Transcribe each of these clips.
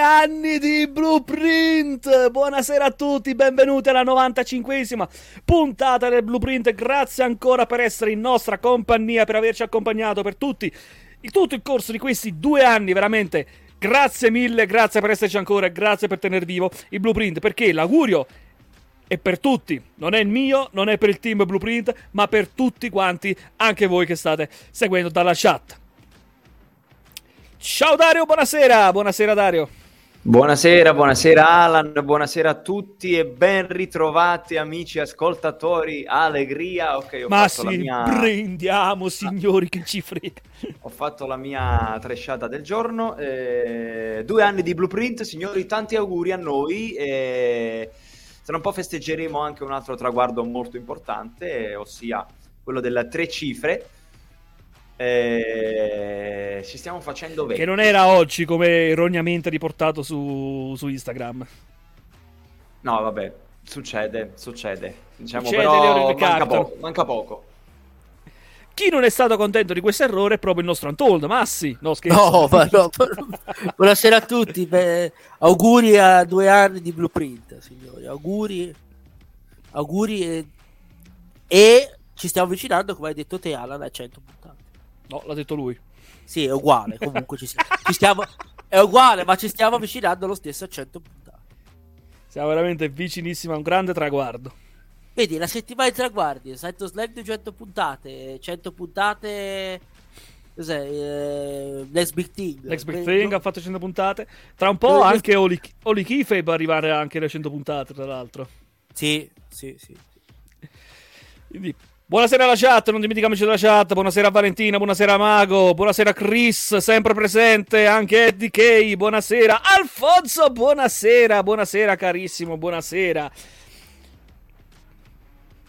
Anni di Blueprint! Buonasera a tutti, benvenuti alla 95esima puntata del Blueprint. Grazie ancora per essere in nostra compagnia, per averci accompagnato per tutti, tutto il corso di questi due anni, veramente. Grazie mille, grazie per esserci ancora e grazie per tenere vivo il Blueprint, perché l'augurio è per tutti, non è il mio, non è per il team Blueprint, ma per tutti quanti, anche voi che state seguendo dalla chat. Ciao Dario, buonasera, buonasera Dario. Buonasera, buonasera Alan, buonasera a tutti e ben ritrovati amici ascoltatori. Allegria, ok, ho Ma fatto sì, la mia... prendiamo signori che ci frega. Ho fatto la mia tresciata del giorno, eh, due anni di Blueprint, signori, tanti auguri a noi. Eh tra un po' festeggeremo anche un altro traguardo molto importante, ossia quello delle tre cifre. Eh, ci stiamo facendo bene. Che non era oggi come erroneamente riportato su, su Instagram. No, vabbè, succede, succede. Diciamo, succede, però manca poco, manca poco. Chi non è stato contento di questo errore è proprio il nostro Untold, Massi. No, scherzo. No, ma no. Buonasera a tutti. Beh, auguri a due anni di Blueprint, signori. Auguri. Auguri e, e ci stiamo avvicinando, come hai detto te, Alan, a 100 puntate. No, l'ha detto lui. Sì, è uguale. Comunque ci, ci stiamo... È uguale, ma ci stiamo avvicinando lo stesso a 100 puntate. Siamo veramente vicinissimi a un grande traguardo. Vedi, la settimana di traguardi, Saito Slam 200 puntate, 100 puntate... Cos'è? Eh, Next Big Thing. Next Big Thing no? ha fatto 100 puntate. Tra un po' anche Oli, Oli Kife può arrivare anche alle 100 puntate, tra l'altro. Sì, sì, sì. Quindi, buonasera alla chat, non dimentichiamoci della chat. Buonasera a Valentina, buonasera a Mago, buonasera a Chris, sempre presente. Anche Eddie K, buonasera. Alfonso, buonasera, buonasera carissimo, buonasera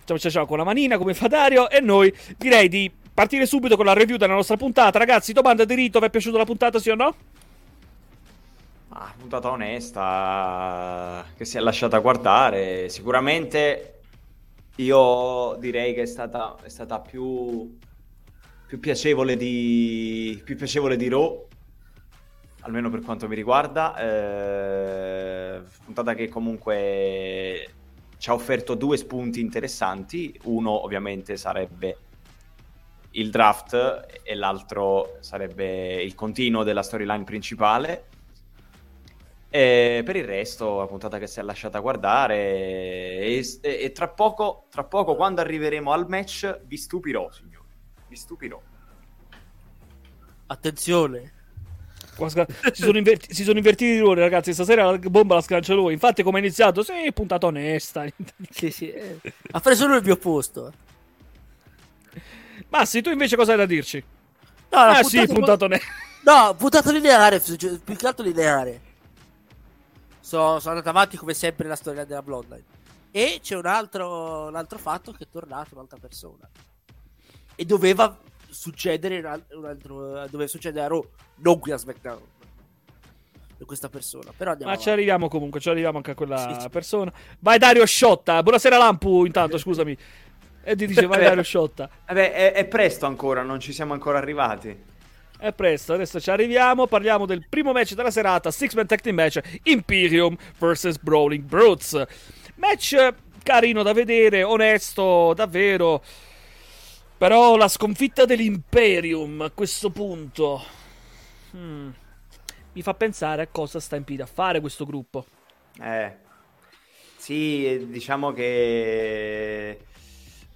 ciao ciao ciao con la manina come fa Dario e noi direi di partire subito con la review della nostra puntata. Ragazzi, domanda di rito, vi è piaciuta la puntata sì o no? Ah, puntata onesta che si è lasciata guardare. Sicuramente io direi che è stata, è stata più, più, piacevole di, più piacevole di Raw, almeno per quanto mi riguarda. Eh, puntata che comunque ci ha offerto due spunti interessanti. Uno ovviamente sarebbe il draft e l'altro sarebbe il continuo della storyline principale. E per il resto, la puntata che si è lasciata guardare. E, e, e tra, poco, tra poco, quando arriveremo al match, vi stupirò, signori. Vi stupirò. Attenzione, si, sono inverti- si sono invertiti i ruoli, ragazzi. Stasera la bomba la scancia lui. Infatti, come è iniziato, sì, puntata onesta. sì, sì. Eh. Ha preso lui il mio posto. Massi, tu invece cosa hai da dirci? No, ah, sì, puntato onesta. No, puntato lineare, più che altro lineare. So, sono andato avanti come sempre nella storia della Bloodline. E c'è un altro, un altro fatto che è tornato un'altra persona. E doveva succedere un altro, dove succede a Raw, non qui a SmackDown. Questa persona, però Ma avanti. ci arriviamo comunque, ci arriviamo anche a quella sì, persona. Vai Dario Sciotta, buonasera Lampu. Intanto, scusami. E ti dice, vai Dario Sciotta. Vabbè, è, è presto ancora, non ci siamo ancora arrivati. È presto, adesso ci arriviamo. Parliamo del primo match della serata: Six Man Tag Team Match Imperium vs Brawling Brutes. Match carino da vedere, onesto, davvero. Però la sconfitta dell'Imperium a questo punto hmm, mi fa pensare a cosa sta in piedi a fare questo gruppo. Eh, sì, diciamo che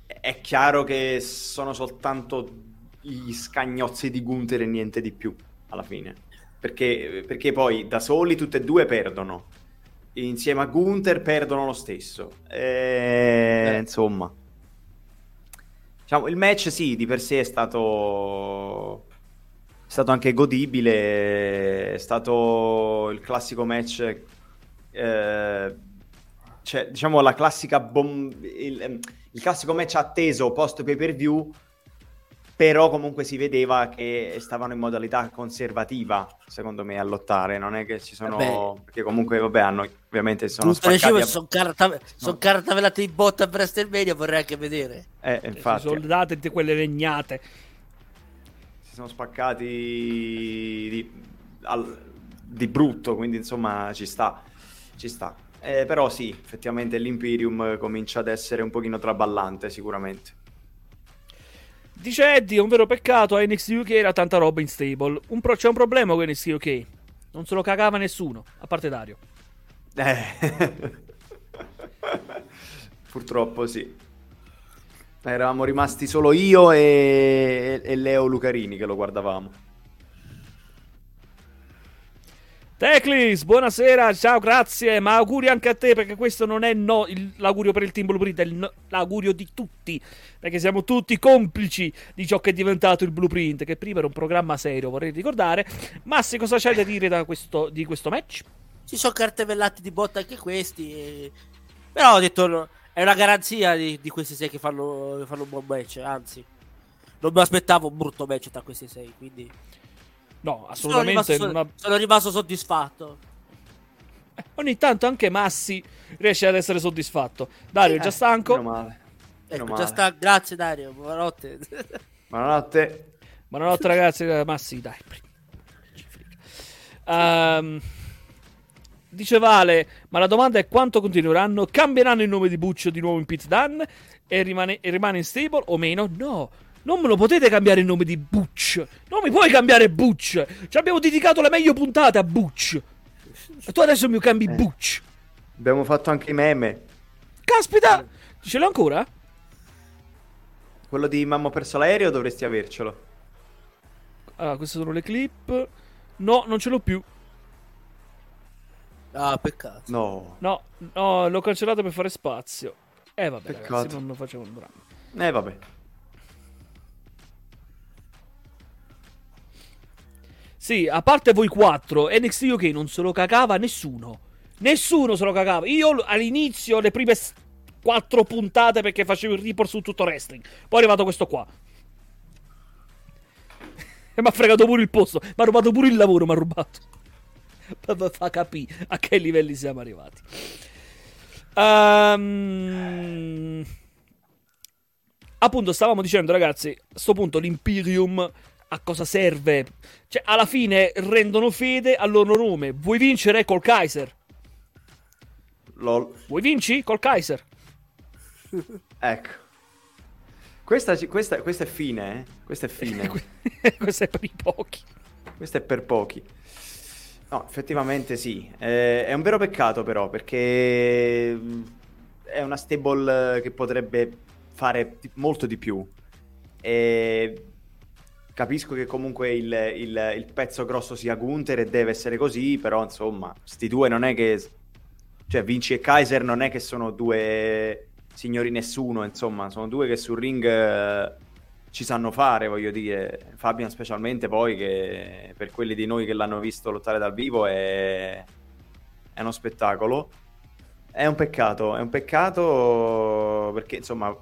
è chiaro che sono soltanto gli scagnozzi di Gunther e niente di più alla fine. Perché, perché poi da soli tutte e due perdono. Insieme a Gunther perdono lo stesso. E, eh. Insomma. Diciamo, il match sì, di per sé è stato è stato anche godibile, è stato il classico match eh, cioè, diciamo la classica bom- il, il, classico match atteso post pay per view però comunque si vedeva che stavano in modalità conservativa, secondo me, a lottare. Non è che ci sono. Vabbè. Perché comunque, vabbè, hanno ovviamente sono spaccati. A... Sono carta... no. son cartavelate in botta a WrestleMania, vorrei anche vedere. Eh, infatti. Sono date quelle legnate. Si sono spaccati di... Al... di brutto, quindi insomma ci sta, ci sta. Eh, però sì, effettivamente l'Imperium comincia ad essere un pochino traballante sicuramente. Dice Eddie, è un vero peccato, a NXT UK era tanta roba in stable. Un pro- c'è un problema con NXT UK. Non se lo cagava nessuno, a parte Dario. Eh. Purtroppo sì. Eravamo rimasti solo io e, e Leo Lucarini che lo guardavamo. Teclis, buonasera, ciao, grazie, ma auguri anche a te perché questo non è no, il, l'augurio per il team Blueprint, è il l'augurio di tutti, perché siamo tutti complici di ciò che è diventato il Blueprint, che prima era un programma serio, vorrei ricordare. Massi, cosa c'hai da dire questo, di questo match? Ci sono cartellati di botta anche questi, e... però ho detto è una garanzia di, di questi sei che fanno, fanno un buon match, anzi, non mi aspettavo un brutto match tra questi sei, quindi... No, assolutamente. Sono rimasto, una... sono rimasto soddisfatto. Eh, ogni tanto anche Massi riesce ad essere soddisfatto. Dario, è già Eh, stanco? meno male. Meno Ecco, male. già sta... Grazie Dario, buonanotte. Buonanotte. Buonanotte ragazzi, Eh, Massi, dai. Ehm, dice Vale, ma la domanda è quanto continueranno? Cambieranno il nome di Buccio di nuovo in Pit Dan e rimane, e rimane in stable o meno? No. Non me lo potete cambiare il nome di Butch. Non mi puoi cambiare Butch. Ci abbiamo dedicato le meglio puntate a Butch. E tu adesso mi cambi Butch. Abbiamo fatto anche i meme. Caspita! Ce l'ho ancora? Quello di Mamma perso l'aereo dovresti avercelo. Allora, queste sono le clip. No, non ce l'ho più. ah, peccato. No. No, no, l'ho cancellato per fare spazio. Eh vabbè, Peccato. ragazzi, non lo facevo un dramma. Eh vabbè. Sì, a parte voi quattro, NXT UK non se lo cagava nessuno. Nessuno se lo cagava. Io all'inizio, le prime quattro puntate perché facevo il report su tutto wrestling. Poi è arrivato questo qua. E mi ha fregato pure il posto. Mi ha rubato pure il lavoro, mi ha rubato. Fa- capire a che livelli siamo arrivati. Ehm, Appunto, stavamo dicendo, ragazzi, a sto punto l'Imperium a cosa serve? Cioè, alla fine rendono fede al loro nome. Vuoi vincere col Kaiser? Lol. Vuoi vinci col Kaiser? Ecco. Questa, questa- questa è fine, eh. Questa è fine. Questo è per i pochi. Questo è per pochi. No, effettivamente sì. Eh, è un vero peccato però, perché mh, è una stable che potrebbe fare molto di più. E capisco che comunque il, il- il pezzo grosso sia Gunther e deve essere così, però insomma, sti due non è che... Cioè, Vinci e Kaiser non è che sono due signori nessuno, insomma, sono due che sul ring eh, ci sanno fare, voglio dire. Fabian specialmente poi, che per quelli di noi che l'hanno visto lottare dal vivo è, è uno spettacolo. È un peccato, è un peccato perché, insomma,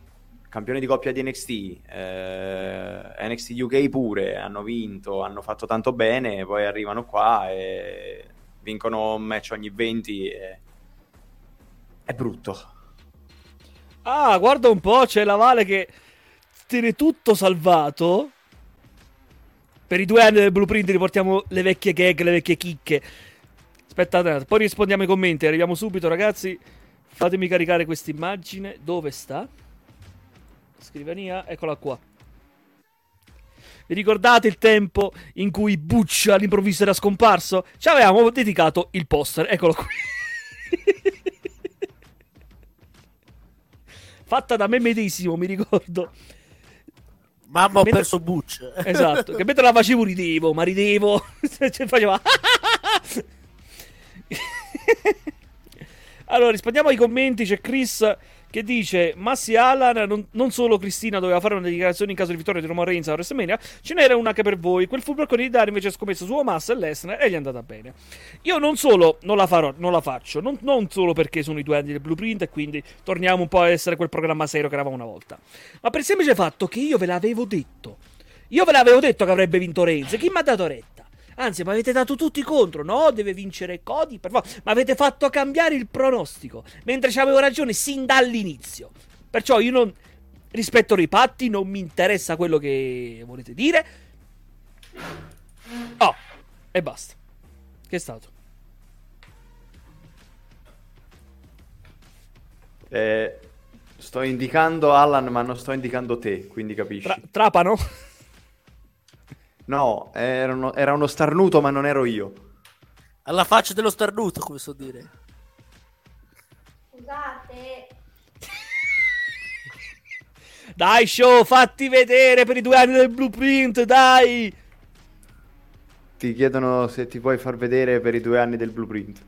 campioni di coppia di NXT, eh, NXT UK pure, hanno vinto, hanno fatto tanto bene, poi arrivano qua e vincono un match ogni 20 e... È brutto. Ah, guarda un po', c'è la Vale che tiene tutto salvato. Per i due anni del blueprint riportiamo le vecchie gag, le vecchie chicche. Aspettate, poi rispondiamo ai commenti. Arriviamo subito, ragazzi. Fatemi caricare questa immagine. Dove sta? Scrivania, eccola qua. Vi ricordate il tempo in cui Butch all'improvviso era scomparso? Ci avevamo dedicato il poster, eccolo qui. Fatta da me medesimo, mi ricordo. Mamma, ho Mentre- perso Butch. Esatto, che mentre la facevo ridevo, ma ridevo. Cioè, faceva. allora, rispondiamo ai commenti. C'è Chris che dice: Massi Alan, non, non solo Cristina doveva fare una dichiarazione in caso di vittoria di Roman Reigns a WrestleMania, ce n'era una anche per voi. Quel fu di Dare invece ha scommesso su Omas e Lesnar e gli è andata bene. Io non solo non la farò, non la faccio, non, non solo perché sono i due anni del blueprint e quindi torniamo un po' a essere quel programma serio che eravamo una volta, ma per il semplice fatto che io ve l'avevo detto. Io ve l'avevo detto che avrebbe vinto Reigns. Chi mi ha dato retta? Anzi, mi avete dato tutti contro. No, deve vincere Cody. Per favore. Ma avete fatto cambiare il pronostico. Mentre ci avevo ragione sin dall'inizio. Perciò io non. Rispetto ai patti, non mi interessa quello che volete dire. Oh, e basta. Che è stato? Eh, sto indicando Alan, ma non sto indicando te, quindi capisci. Tra- trapano? No, era uno, era uno starnuto, ma non ero io. Alla faccia dello starnuto, come so dire. Scusate. Dai, show, fatti vedere per i due anni del blueprint, dai! Ti chiedono se ti puoi far vedere per i due anni del blueprint.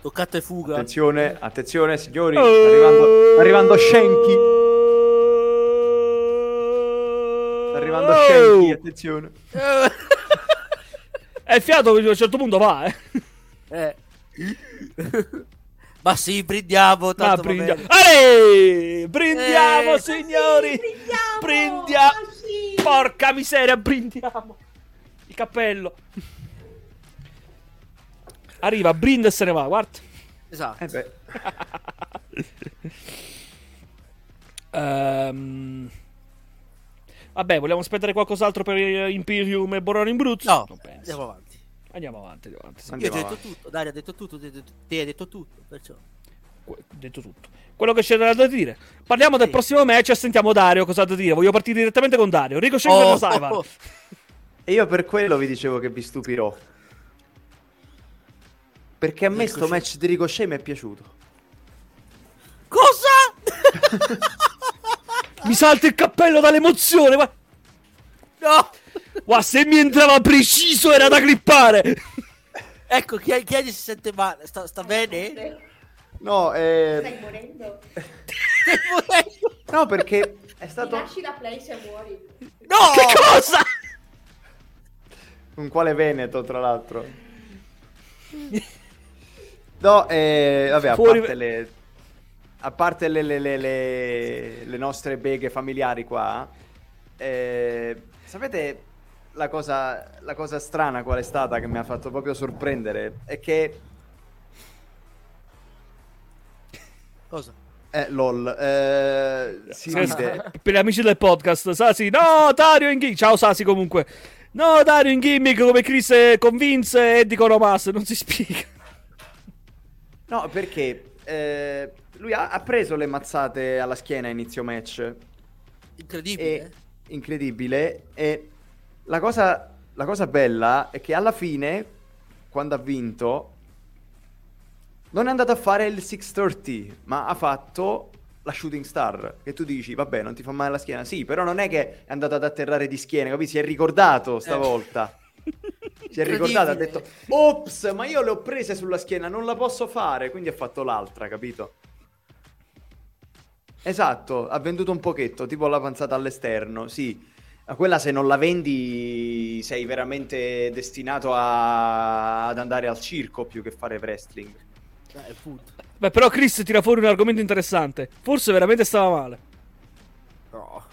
Toccata e fuga. Attenzione, attenzione, signori. Sta arrivando, sta arrivando Shenki. Arrivando Oh! Shenki, attenzione. E il fiato a un certo punto va, eh. Eh. Ma sì, brindiamo. Ma Tanto bene. Ale! Brindiamo, Eh, signori! Sì, brindiamo! Ma sì! Porca miseria, brindiamo! Il cappello. Arriva, brinda e se ne va, guarda. Esatto. Eh Ehm, Vabbè, vogliamo aspettare qualcos'altro per Imperium e Borone in Bruzzo? No, Non penso. andiamo avanti. Andiamo avanti, andiamo avanti. sì. Io ho Andiamo detto tutto, Dario ha detto tutto, te, te hai detto tutto, perciò. Que- detto tutto. Quello che c'è da dire. Parliamo del Sì. prossimo match e sentiamo Dario cosa ha da dire. Voglio partire direttamente con Dario. Ricochet Oh, oh, Saivan. oh, oh. e io per quello vi dicevo che vi stupirò. Perché a me sto Ricochet. match di Ricochet mi è piaciuto. Cosa? Mi salta il cappello dall'emozione. Guarda, no! Guarda, se mi entrava preciso era da clippare. Ecco, chi, chi è che si sente male? Sta, sta bene? No, eh, Stai morendo? Stai morendo? no, perché è Mi stato... lasci la play se vuoi. No! Che cosa? Un quale Veneto, tra l'altro. No, eh, vabbè, a Fuori- parte le... A parte le, le- le- le- le nostre beghe familiari qua, eh, sapete la cosa, la cosa strana qual è stata che mi ha fatto proprio sorprendere? È che... Cosa? Eh, lol, eh, si Sì, ride. Per gli amici del podcast, Sasi, no, Dario in gimmick. Ciao Sasi comunque. No, Dario in gimmick come Chris eh, convince Eddie Coromas, non si spiega. No, perché eh, lui ha, ha preso le mazzate alla schiena a inizio match. Incredibile. E, incredibile. E la cosa, la cosa bella è che alla fine, quando ha vinto, non è andato a fare il 630, ma ha fatto la shooting star. Che tu dici, vabbè, non ti fa male la schiena. Sì, però non è che è andato ad atterrare di schiena, capisci? Si è ricordato stavolta. Si è ricordato, ha detto, ops, ma io le ho prese sulla schiena, non la posso fare. Quindi ha fatto l'altra, capito? Esatto, ha venduto un pochetto, tipo la panzata all'esterno, sì. Ma quella se non la vendi sei veramente destinato a- ad andare al circo più che fare wrestling. Eh. Beh, però Chris tira fuori un argomento interessante. Forse veramente stava male. No.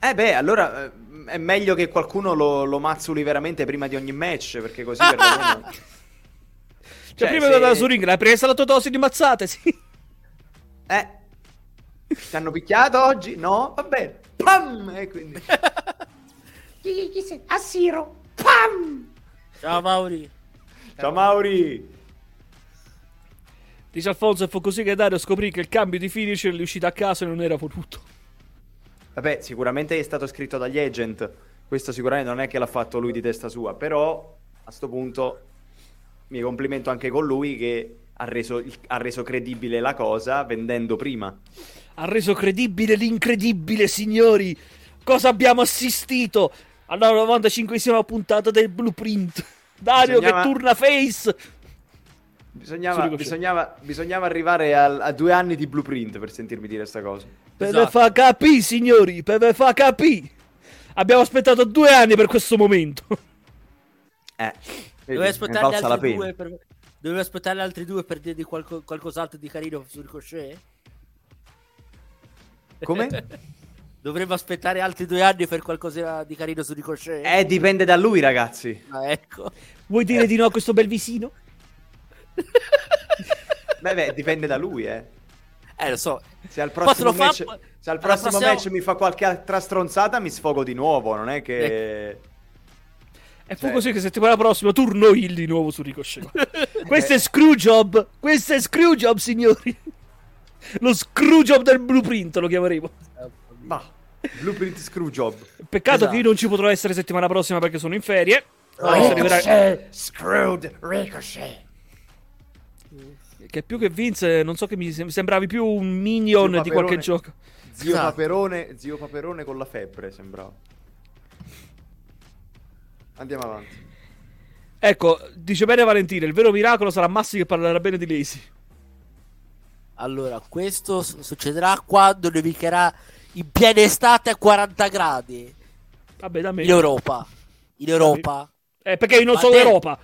Eh beh, allora eh, è meglio che qualcuno lo, lo mazzuli veramente prima di ogni match, perché così perlomeno... Cioè, Cioè, prima se- di andare su ring, l'hai presa la tua dose di mazzate, sì. Eh, ti hanno picchiato oggi? No? Va bene. Pam! E quindi... Chi, chi sei? A Siro. Pam! Ciao Mauri. Ciao Mauri! Dice Alfonso e fu così che Dario scoprì che il cambio di finisher gli è uscito a caso e non era voluto. Vabbè, sicuramente è stato scritto dagli agent. Questo sicuramente non è che l'ha fatto lui di testa sua. Però a sto punto mi complimento anche con lui che ha reso, ha reso credibile la cosa vendendo prima. Ha reso credibile l'incredibile, signori. Cosa abbiamo assistito alla 95esima puntata del Blueprint. Dario Bisognava- che turna face. Bisognava, bisognava, bisognava arrivare al- a due anni di blueprint per sentirmi dire sta cosa. Per Esatto. fa capì, signori. Per fa capì. Abbiamo aspettato due anni per questo momento. Eh, Dovevi aspettare altri due per... Aspettare altri due per dirgli qualco- qualcos'altro di carino su Ricochet? Come? Dovremmo aspettare altri due anni per qualcosa di carino su Ricochet? Eh, dipende da lui, ragazzi. Ah, ecco. Vuoi dire di no a questo bel visino? Beh, beh, dipende da lui, eh. Eh, lo so. Se al prossimo, fa- match, se al prossimo prossima- match mi fa qualche altra stronzata, mi sfogo di nuovo. Non è che. E fu Cioè- così che settimana prossima turno Hill di nuovo su Ricochet. Questo è Screwjob. Questo è Screwjob, signori. Lo Screwjob del blueprint lo chiameremo. Ma Blueprint Screwjob. Peccato Esatto. che io non ci potrò essere settimana prossima perché sono in ferie. Oh, arriverà- Ricochet, screwed, ricochet. Che più che Vince, non so che mi sem- sembravi più un minion di qualche gioco. Zio Esatto. Paperone, zio Paperone con la febbre, sembrava. Andiamo avanti. Ecco, dice bene Valentina, il vero miracolo sarà Massi che parlerà bene di Lazy. Allora, questo succederà quando nevicherà in piena estate a 40 gradi Vabbè, da me. in Europa. In Europa. Eh, perché io non Ma sono te- Europa.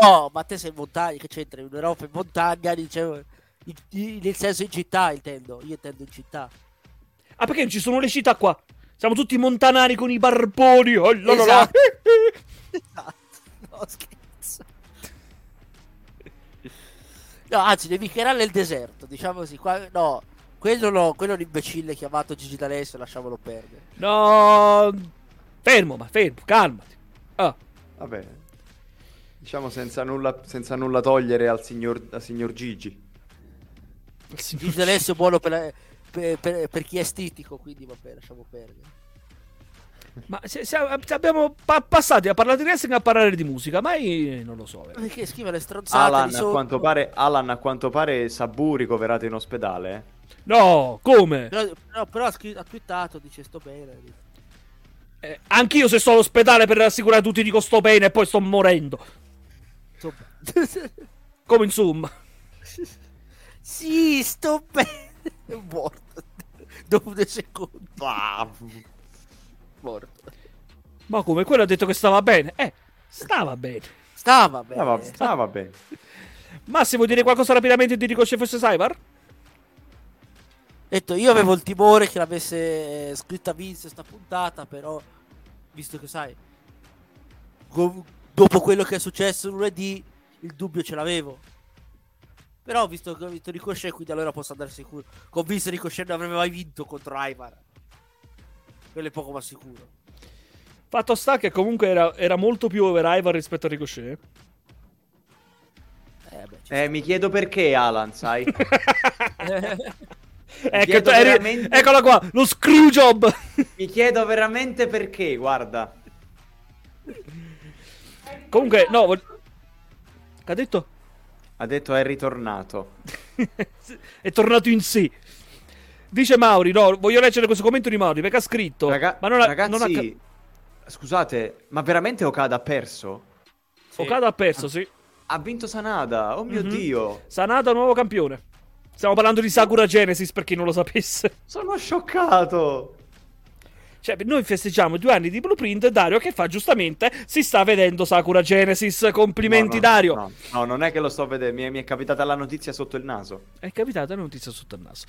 No, ma te sei in montagna, che c'entra? In Europa in montagna, dicevo, in- in- nel senso in città intendo, io intendo in città. Ah, perché non ci sono le città qua? Siamo tutti montanari con i barboni. Oh. Esatto. Esatto. No, scherzo. No, anzi, nevicherà nel deserto, diciamo così. Qua, no, quello no, quello è un imbecille chiamato Gigi D'Alessio, lasciamolo perdere. No, fermo, ma fermo, calmati. Ah, Vabbè. Diciamo senza nulla, senza nulla togliere al signor, al signor Gigi. il signor- Gigi D'Alessio è buono per, la- per- per- per chi è stitico, quindi vabbè, lasciamo perdere. Ma se, se abbiamo pa- passati a parlare di wrestling a parlare di musica, ma io non lo so. veramente. Perché scrive le stronzate Alan di a, quanto pare, Alan, a quanto pare, Sabu ricoverato in ospedale. eh. No, come? Però, però, però ha, scritto- ha twittato, dice sto bene. Eh, anch'io se sto all'ospedale per rassicurare tutti dico sto bene e poi sto morendo. Insomma. Come insomma. sì, sto bene. È morto. Dopo due secondi. Morto. Ma come? Quello ha detto che stava bene. Eh, stava bene. Stava bene. ah, va, ah, va bene. Massimo, vuoi dire qualcosa rapidamente di Ricochet vs. Cyber? detto, io avevo il timore che l'avesse eh, scritta Vince sta puntata, però visto che sai, go- dopo quello che è successo lunedì, il dubbio ce l'avevo. Però visto che ho vinto Ricochet, quindi allora posso andare sicuro. Con Vince Ricochet non avrebbe mai vinto contro Ivar. Quello è poco ma sicuro. Fatto sta che comunque era, era molto più over Ivar rispetto a Ricochet. Eh, beh, Eh, mi chiedo perché, Alan, sai? Ecco, eri- veramente- Eccola qua, lo screw job. mi chiedo veramente perché, guarda. comunque, no. Che ha detto? Ha detto è ritornato. è tornato in sé. Dice Mauri, no, voglio leggere questo commento di Mauri perché ha scritto. Raga- ma non ha, ragazzi, non ha ca- scusate, ma veramente Okada ha perso? Okada ha perso, sì. Ha vinto Sanada, oh mio Mhm. dio. Sanada nuovo campione. Stiamo parlando di Sakura Genesis per chi non lo sapesse. Sono scioccato. Cioè, noi festeggiamo due anni di Blueprint. Dario che fa giustamente si sta vedendo Sakura Genesis. Complimenti, No, no, Dario. No, no, non è che lo sto vedendo, mi è, mi è capitata la notizia sotto il naso. È capitata una notizia sotto il naso.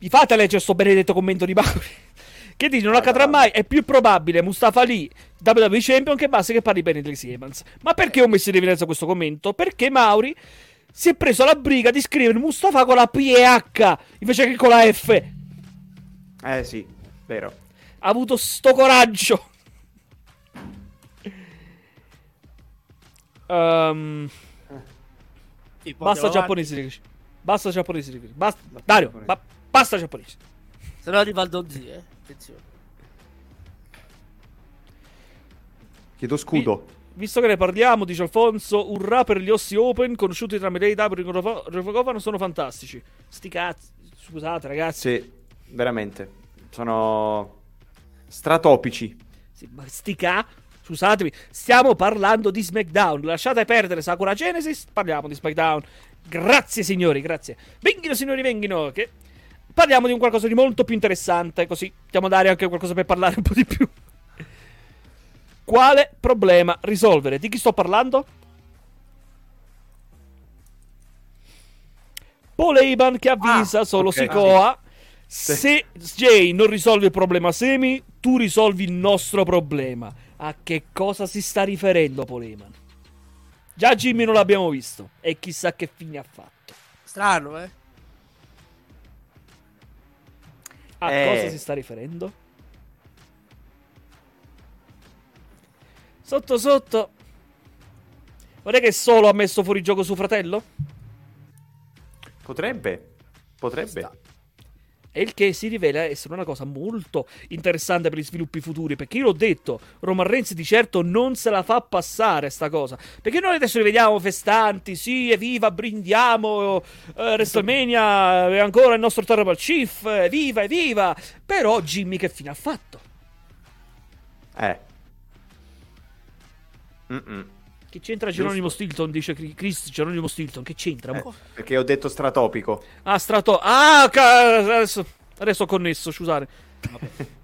Mi fate leggere sto benedetto commento di Mauri. Che dice: Non accadrà mai. È più probabile Mustafa Ali, WWE Champion, che basta che parli bene di Siemens. Ma perché ho messo in evidenza questo commento? Perché Mauri si è preso la briga di scrivere Mustafa con la P e H invece che con la F. Eh sì, vero. Ha avuto sto coraggio. Sì, poi basta giapponesi. Basta giapponesi. Basta. Dario, giapponesi. ba- basta giapponesi. avanti. Se no arriva il Donzi, eh. Attenzione. Chiedo scudo. Visto che ne parliamo, dice Alfonso, urrà per gli Ossi Open, conosciuti tramite AEW e Revogovano, sono fantastici. Sti cazzi, scusate ragazzi. Sì, veramente. Sono stratopici. Sì, ma sti ca... Scusatemi, stiamo parlando di SmackDown. Lasciate perdere Sakura Genesis, parliamo di SmackDown. Grazie signori, grazie. Venghino signori, venghino, che... Parliamo di un qualcosa di molto più interessante, così diamo a dare anche qualcosa per parlare un po' di più. Quale problema risolvere? Di chi sto parlando? Paul Heyman che avvisa Ah, solo ok. Sikoa. Se Jay non risolve il problema Semi, tu risolvi il nostro problema. A che cosa si sta riferendo Paul Heyman? Già Jimmy non l'abbiamo visto e chissà che fine ha fatto. Strano, eh. A Eh. cosa si sta riferendo? Sotto sotto. Vorrei che solo ha messo fuori gioco suo fratello? Potrebbe. Potrebbe. E il che si rivela essere una cosa molto interessante per gli sviluppi futuri. Perché io l'ho detto, Roman Reigns di certo non se la fa passare sta cosa. Perché noi adesso li vediamo festanti, sì, evviva, brindiamo, eh, WrestleMania è ancora il nostro Terrible Chief, evviva, evviva. Però Jimmy che fine ha fatto? Eh. Mm-mm. Che c'entra Geronimo Stilton? Dice Chris Geronimo Stilton. Che c'entra? Eh, perché ho detto stratopico. Ah, strato. Ah, ca- adesso, adesso ho connesso, scusate.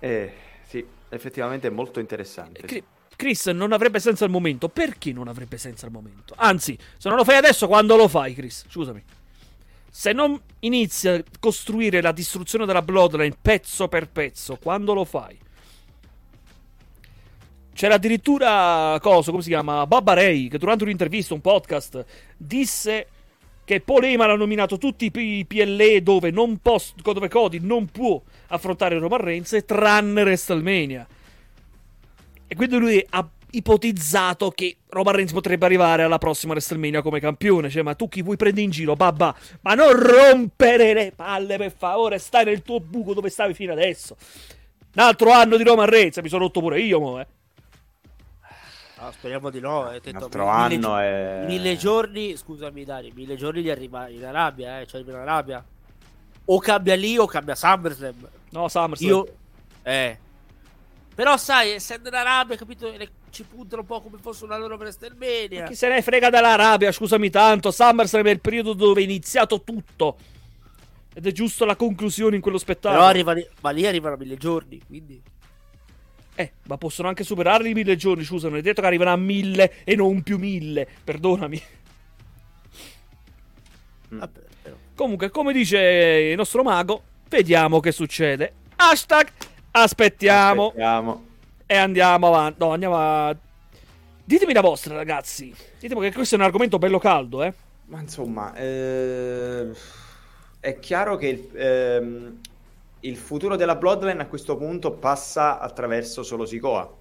Eh, sì, effettivamente è molto interessante. Cri- Chris non avrebbe senso al momento. Perché non avrebbe senso al momento? Anzi, se non lo fai adesso, quando lo fai, Chris? Scusami. Se non inizi a costruire la distruzione della Bloodline pezzo per pezzo, quando lo fai? C'era addirittura cosa, come si chiama? Babba Ray, che durante un'intervista, un podcast, disse che Paul Heyman ha nominato tutti i PLE dove, non pos- dove Cody non può affrontare Roman Reigns, tranne WrestleMania. E quindi lui ha ipotizzato che Roman Reigns potrebbe arrivare alla prossima WrestleMania come campione. Cioè, ma tu chi vuoi prendere in giro, babba? Ma non rompere le palle, per favore. Stai nel tuo buco dove stavi fino adesso. Un altro anno di Roman Reigns, mi sono rotto pure io, mo, eh. No, speriamo di no. eh, altro mille, anno è... mille giorni, scusami Dani, mille giorni gli arriva in Arabia, eh, cioè in Arabia. O cambia lì o cambia SummerSlam. No, SummerSlam. Io... Eh. Però sai, essendo in Arabia, capito, ci puntano un po' come fosse una loro WrestleMania. Chi se ne frega dell'Arabia, scusami tanto. SummerSlam è il periodo dove è iniziato tutto. Ed è giusto la conclusione in quello spettacolo. Però arrivano, ma lì arrivano mille giorni, quindi... Eh, ma possono anche superarli i mille giorni, scusa, non è detto che arrivano a mille e non più mille, perdonami. Vabbè, però. Comunque, come dice il nostro mago, vediamo che succede. Hashtag aspettiamo, Aspettiamo. e andiamo avanti. No, andiamo a... Ditemi la vostra, ragazzi. Ditemi che questo è un argomento bello caldo, eh. Ma insomma, eh, è chiaro che il, ehm, il futuro della Bloodline a questo punto passa attraverso solo Sikoa.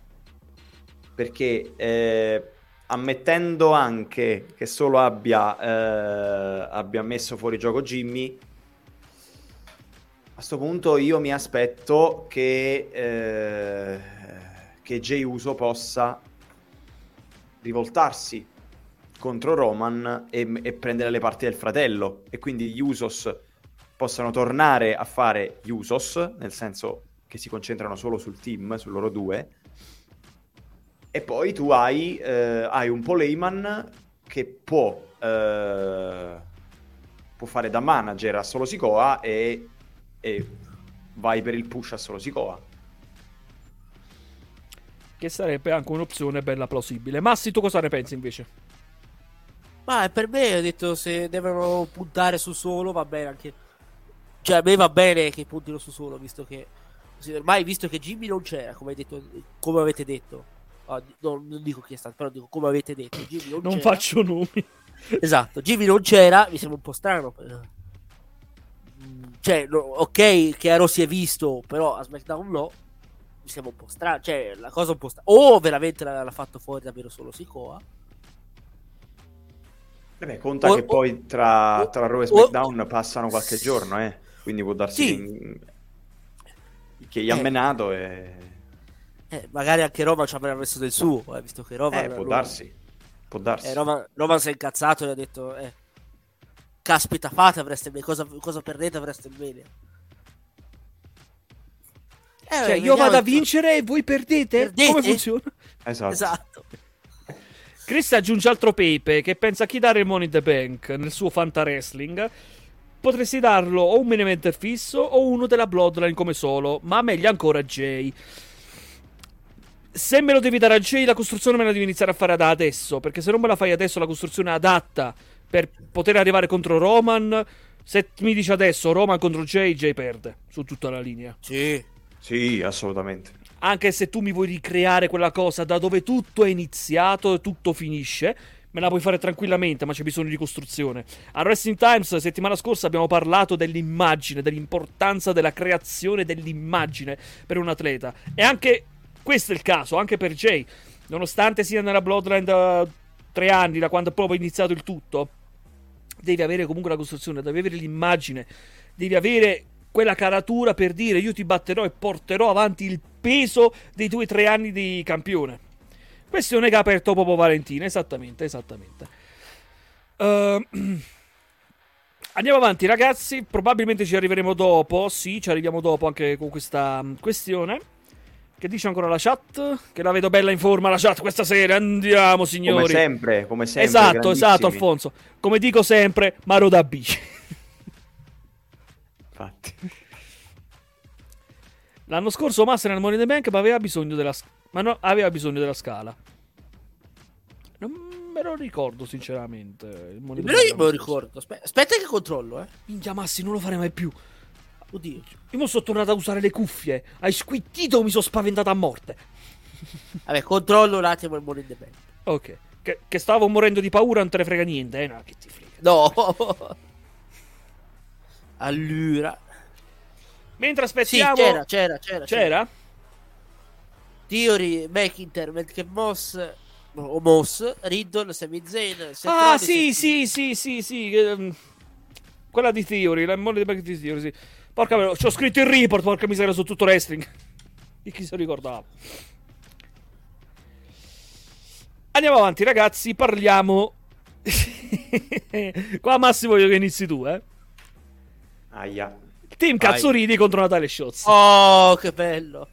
Perché eh, ammettendo anche che solo abbia, eh, abbia messo fuori gioco Jimmy, a questo punto io mi aspetto che, eh, che Jey Uso possa rivoltarsi contro Roman e, e prendere le parti del fratello e quindi gli Usos possano tornare a fare gli Usos, nel senso che si concentrano solo sul team, su loro due. E poi tu hai, eh, hai un Paul Heyman che può, eh, può fare da manager a Solo Sikoa e, e vai per il push a Solo Sikoa. Che sarebbe anche un'opzione bella plausibile. Massi, tu cosa ne pensi invece? Ma per me ho detto se devono puntare su solo va bene anche. Cioè a me va bene che puntino su solo, visto che. Ormai visto che Jimmy non c'era, come, detto, come avete detto. No, non dico chi è stato, però dico come avete detto. Jimmy non, Non c'era. faccio nomi. Esatto, Jimmy non c'era, mi sembra un po' strano. Cioè, no, ok, che Arrow si è visto, però a SmackDown no. Mi sembra un po' strano. Cioè, la cosa un po' strana. O veramente l'ha, l'ha fatto fuori davvero solo Sikoa. Vabbè, conta O- che o- poi tra, o- tra Raw e o- SmackDown passano qualche giorno, eh. Quindi può darsi Sì. che, che gli ha Eh. menato e... Eh, magari anche Roma ci avrà messo del suo, eh, visto che Roma... Eh, può darsi. Può darsi. Eh, Roma, Roma si è incazzato e ha detto, eh, caspita fate, avreste bene, cosa, cosa perdete avreste bene. Eh, Cioè, io vado a vincere e voi perdete? Perdete? Come funziona? Esatto. Esatto. Chris aggiunge altro Pepe che pensa a chi dare il Money in the Bank nel suo Fanta Wrestling. Potresti darlo o un main eventer fisso o uno della Bloodline come solo, ma meglio ancora Jay. Se me lo devi dare a Jay, la costruzione me la devi iniziare a fare da adesso, perché se non me la fai adesso la costruzione adatta per poter arrivare contro Roman, se mi dici adesso Roman contro Jay, Jay perde su tutta la linea. Sì. Sì, assolutamente. Anche se tu mi vuoi ricreare quella cosa da dove tutto è iniziato e tutto finisce, me la puoi fare tranquillamente, ma c'è bisogno di costruzione. A Wrestling Times, settimana scorsa, abbiamo parlato dell'immagine, dell'importanza della creazione dell'immagine per un atleta. E anche questo è il caso, anche per Jay. Nonostante sia nella Bloodline da tre anni, da quando è proprio iniziato il tutto, devi avere comunque la costruzione, devi avere l'immagine, devi avere quella caratura per dire io ti batterò e porterò avanti il peso dei tuoi tre anni di campione. Questione che ha aperto Popo Valentina, esattamente, esattamente. Uh, andiamo avanti ragazzi, probabilmente ci arriveremo dopo, sì, ci arriviamo dopo anche con questa mm, questione. Che dice ancora la chat? Che la vedo bella in forma la chat questa sera. Andiamo, signori. Come sempre, come sempre. Esatto, esatto, Alfonso. Come dico sempre, Maro da B. Infatti. L'anno scorso Massa nel Money the Bank ma aveva bisogno della, ma no, aveva bisogno della scala. Non me lo ricordo sinceramente. Il Money me io me lo ricordo. Aspetta, aspetta che controllo, eh. Minchia Massi, non lo farei mai più. Oddio. Io mi sono tornato a usare le cuffie. Hai squittito, mi sono spaventato a morte. Vabbè, controllo un attimo il Money the Bank. Ok. Che, che, stavo morendo di paura, non te ne frega niente, eh? No, che ti frega. No. allora. Mentre aspettiamo... Sì, c'era, c'era, c'era. C'era? Theory, McIntyre, che Moss o Moss, Riddle, Sami Zayn, Ah, sì, sì, sì, sì, sì, ehm, quella di Theory, la molle di Theory, sì. Porca miseria, ci ho scritto il report, porca miseria, su tutto wrestling. Di chi se lo ricordava. Andiamo avanti, ragazzi, parliamo... Qua Massimo voglio che inizi tu, eh. Aia. Team Cazzuridi contro Natale Shots. Oh, che bello.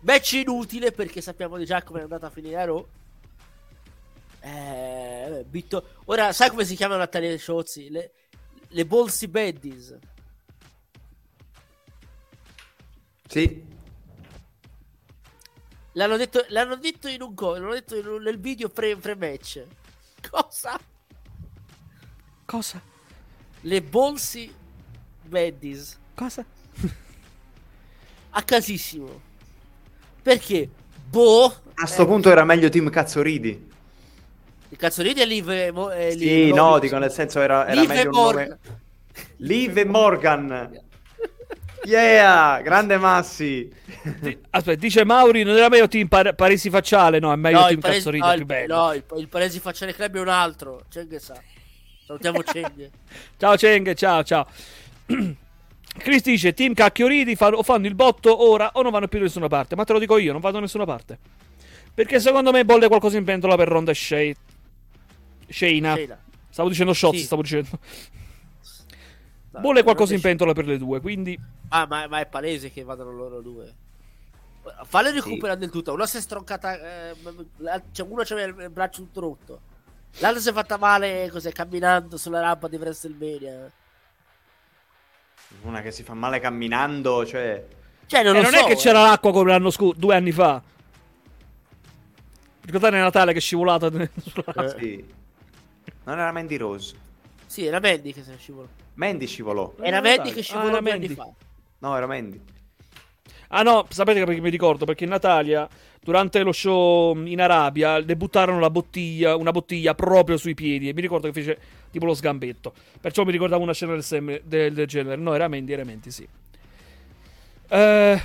Match inutile perché sappiamo già come è andata a finire a Raw. Eh, bitto... Ora, sai come si chiama Natale Sciozzi? Le, le Bolsi Baddies. Sì. L'hanno detto, l'hanno detto in un go, l'hanno detto un, nel video pre, pre-match. Cosa? Cosa? Le Bolsi Baddies. Cosa? A casissimo. Perché? Boh. A sto eh, punto era meglio Team Cazzoridi. Il Cazzoridi è Liv. Eh, sì, Liv, no, dico nel senso era, era Liv meglio Morgan. Nome... Liv e Morgan. Yeah, grande Massi. Aspetta, dice Mauri, non era meglio team par- Paresi Facciale, no, è meglio no, team Paresi, Cazzoridi, no, più bello. No, il, il Paresi Facciale Club è un altro, Cenghe sa. Salutiamo Cenghe. ciao Cenghe, ciao, ciao. Chris dice Team Cacchioridi fanno, fanno il botto ora o non vanno più da nessuna parte. Ma te lo dico io, non vado da nessuna parte. Perché secondo me bolle qualcosa in pentola per Ronda e Shay. Shayna. Stavo dicendo Shotzi, sì. stavo dicendo. No, bolle qualcosa in pentola per le due, quindi... Ah, ma, ma, è palese che vadano loro due. Falle recuperare sì. del tutto. Una si è stroncata... Eh, cioè, uno c'aveva il braccio tutto rotto. L'altra si è fatta male cos'è, camminando sulla rampa di WrestleMania. Una che si fa male camminando, cioè... Cioè, non, eh, non so, è che eh. c'era l'acqua come l'anno scorso, due anni fa. Ricordate Natale che è scivolata eh. Sì. Non era Mandy Rose. Sì, era Mandy che si scivolò. Mandy scivolò. Era Mandy che scivolò ah, anni fa. No, era Mandy. Ah no, sapete perché mi ricordo? Perché in Natalia, durante lo show in Arabia, debuttarono la bottiglia, una bottiglia proprio sui piedi. E mi ricordo che fece tipo lo sgambetto. Perciò mi ricordavo una scena del, sem- del, del genere. No, era Mandy, era Mandy, sì. Eh...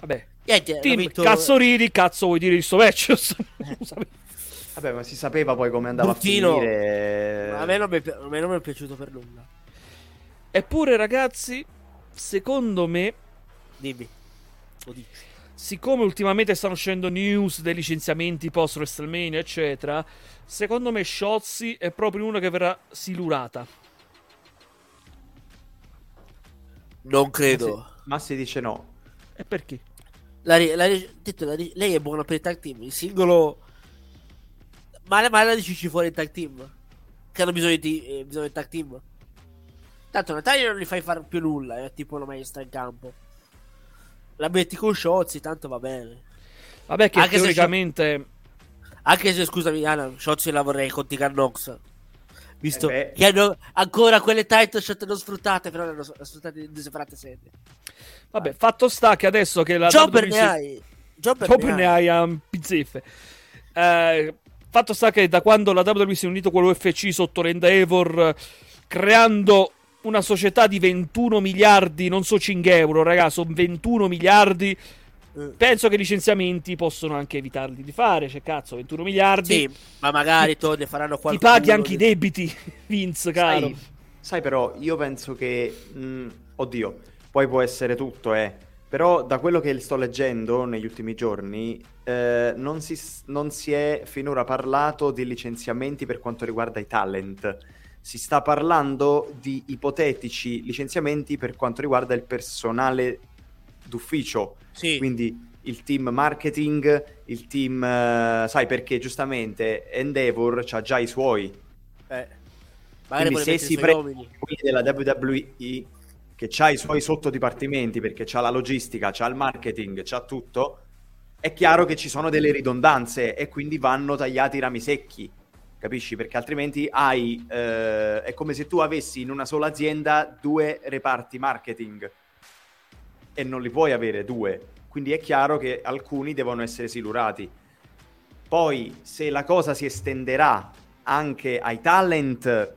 Vabbè. Niente, Team, vinto... Cazzo ridi, cazzo vuoi dire di sto match? Vabbè, ma si sapeva poi come andava Bruttino. a finire. A me, non mi, a me non mi è piaciuto per nulla. Eppure, ragazzi, secondo me Dimmi. Siccome ultimamente stanno uscendo news dei licenziamenti post WrestleMania, eccetera, secondo me Shotzi è proprio uno che verrà silurata. Non credo. Ma si, ma si dice no. E perché? La, la, detto, la, lei è buona per il tag team. Il singolo. Ma, ma la dici fuori il tag team. Che hanno bisogno di, eh, bisogno di tag team. Tanto Natalia non gli fai fare più nulla. È tipo la maestra in campo la metti con Shotzi, tanto va bene. Vabbè, che anche teoricamente. Se, anche se scusami, Anna, Shotzi la vorrei con Tigan Nox. Visto eh che hanno ancora quelle title shot non sfruttate, però le hanno sfruttate in separate sedi. Vabbè, fatto sta che adesso che la Jobber ne hai. Jobber ne hai a pizzeffe. Eh, Fatto sta che da quando la WWE si è unito con l'UFC sotto Endeavor, eh, creando una società di 21 miliardi, non so 5 euro, raga, sono 21 miliardi. Eh. Penso che i licenziamenti possono anche evitarli di fare. Cioè, cazzo, 21 miliardi. Sì, ma magari to- ne faranno Ti qualcuno. paghi anche i debiti, Vince, caro. Sai, sai però, io penso che... mh, oddio, poi può essere tutto, eh. Però da quello che sto leggendo negli ultimi giorni, eh, non, si, non si è finora parlato di licenziamenti per quanto riguarda i talent. Si sta parlando di ipotetici licenziamenti per quanto riguarda il personale d'ufficio. Sì, Quindi il team marketing, il team... eh, sai perché giustamente Endeavor ha già i suoi. eh. Quindi se si prende quelli della WWE che ha i suoi sottodipartimenti perché c'ha la logistica, c'ha il marketing, c'ha tutto, è chiaro che ci sono delle ridondanze e quindi vanno tagliati i rami secchi, capisci? Perché altrimenti hai eh, è come se tu avessi in una sola azienda due reparti marketing e non li puoi avere due, quindi è chiaro che alcuni devono essere silurati. Poi se la cosa si estenderà anche ai talent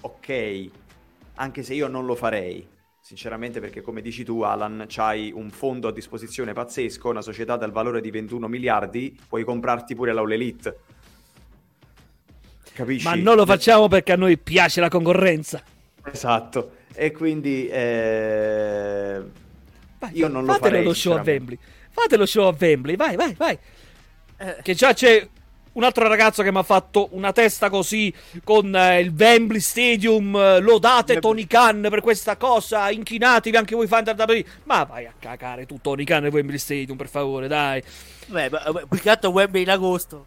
ok, anche se io non lo farei, sinceramente perché come dici tu Alan, c'hai un fondo a disposizione pazzesco, una società dal valore di 21 miliardi, puoi comprarti pure l'All Elite. Capisci? Ma non lo facciamo perché a noi piace la concorrenza. Esatto, e quindi eh, Vai, io non lo fatelo farei. lo show a. Wembley. Fate lo show a Wembley, vai, vai, vai. Eh, Che già c'è un altro ragazzo che mi ha fatto una testa così con eh, il Wembley Stadium. eh, lodate Tony Khan per questa cosa. Inchinatevi anche voi fan della WWE. Ma vai a cagare tu, Tony Khan e Wembley Stadium, per favore, dai. Beh, ma- ma- più che altro Wembley in agosto.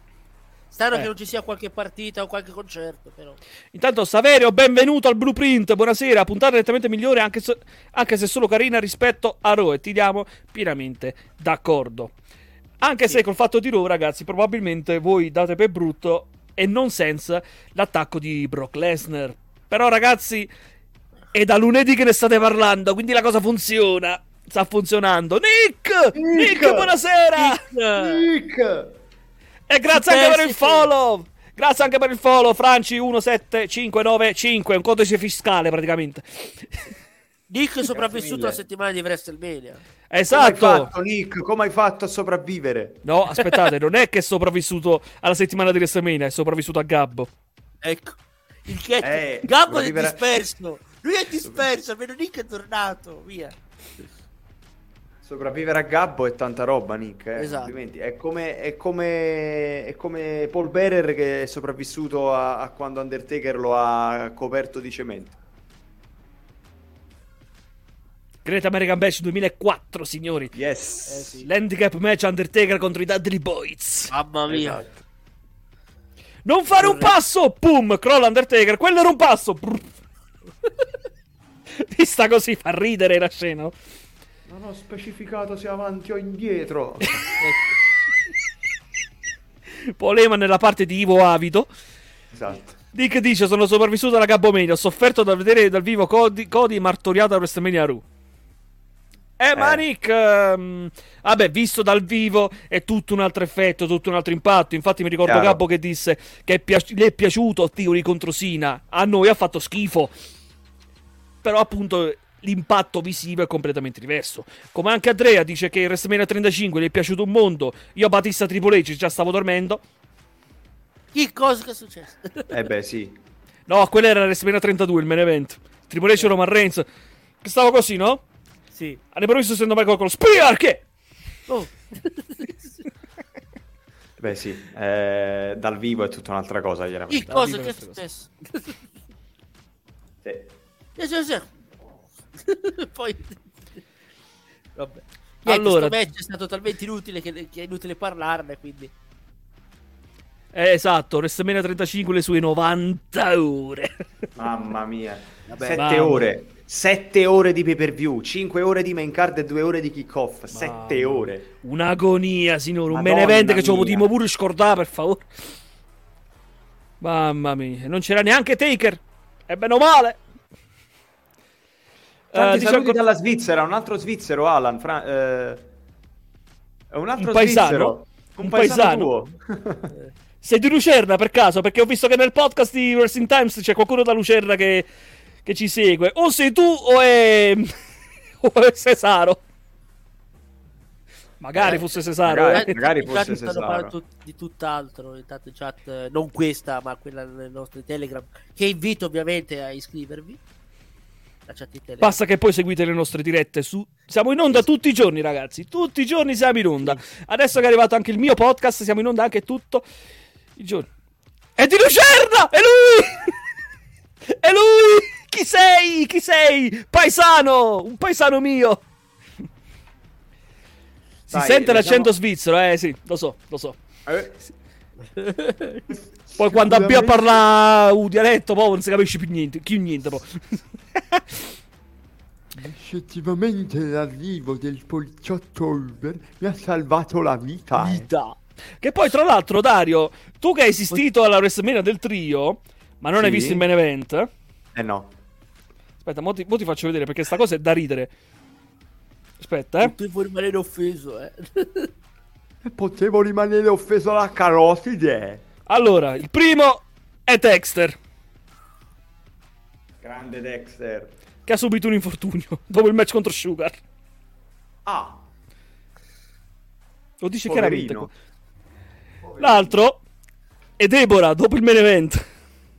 Strano Eh. che non ci sia qualche partita o qualche concerto, però. Intanto, Saverio, benvenuto al Blueprint. Buonasera. Puntata nettamente migliore, anche se, anche se solo carina rispetto a Raw. E ti diamo pienamente d'accordo. Anche se col fatto di Raw, ragazzi, probabilmente voi date per brutto e non senza l'attacco di Brock Lesnar. Però, ragazzi, è da lunedì che ne state parlando, quindi la cosa funziona. Sta funzionando. Nick! Nick, Nick! buonasera! Nick! E grazie anche per il follow. Grazie anche per il follow, Franci 17595, un codice fiscale praticamente. Nick è sopravvissuto alla settimana di WrestleMania. Come hai Esatto. fatto, Nick? Come hai fatto a sopravvivere? No, aspettate, non è che è sopravvissuto alla settimana di WrestleMania, è sopravvissuto a Gabbo. Ecco. Il che Eh, Gabbo è disperso. Lui è disperso, almeno Nick è tornato. Via. Sopravvivere a Gabbo è tanta roba, Nick. eh, Esatto. È come, è, come, è come Paul Bearer che è sopravvissuto a, a quando Undertaker lo ha coperto di cemento. Great American Bash 2004, signori. Yes. Eh, sì. L'handicap match Undertaker contro i Dudley Boys. Mamma mia. Esatto. Non fare un passo! Pum! Crolla Undertaker. Quello era un passo! Vista così fa ridere la scena. Non ho specificato se avanti o indietro. Polema nella parte di Ivo Avido. esatto. Dick dice: Sono sopravvissuto alla Gabbomania. Ho sofferto dal vedere dal vivo Cody, Cody martoriato a WrestleMania Ru. Eh, ma Eh. Nick, ehm, vabbè, visto dal vivo è tutto un altro effetto, tutto un altro impatto. Infatti, mi ricordo Chiaro. Gabbo che disse che è piaci- gli è piaciuto Theory contro Sina. A noi ha fatto schifo. Però, appunto, l'impatto visivo è completamente diverso. Come anche Andrea dice che il WrestleMania 35 gli è piaciuto un mondo. Io a Batista Triple H già stavo dormendo. Che cosa che è successo? Eh beh, sì. No, quello era WrestleMania 32, il main event. Triple H e Roman Reigns. Che stavo così, no? sì. All'improvviso sento Michael con lo Spear che... Oh. Beh, sì. Eh, dal vivo è tutta un'altra cosa, Che chiaramente. cosa vivo che è successo? Sì. Eh, sì, sì. Poi... Vabbè. Niente, Allora- sto match è stato talmente inutile che, che è inutile parlarne, quindi... Eh, esatto, WrestleMania 35 le sue 90 ore. Mamma mia. Vabbè, Sette mamma. ore. Sette ore di pay per view. Cinque ore di main card e due ore di kick off. Sette Mamma. ore. Un'agonia, signore. Un Madonna main event che ci mia. potremmo pure scordare, per favore. Mamma mia. Non c'era neanche Taker. E bene o male. Tanti Eh, dice saluti dalla Svizzera. Un altro svizzero, Alan. Fra- eh, è un altro Un paesano? svizzero. Un paesano. tuo. Sei di Lucerna per caso? Perché ho visto che nel podcast di Wrestling Times c'è qualcuno da Lucerna che, che ci segue. O sei tu o è. o è Cesaro. Magari Eh, fosse Cesaro. magari. eh. magari in fosse chat stanno Cesaro. parlando di tutt'altro. Intanto in chat, eh, non questa, ma quella nelle nostre Telegram. Che invito ovviamente a iscrivervi. La chat di Telegram. Basta che poi seguite le nostre dirette su... Siamo in onda tutti i giorni, ragazzi. Tutti i giorni siamo in onda. Adesso che è arrivato anche il mio podcast, siamo in onda anche tutto i giorni. È di Lucerna! È lui! È lui! Chi sei? Chi sei? Paesano! Un paesano mio! Si Dai, sente diciamo- l'accento svizzero, eh sì, lo so, lo so. Eh, Poi quando abbia a parlare un dialetto, poi non si capisce più niente. Più niente, poi. Effettivamente l'arrivo del poliziotto Ulver mi ha salvato la vita. eh. vita. Che poi, tra l'altro, Dario, tu che hai assistito alla WrestleMania del trio, ma non hai Sì. visto il main event? eh no. Aspetta, mo ti, mo ti faccio vedere perché sta cosa è da ridere. Aspetta, eh. Puoi rimanere offeso, eh. Potevo rimanere offeso alla carotide. Allora, il primo è Dexter, Grande Dexter. che ha subito un infortunio dopo il match contro Sugar. Ah, Lo dice poverino. chiaramente. L'altro è Deborah dopo il main event.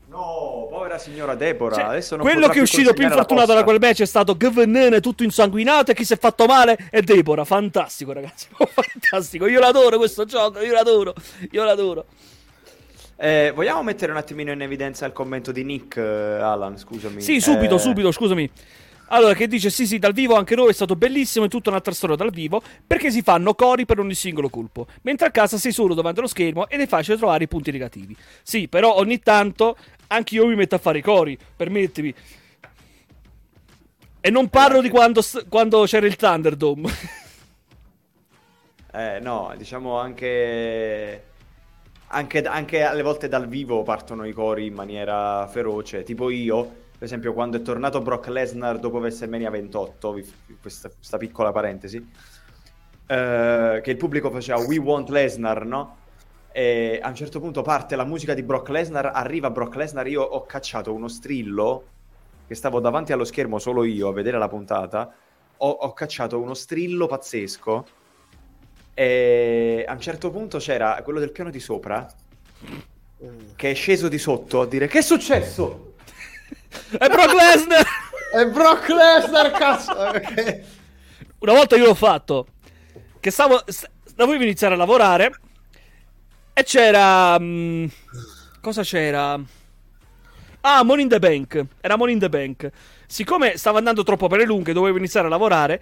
No, povera signora Deborah. Cioè, Adesso non quello che è uscito più infortunato da quel match è stato GVN tutto insanguinato e chi si è fatto male è Deborah. Fantastico, ragazzi. Fantastico. Io l'adoro questo gioco. Io l'adoro. Io l'adoro. Eh, vogliamo mettere un attimino in evidenza il commento di Nick, eh, Alan? Scusami. Sì, subito, Eh, subito, scusami. Allora, che dice, sì, sì, dal vivo anche noi è stato bellissimo, è tutta un'altra storia dal vivo, perché si fanno cori per ogni singolo colpo, mentre a casa sei solo davanti allo schermo ed è facile trovare i punti negativi. Sì, però ogni tanto anche io mi metto a fare i cori, permettimi. E non parlo di quando, quando c'era il Thunderdome. Eh, no, diciamo anche... anche. Anche alle volte dal vivo partono i cori in maniera feroce. Tipo io, per esempio, quando è tornato Brock Lesnar dopo WrestleMania 28, vi- questa, questa piccola parentesi, eh, che il pubblico faceva We Want Lesnar, no? E a un certo punto parte la musica di Brock Lesnar, arriva Brock Lesnar, io ho cacciato uno strillo, che stavo davanti allo schermo solo io a vedere la puntata, ho, ho cacciato uno strillo pazzesco e a un certo punto c'era quello del piano di sopra che è sceso di sotto a dire che è successo? è Brock Lesnar! È Brock Lesnar, cazzo! Ok. Una volta io l'ho fatto. Che stavo. st- Dovevo iniziare a lavorare. E c'era. mm, cosa c'era? Ah, Money in the Bank. Era Money in the Bank. Siccome stavo andando troppo per le lunghe, dovevo iniziare a lavorare.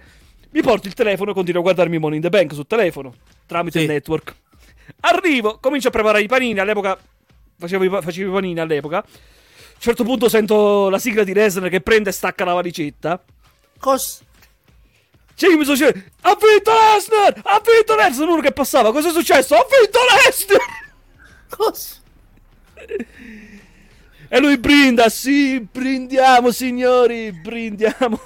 Mi porto il telefono e continuo a guardarmi Money in the Bank sul telefono. Tramite Sì. il network. Arrivo, comincio a preparare i panini. All'epoca. Facevo i, facevo i panini all'epoca. A un certo punto sento la sigla di Lesnar che prende e stacca la valicetta. Cos... C'è chi mi sono dicendo, ha vinto Lesnar! Ha vinto Lesnar! Uno che passava, cosa è successo? Ha vinto Lesnar! Cos... E lui brinda, sì, brindiamo signori, brindiamo.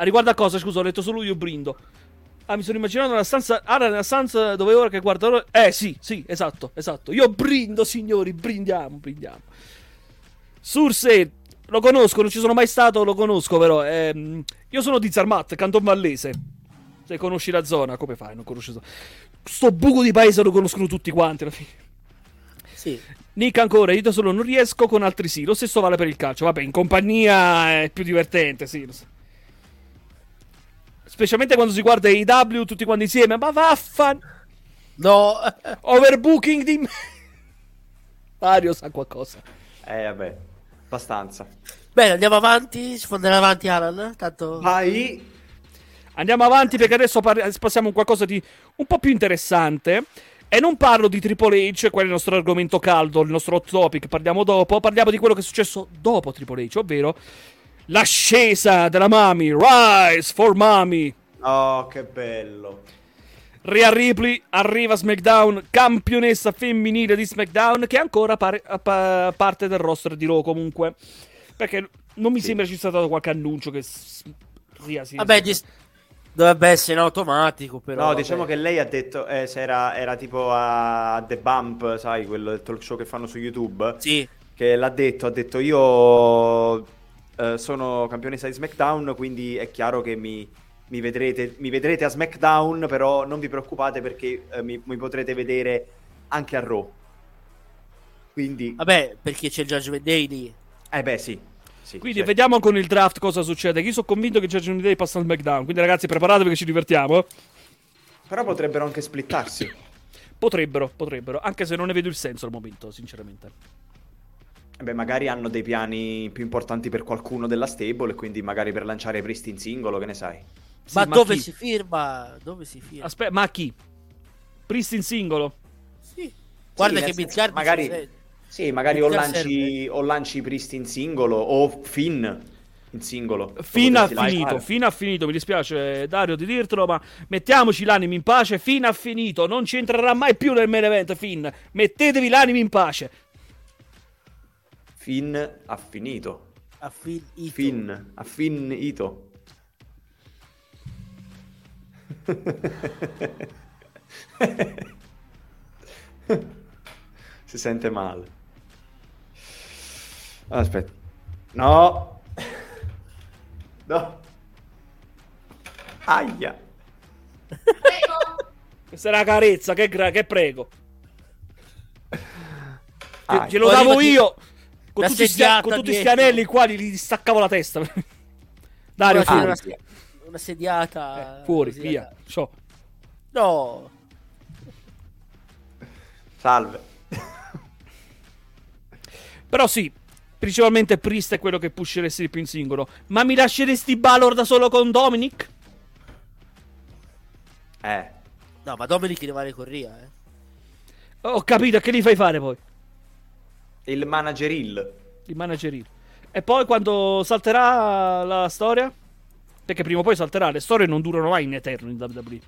A riguardo a cosa, scusa, ho letto solo io brindo. Ah, mi sono immaginato nella stanza, ah, nella stanza dove ora che guardo Eh, sì, sì, esatto, esatto. Io brindo, signori, brindiamo, brindiamo. Surse, lo conosco, non ci sono mai stato, lo conosco però. Ehm, io sono di Zermatt, Canton Vallese. Se conosci la zona, come fai? Non conosci la zona? Sto buco di paese lo conoscono tutti quanti alla fine. Sì. Nick ancora, io da solo non riesco, con altri sì. Lo stesso vale per il calcio. Vabbè, in compagnia è più divertente, sì. lo so. Specialmente quando si guarda AEW tutti quanti insieme. Ma vaffan! No. Overbooking di... Mario sa qualcosa. Eh, vabbè, abbastanza. Bene, andiamo avanti. Si può andare avanti, Alan. Tanto... Vai. Andiamo avanti perché adesso passiamo a qualcosa di un po' più interessante. E non parlo di Triple H, quello è il nostro argomento caldo, il nostro hot topic, parliamo dopo. Parliamo di quello che è successo dopo Triple H, ovvero l'ascesa della Mami, Rise for Mami. Oh, che bello. Rhea Ripley arriva a SmackDown, campionessa femminile di SmackDown, che è ancora pare- pa- parte del roster di Raw comunque. Perché non mi Sì. sembra ci sia stato qualche annuncio che Rhea si... Vabbè, di, Dovrebbe essere in automatico, però. No, vabbè. diciamo che lei ha detto, eh, se era, era tipo a The Bump, sai, quello del talk show che fanno su YouTube, Sì, che l'ha detto, ha detto io eh, sono campionessa di SmackDown, quindi è chiaro che mi, mi vedrete, mi vedrete a SmackDown, però non vi preoccupate perché eh, mi, mi potrete vedere anche a Raw. Quindi, vabbè, perché c'è il Judgment Day lì. eh beh sì. sì Quindi cioè, vediamo con il draft cosa succede. Io sono convinto che Judgment Day passa al SmackDown. Quindi, ragazzi, preparatevi che ci divertiamo. Però potrebbero anche splittarsi. Potrebbero, potrebbero. Anche se non ne vedo il senso al momento, sinceramente. Eh Beh, magari hanno dei piani più importanti per qualcuno della stable e quindi magari per lanciare Priest in singolo, che ne sai? Sì, ma, ma dove chi? si firma? Dove si firma? Aspetta, ma chi? Priest in singolo? Sì. Guarda nel che Midgard magari- sei. Sì, magari o lanci, o lanci Priest in singolo o Finn in singolo. Fino ha Potresti finito, fino ha finito. Mi dispiace, Dario, di dirtelo, ma mettiamoci l'animo in pace. Fino ha finito. Non ci entrerà mai più nel main event, Finn. Mettetevi l'animo in pace. Finn ha finito. A Finn Ito. Finn ha finito. si sente male. Aspetta. No. No. Aia. Questa è una carezza, che, gra- che prego. Aia. Glielo Poi davo io. Con tutti, sti, sediata con tutti sti anelli qua gli, gli staccavo la testa. Dario, Una, fuori, una, una sediata. Eh, fuori, così, via. eh. Ciao. No. Salve. Però sì, principalmente Priest è quello che pusheresti di più in singolo. Ma mi lasceresti Balor da solo con Dominic? Eh. No, ma Dominic ne vale corria, eh. Ho capito, che li fai fare poi? Il manager Hill. Il managerino. E poi quando salterà la storia? Perché prima o poi salterà, le storie non durano mai in eterno in WWE.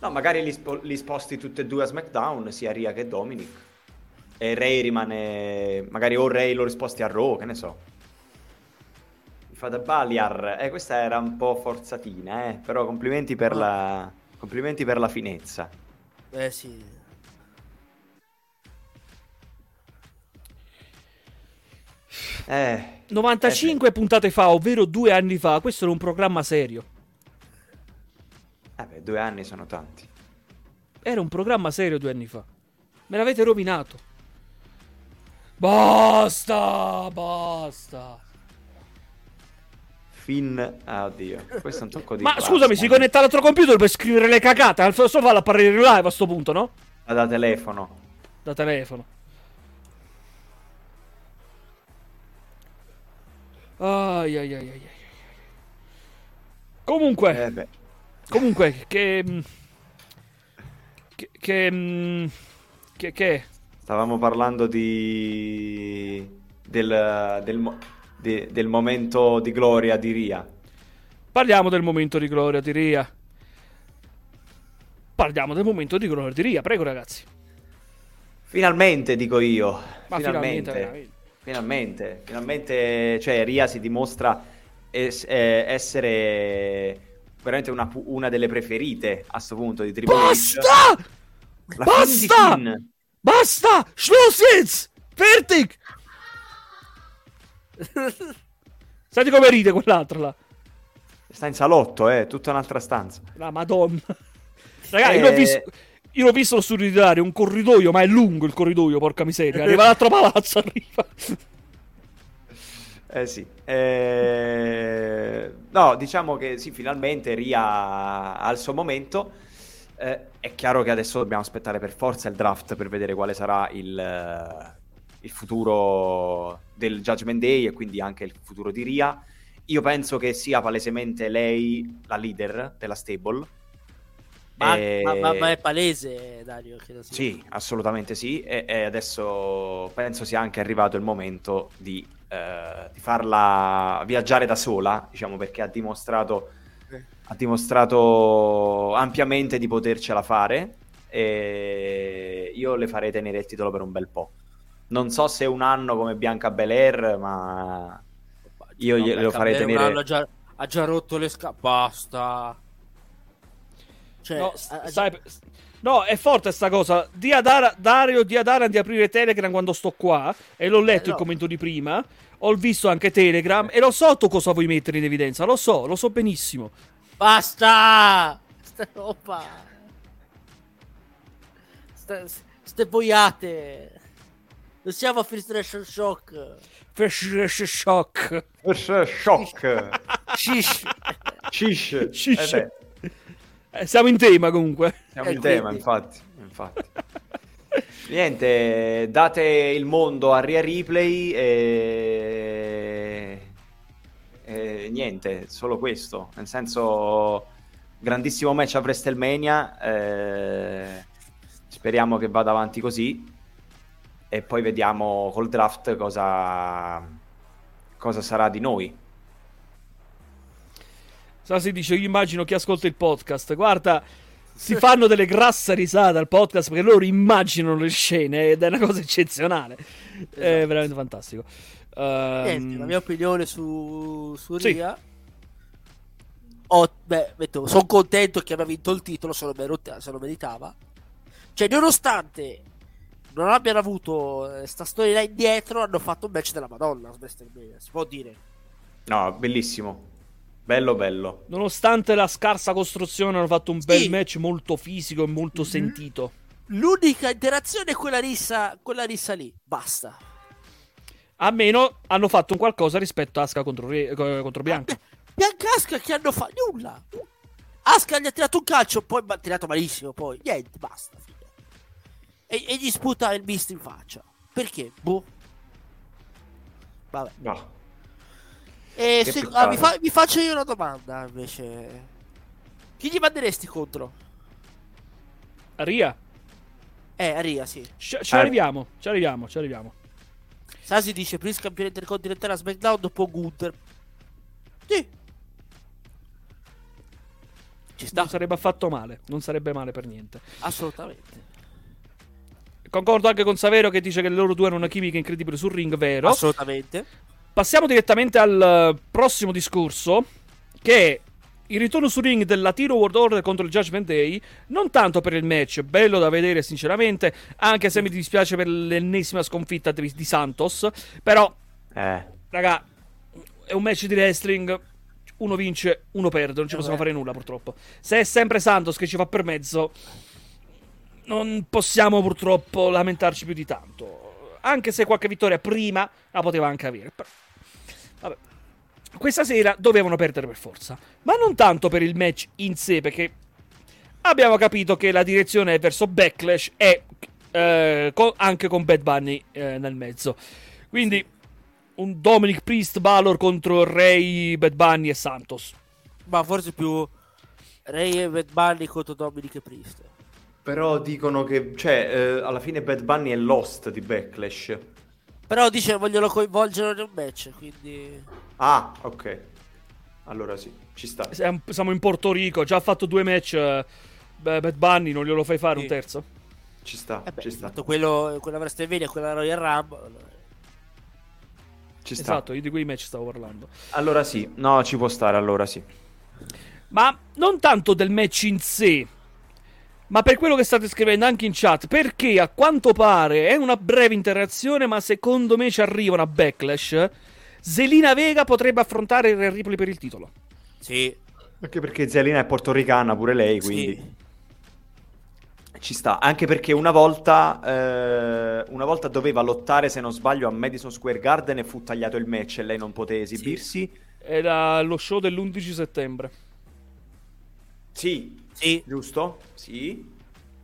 No, magari li, spo- li sposti tutti e due a SmackDown, sia Ria che Dominic. E Ray rimane. Magari o Ray lo risposti a Raw, che ne so. Mi fate Baliar. Eh, questa era un po' forzatina, eh. Però complimenti per la. Complimenti per la finezza. Eh sì. Eh. 95 puntate fa, ovvero due anni fa, questo era un programma serio. Eh beh, due anni sono tanti. Era un programma serio due anni fa. Me l'avete rovinato. Basta, basta. Finn. Ah, oddio. Questo è un tocco di. Ma classe, scusami, si eh. connette all'altro computer per scrivere le cagate. Al fa la parere live a sto punto, no? Da telefono. Da telefono. Ai ai ai ai. Comunque, Eh comunque, che. mm, Che. Che. mm, Che. che- Stavamo parlando di. del. del, di- del momento di gloria di Ria. Parliamo del momento di gloria di Ria. Parliamo del momento di gloria di Ria, prego ragazzi. Finalmente, dico io. Ma finalmente, veramente. Finalmente, finalmente, cioè Ria si dimostra es- eh, essere veramente una, una delle preferite a sto punto di Triple H. Basta! La di Basta! Basta! Schluss jetzt! Fertig! Senti come ride quell'altro là. Sta in salotto, eh, tutta un'altra stanza. La madonna. Ragazzi, io l'ho Eh. visto... Io l'ho visto Dario, un corridoio, ma è lungo il corridoio, porca miseria. Arriva l'altro palazzo, arriva. Eh sì. Eh, No, diciamo che sì, finalmente Ria ha il suo momento. Eh, è chiaro che adesso dobbiamo aspettare per forza il draft per vedere quale sarà il, eh, il futuro del Judgment Day e quindi anche il futuro di Ria. Io penso che sia palesemente lei la leader della stable. Ma, E- ma- ma- ma è palese, Dario. Sì, assolutamente sì. E, e adesso penso sia anche arrivato il momento di, eh, di farla viaggiare da sola, diciamo, perché ha dimostrato, Eh. ha dimostrato ampiamente di potercela fare. E io le farei tenere il titolo per un bel po'. Non so se un anno come Bianca Belair, ma io No, glielo farei tenere. già, ha già rotto le scatole. Basta. Cioè, No, a- a- stai- no, è forte sta cosa. Di a Dara- Dario di a Daran di aprire Telegram quando sto qua. E l'ho letto Eh, no. il commento di prima. Ho visto anche Telegram. E lo so tu cosa vuoi mettere in evidenza. Lo so, lo so benissimo. Basta! Sta roba. Sta- Ste boiate. Non siamo a First Shock. Fresh shock. Shock. Shish. Cish. Shish. Eh Eh, siamo in tema comunque. siamo E in tema, infatti. infatti. Niente, date il mondo a Ria Ripley e... e niente, solo questo. Nel senso, grandissimo match a WrestleMania. eh, Speriamo che vada avanti così. E poi vediamo col draft cosa, cosa sarà di noi. Sasi dice: Io immagino chi ascolta il podcast. Guarda, si fanno delle grasse risate al podcast perché loro immaginano le scene ed è una cosa eccezionale. È veramente fantastico. Ehm, Niente, la mia opinione su, su Sì. Ria. Beh, sono contento che abbia vinto il titolo, se lo, merita- se lo meritava. Cioè, nonostante non abbiano avuto eh, sta storia indietro, hanno fatto un match della Madonna. Si può dire. No, bellissimo. Bello, bello. Nonostante la scarsa costruzione, hanno fatto un Sì. bel match molto fisico e molto Mhm. sentito. L'unica interazione è quella rissa, quella rissa lì. Basta. A meno hanno fatto un qualcosa rispetto a Asuka contro, eh, contro Bianca. Bianca Asuka che hanno fatto nulla. Asuka gli ha tirato un calcio, poi ha tirato malissimo, poi niente, basta. E, e gli sputa il mist in faccia. Perché? Boh. Vabbè. No. E Che se- ah, mi, fa- mi faccio io una domanda invece. Chi gli manderesti contro? Ria, Eh, Aria, sì. ci, ci Eh. arriviamo, ci arriviamo, ci arriviamo. Sasi dice Prince campione intercontinentale a SmackDown dopo Gunther. Sì. Ci sta, Non sarebbe affatto male, non sarebbe male per niente. assolutamente. Concordo anche con Savero che dice che loro due hanno una chimica incredibile sul ring, vero? Assolutamente. Passiamo direttamente al eh, prossimo discorso, che è il ritorno su ring del Latino World Order contro il Judgment Day, non tanto per il match, bello da vedere sinceramente, anche se mi dispiace per l'ennesima sconfitta di, di Santos, però, Eh. raga, è un match di wrestling, uno vince, uno perde, non ci Eh possiamo beh. fare nulla purtroppo. Se è sempre Santos che ci fa per mezzo, non possiamo purtroppo lamentarci più di tanto. Anche se qualche vittoria prima la poteva anche avere. Però, vabbè. Questa sera dovevano perdere per forza. Ma non tanto per il match in sé, perché abbiamo capito che la direzione è verso Backlash e eh, co- anche con Bad Bunny eh, nel mezzo. Quindi un Dominic Priest Balor contro Ray, Bad Bunny e Santos. Ma forse più Ray e Bad Bunny contro Dominic e Priest. Però dicono che, cioè, eh, alla fine Bad Bunny è lost di Backlash. Però dice vogliono coinvolgere nel match, quindi... Ah, ok. Allora sì, ci sta. Siamo in Porto Rico, già ha fatto due match. eh, Bad Bunny, non glielo fai fare Sì. un terzo? Ci sta, Eh beh, ci sta. quello, quella WrestleMania, quella Royal Rumble. Ci sta. Esatto, io di quei match stavo parlando. Allora sì, no, ci può stare, allora sì. Ma non tanto del match in sé, ma per quello che state scrivendo anche in chat, perché a quanto pare è una breve interazione, ma secondo me ci arriva una backlash. Zelina Vega potrebbe affrontare il Ripley per il titolo. Sì, Anche perché Zelina è portoricana pure lei, quindi sì. ci sta. Anche perché una volta, eh, una volta doveva lottare, se non sbaglio, a Madison Square Garden e fu tagliato il match e lei non poté esibirsi. Era lo show dell'11 settembre. Sì, Sì, giusto? Sì.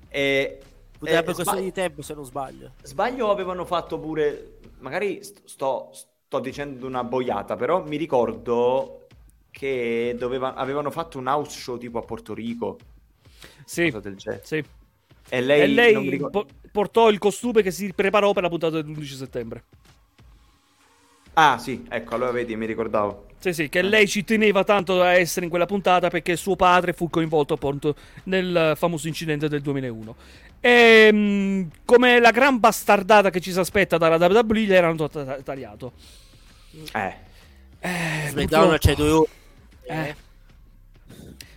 E, poteva eh, per questione sbag- di tempo se non sbaglio. Sbaglio avevano fatto pure. Magari st- sto, sto dicendo una boiata, però mi ricordo che doveva- avevano fatto un house show tipo a Porto Rico. Sì, cosa del genere. sì. E lei, e lei non mi ricordo- po- portò il costume che si preparò per la puntata dell'11 settembre. Ah, sì, ecco, allora vedi, mi ricordavo. Sì, sì, che lei ci teneva tanto a essere in quella puntata perché suo padre fu coinvolto appunto nel famoso incidente del 2001. E mm, come la gran bastardata che ci si aspetta dalla WWE, gli erano ta- ta- tagliato. Eh, Eh, SmackDown c'è due ore. Eh.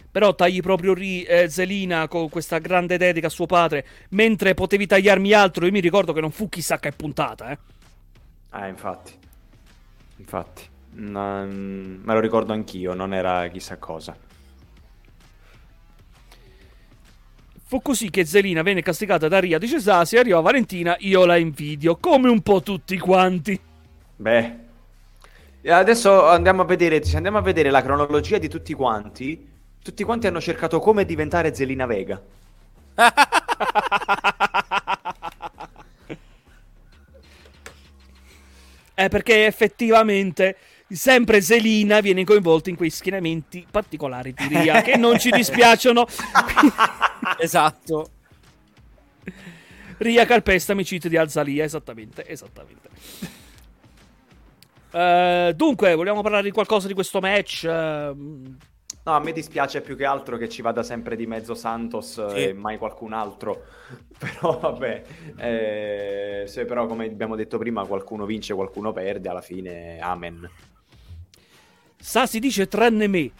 Però tagli proprio Ri- eh, Zelina con questa grande dedica a suo padre, mentre potevi tagliarmi altro. Io mi ricordo che non fu chissà che puntata, eh. Ah, infatti. Infatti. Non- me lo ricordo anch'io, non era chissà cosa. Fu così che Zelina venne castigata da Ria, dice Sasi, arrivò Valentina, io la invidio, come un po' tutti quanti. Beh. E Adesso andiamo a vedere, se andiamo a vedere la cronologia di tutti quanti, tutti quanti hanno cercato come diventare Zelina Vega. Eh, perché effettivamente sempre Zelina viene coinvolta in quei schieramenti particolari di Ria, che non ci dispiacciono. Esatto. Ria calpesta amicizia di Alzalia, esattamente, esattamente. Eh, dunque, vogliamo parlare di qualcosa di questo match? Eh, No, a me dispiace più che altro che ci vada sempre di mezzo Santos Sì. e mai qualcun altro. Però vabbè, eh, se però come abbiamo detto prima qualcuno vince, qualcuno perde, alla fine amen. Sasi dice tranne me.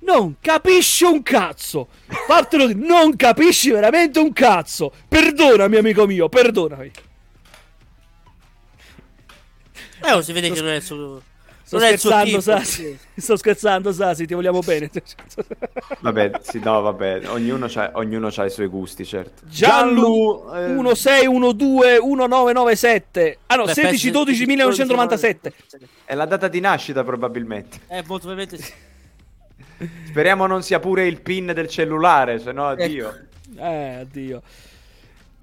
Non capisci un cazzo. Fatelo dire, non capisci veramente un cazzo. Perdonami, amico mio, perdonami. Eh, oh, si vede che non è suo... Sto non scherzando, Sasi. Sto scherzando, Sasi, ti vogliamo bene. Vabbè, sì, no, vabbè, ognuno ha ognuno c'ha i suoi gusti, certo. Gianlu eh, 1612 1997. Ah no, Beh, 16 penso- 12 1997. È la data di nascita probabilmente. Eh, molto probabilmente sì. Speriamo non sia pure il pin del cellulare, se no addio. Eh, addio.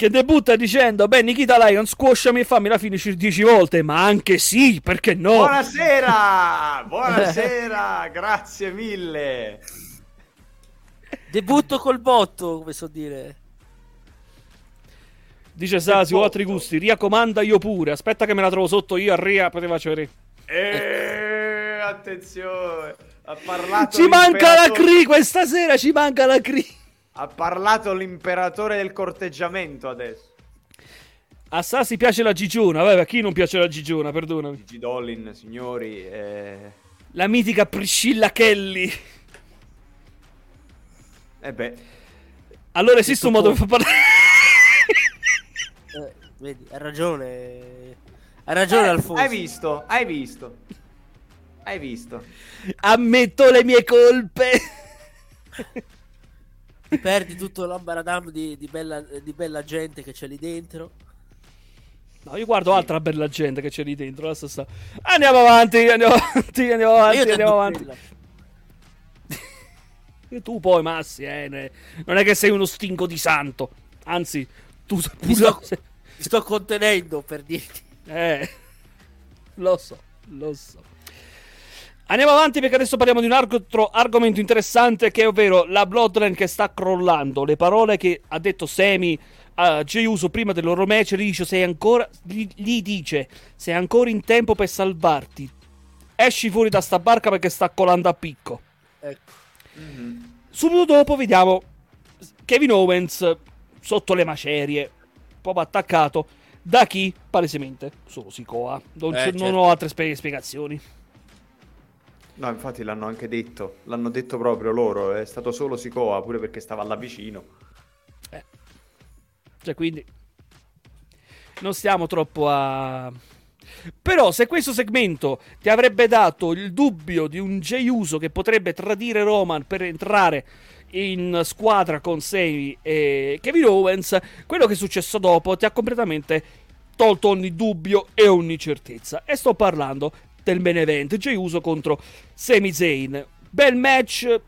Che debutta dicendo: Beh, Nikita Lion, squasciami e fammi la finish 10 volte. Ma anche sì, perché no? Buonasera! Buonasera! Grazie mille! Debutto col botto, come so dire. Dice Sasi, ho altri gusti. Ria comanda io pure. Aspetta che me la trovo sotto io a Ria. Poteva vedere. Eh, attenzione! Ha parlato Ci manca la Cri questa sera. Ci manca la Cri. Ha parlato l'imperatore del corteggiamento adesso. A Sasi piace la Gigiona. Vabbè, a chi non piace la Gigiona? Perdonami. Gigi Dollin, signori. eh, La mitica Priscilla Kelly. Eh beh, Allora esiste un modo per far parlare. Eh, vedi, ha ragione. Ha ragione Alfonso. hai visto? Hai visto? Hai visto? Ammetto le mie colpe. Perdi tutto l'ambaradam di, di bella, di bella gente che c'è lì dentro. No, io guardo altra bella gente che c'è lì dentro. la stessa- Andiamo avanti, andiamo avanti, andiamo avanti, andiamo avanti. E tu poi, Massi, eh, ne- non è che sei uno stinco di santo. Anzi, tu sei Mi sto, mi sto contenendo per dirti. Eh, lo so, lo so. Andiamo avanti perché adesso parliamo di un altro argomento interessante che è ovvero la Bloodline che sta crollando. Le parole che ha detto Semi a Jey Uso prima del loro match, gli dice sei ancora gli, gli dice sei ancora in tempo per salvarti. Esci fuori da sta barca perché sta colando a picco. Ecco. Subito dopo vediamo Kevin Owens sotto le macerie, proprio attaccato da chi? Palesemente solo Sikoa. Non, Eh, c'è- non certo. ho altre spie- spiegazioni. No, infatti l'hanno anche detto. L'hanno detto proprio loro. È stato solo Sikoa, pure perché stava là vicino. Cioè, quindi non stiamo troppo a. Però, se questo segmento ti avrebbe dato il dubbio di un Jey Uso che potrebbe tradire Roman per entrare in squadra con Sami e Kevin Owens, quello che è successo dopo ti ha completamente tolto ogni dubbio e ogni certezza. E sto parlando del main event Jey Uso contro Sami Zayn. Bel match,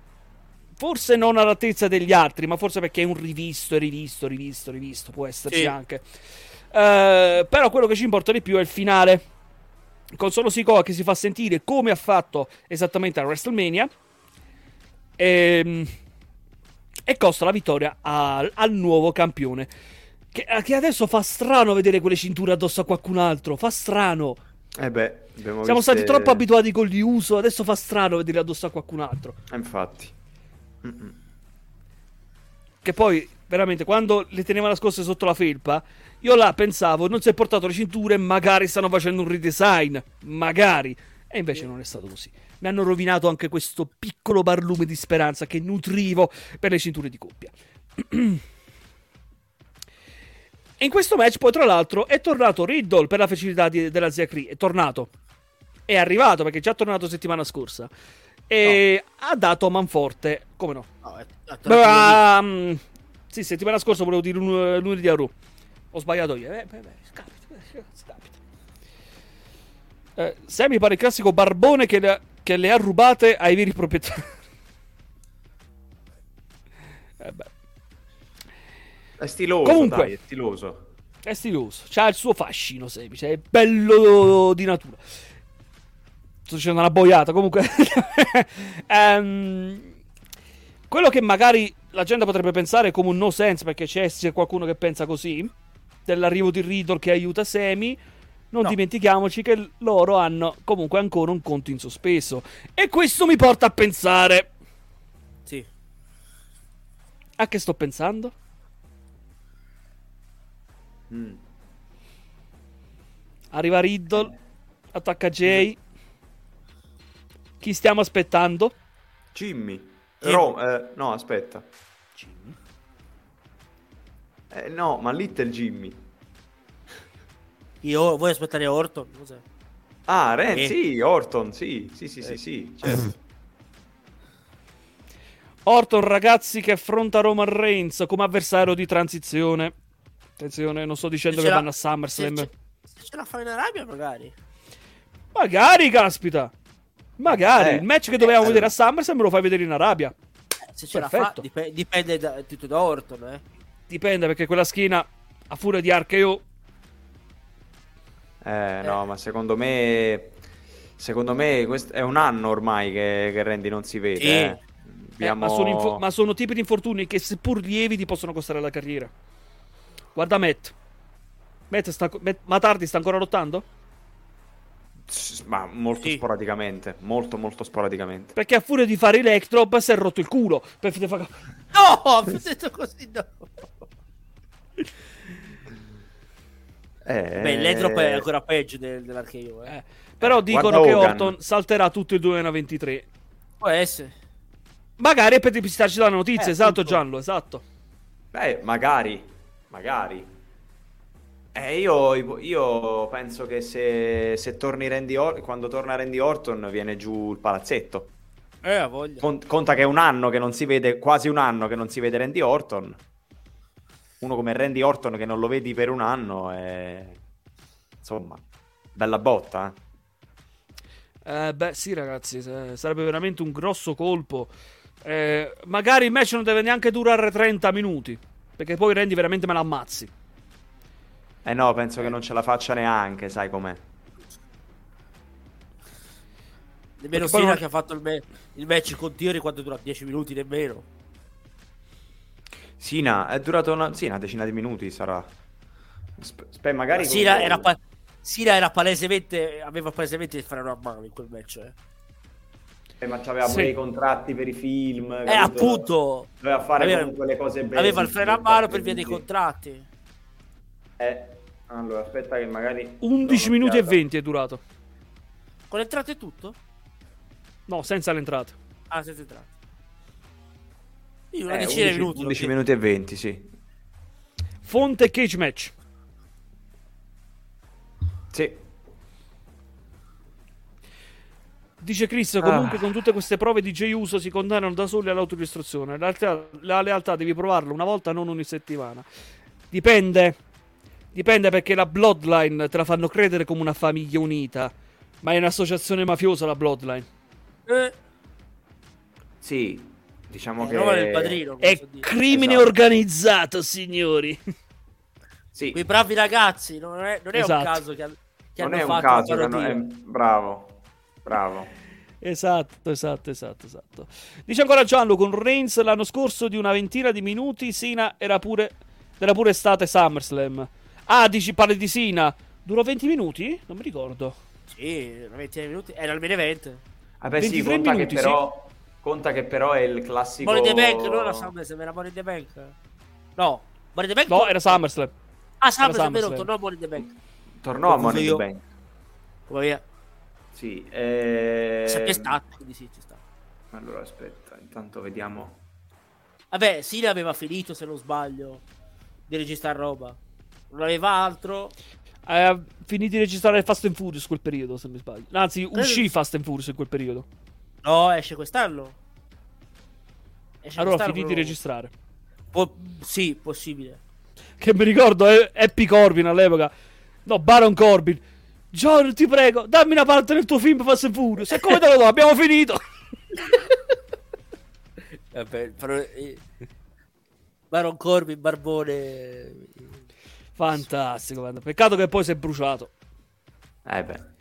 forse non all'altezza degli altri, ma forse perché è un rivisto, e rivisto, rivisto, rivisto, può esserci Sì. anche. Eh, però quello che ci importa di più è il finale. Con solo Sikoa che si fa sentire come ha fatto esattamente a WrestleMania. Ehm, E, costa la vittoria al, al nuovo campione. Che, che adesso fa strano vedere quelle cinture addosso a qualcun altro. Fa strano. Eh beh, abbiamo Siamo viste- stati troppo abituati con gli uso. Adesso fa strano vedere addosso a qualcun altro. Eh, Infatti. Mm-mm. Che poi, veramente, quando le teneva nascoste sotto la felpa, io là pensavo, non si è portato le cinture, magari stanno facendo un redesign. Magari. E invece non è stato così. Mi hanno rovinato anche questo piccolo barlume di speranza che nutrivo per le cinture di coppia. In questo match, poi, tra l'altro, è tornato Riddle per la facilità di- della zia Cree. È tornato. È arrivato perché è già tornato settimana scorsa. E ha dato manforte. Come no? No, è- è Beh, um, sì, settimana scorsa volevo dire lun- lunedì a Raw. Ho sbagliato io. Eh, beh, beh, capita, eh, capita. Eh, Sammy pare il classico barbone che le, che le ha rubate ai veri proprietari. eh beh, È stiloso, Comunque. dai, è stiloso. è stiloso. C'ha il suo fascino, Sammy. Cioè, è bello di natura. Sto dicendo una boiata. Comunque, Ehm, quello che magari la gente potrebbe pensare come un no sense, perché c'è, qualcuno che pensa così, dell'arrivo di Riddle che aiuta Semi. Non No. dimentichiamoci che loro hanno comunque ancora un conto in sospeso. E questo mi porta a pensare. Sì. A che sto pensando? Mm. Arriva Riddle, attacca Jay. Chi stiamo aspettando? Jimmy. Jimmy. Ro- eh, no, aspetta. Eh, no, ma Little Jimmy. Io vuoi aspettare Orton? Cos'è? Ah, Ren, Eh. sì, Orton, sì, sì, sì, sì, sì, certo. Orton, ragazzi, che affronta Roman Reigns come avversario di transizione. Attenzione, non sto dicendo Se che la- vanno a SummerSlam. Se, se ce la fai in Arabia, magari. Magari, caspita. Magari. Eh, Il match che dovevamo eh, vedere a SummerSlam me lo fai vedere in Arabia. Se ce la Perfetto. fa, dip- dipende da, tutto da Orton, eh. Dipende perché quella schiena, a furia di RKO, Eh, no, ma secondo me... Secondo me questo è un anno ormai che, che Randy non si vede. Sì. eh. Eh, Abbiamo- ma, sono info- ma sono tipi di infortuni che seppur lievi ti possono costare la carriera. Guarda Matt. Matt sta, Matt Matardi sta ancora lottando? Ma molto Sì. sporadicamente. Molto, molto sporadicamente. Perché a furia di fare Electrob si è rotto il culo. Per No, mi detto così no. Eh, Beh, l'Etrop è ancora peggio del, dell'Archeo, eh. Eh, Però dicono Guarda che Hogan. Orton salterà tutto il 2023. Può essere. Magari è per depistarci la notizia, Eh, esatto appunto. Gianlo, esatto. Beh, magari. Magari. Eh, io, io penso che se, se torni Randy Or- quando torna Randy Orton viene giù il palazzetto. Eh, ha voglia. Con- conta che è un anno che non si vede, quasi un anno che non si vede Randy Orton. Uno come Randy Orton che non lo vedi per un anno è... Insomma, bella botta, eh. Eh, beh, sì, ragazzi, sarebbe veramente un grosso colpo. Eh, magari il match non deve neanche durare 30 minuti. Perché poi rendi veramente me l'ammazzi. Eh no, penso che non ce la faccia neanche, sai com'è. Nemmeno Sina non- che ha fatto il, me- il match con Theory quando dura 10 minuti nemmeno. Sina, è durato una, sì, una decina di minuti, sarà. Sp- spe- magari... Sina era, pa- Sina era palesemente aveva palesemente di fare una mano in quel match, eh. Eh, ma c'aveva Sì. pure i contratti per i film. Eh, capito? appunto. Doveva fare Aveva- comunque le cose belle. Aveva il freno a mano per via dei contratti. Eh, allora, aspetta che magari... 11 do minuti e un'occhiata. 20 è durato. Con le entrate e tutto? No, senza le entrate. Ah, senza entrate. Io una Eh, decina 11, di minuti. 11 ok. minuti e 20, sì. Fonte cage match. Sì. Dice Chris, comunque Ah. con tutte queste prove di Jey Uso si condannano da soli all'autodistruzione. La realtà- la lealtà devi provarla una volta, non ogni settimana. Dipende. Dipende perché la Bloodline te la fanno credere come una famiglia unita. Ma è un'associazione mafiosa la Bloodline. Eh, Sì, diciamo eh, che... Del padrino. È crimine Esatto. organizzato, signori. Sì, Quei bravi ragazzi, non è, non è Esatto. un caso che, che non hanno è un fatto caso. che hanno- è- Bravo, bravo. Esatto, esatto, esatto, esatto. Dice ancora Gianlu, con Reigns l'anno scorso di una ventina di minuti, Sina era pure, era pure estate SummerSlam. Ah, dici, parli di Sina. Durò 20 minuti? Non mi ricordo. Sì, una ventina di minuti. Era il main event. Vabbè sì, 23 conta minuti, che però... Conta che però è il classico... Money the Bank, non era SummerSlam, era Money in the Bank. No, Money the Bank. No, era SummerSlam. Ah, SummerSlam, vero, tornò Money in the Bank. Tornò a Confuso Money the Bank. Come via. Sì, eh... Sa che è stato, quindi sì, ci sta. Allora aspetta, intanto vediamo. Vabbè, Sile aveva finito, se non sbaglio, di registrare roba. Non aveva altro. Ha finito di registrare Fast and Furious quel periodo, se non mi sbaglio. Anzi, uscì Fast and Furious in quel periodo. No, esce quest'anno. Esce Allora, quest'anno, finiti di registrare. Po- sì, possibile. Che mi ricordo, eh, Happy Corbin all'epoca. No, Baron Corbin. John, ti prego, dammi una parte nel tuo film Fast and Furious. E come te lo do? Abbiamo finito. Vabbè, però, eh, Baron Corbin, Barbone. Fantastico. Peccato che poi si è bruciato. Eh beh.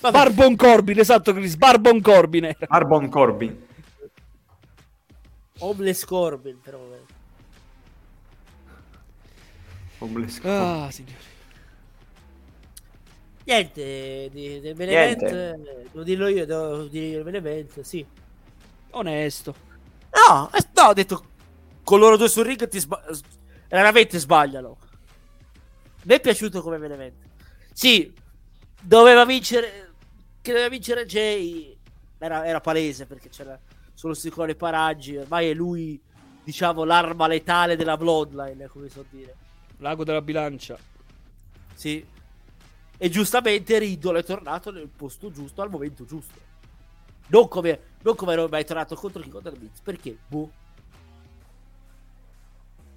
Vabbè, Barbon Corbin, esatto, Chris. Barbon Corbin era. Arbon Corbin. Homeless Corbin, però. eh. Homeless Corbin. Ah, signori. Niente, di, del Benevent, Niente. eh, devo dirlo io, devo dire il Benevent, sì. Onesto. No, eh, no, ho detto con loro due sul ring ti sba- raramente sbagliano. Mi è piaciuto come Benevent. Sì, doveva vincere, che doveva vincere Jay, era, era palese perché c'era solo sicuro i paraggi, ormai è lui, diciamo, l'arma letale della Bloodline, come so dire. Lago della bilancia. Sì. E giustamente Riddle è tornato nel posto giusto al momento giusto. Non come, non come mai tornato contro chi contro Miz. Perché? Boh.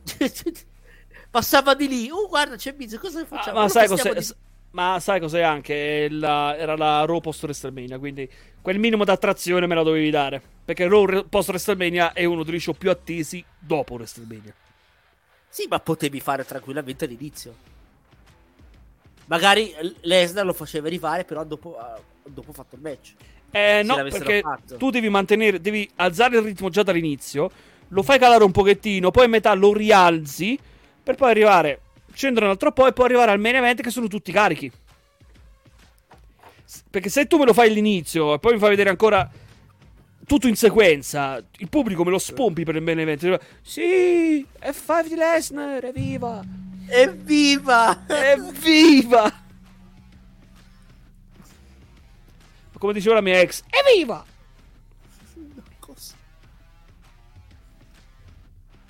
Passava di lì. Oh, guarda, c'è Miz. Cosa Ah, facciamo? ma, Lo sai cos'è, di- ma sai cos'è anche? La- era la Raw post WrestleMania, quindi quel minimo d'attrazione me la dovevi dare. Perché Raw post WrestleMania è uno degli show più attesi dopo WrestleMania. Sì, ma potevi fare tranquillamente all'inizio. Magari Lesnar lo faceva arrivare, però dopo, ah, dopo fatto il match. Eh, no, perché fatto. tu devi mantenere, devi alzare il ritmo già dall'inizio, lo fai calare un pochettino, poi a metà lo rialzi, per poi arrivare, scendere un altro po' e poi arrivare al main event che sono tutti carichi. Perché se tu me lo fai all'inizio e poi mi fai vedere ancora tutto in sequenza, il pubblico me lo spompi per il main event. Sì, F5 di Lesnar, evviva! Evviva! Evviva! Come diceva la mia ex, evviva!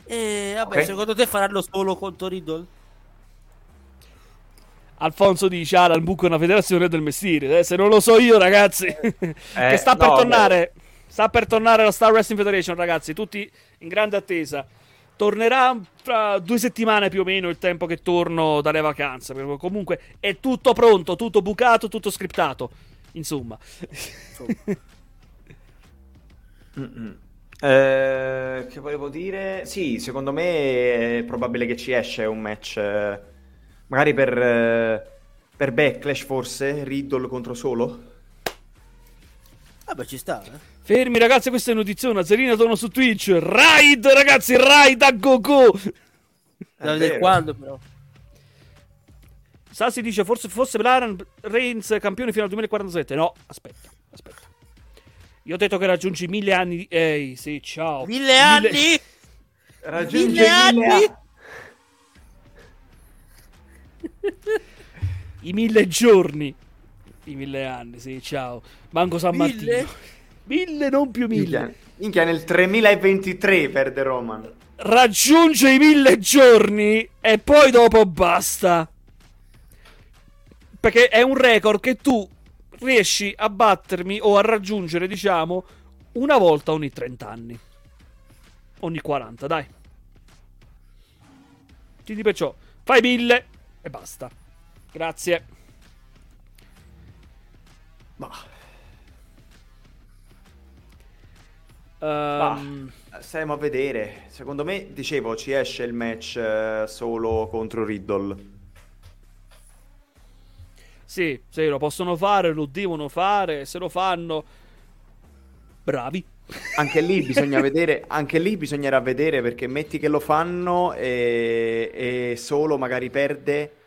E vabbè, Ok. secondo te faranno solo contro Riddle? Alfonso dice: Ah, il buco è una federazione del mestiere. Eh, se non lo so io, ragazzi, che sta per no, tornare. Sta per tornare la Star Wrestling Federation, ragazzi. Tutti in grande attesa. Tornerà fra due settimane più o meno il tempo che torno dalle vacanze. perché Comunque è tutto pronto, tutto bucato, tutto scriptato. Insomma, Mm-mm. Eh, che volevo dire? Sì, secondo me è probabile che ci esce un match, eh, magari per, eh, per Backlash forse, Riddle contro Solo. Vabbè, ci sta, eh. fermi, ragazzi. Questa è notiziona. Zerina torna su Twitch. Raid, ragazzi, raid a go go. È Da quando, però. Sassi dice forse fosse Blaran Reigns campione fino al 2047. No, aspetta, aspetta. Io ho detto che raggiungi mille anni di... Ehi, sì, ciao. Mille anni! Raggiunge Mille anni! a- I mille giorni. I mille anni, sì, ciao. Manco San Mille? Martino. Mille, non più mille. Minchia, minchia, nel 3023 perde Roman. Raggiunge i mille giorni e poi dopo basta. Perché è un record che tu riesci a battermi o a raggiungere, diciamo, una volta ogni 30 anni. Ogni 40, dai. Quindi perciò fai mille e basta. Grazie. Ma Ehm, staremo a vedere. Secondo me, dicevo, ci esce il match eh, solo contro Riddle. Sì, sì, lo possono fare, lo devono fare. Se lo fanno, bravi. Anche lì bisogna vedere, anche lì bisognerà vedere perché metti che lo fanno e, e solo magari perde.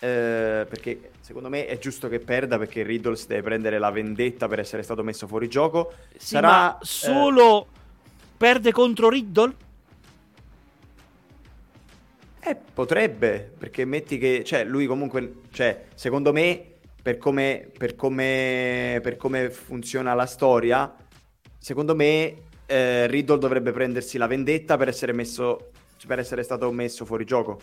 eh, perché secondo me è giusto che perda perché Riddle si deve prendere la vendetta per essere stato messo fuori gioco. Sì, Sarà ma eh, solo perde contro Riddle? Eh, potrebbe, perché metti che, cioè, lui comunque, cioè, secondo me, per come, per come, per come funziona la storia, secondo me eh, Riddle dovrebbe prendersi la vendetta per essere, messo, per essere stato messo fuori gioco.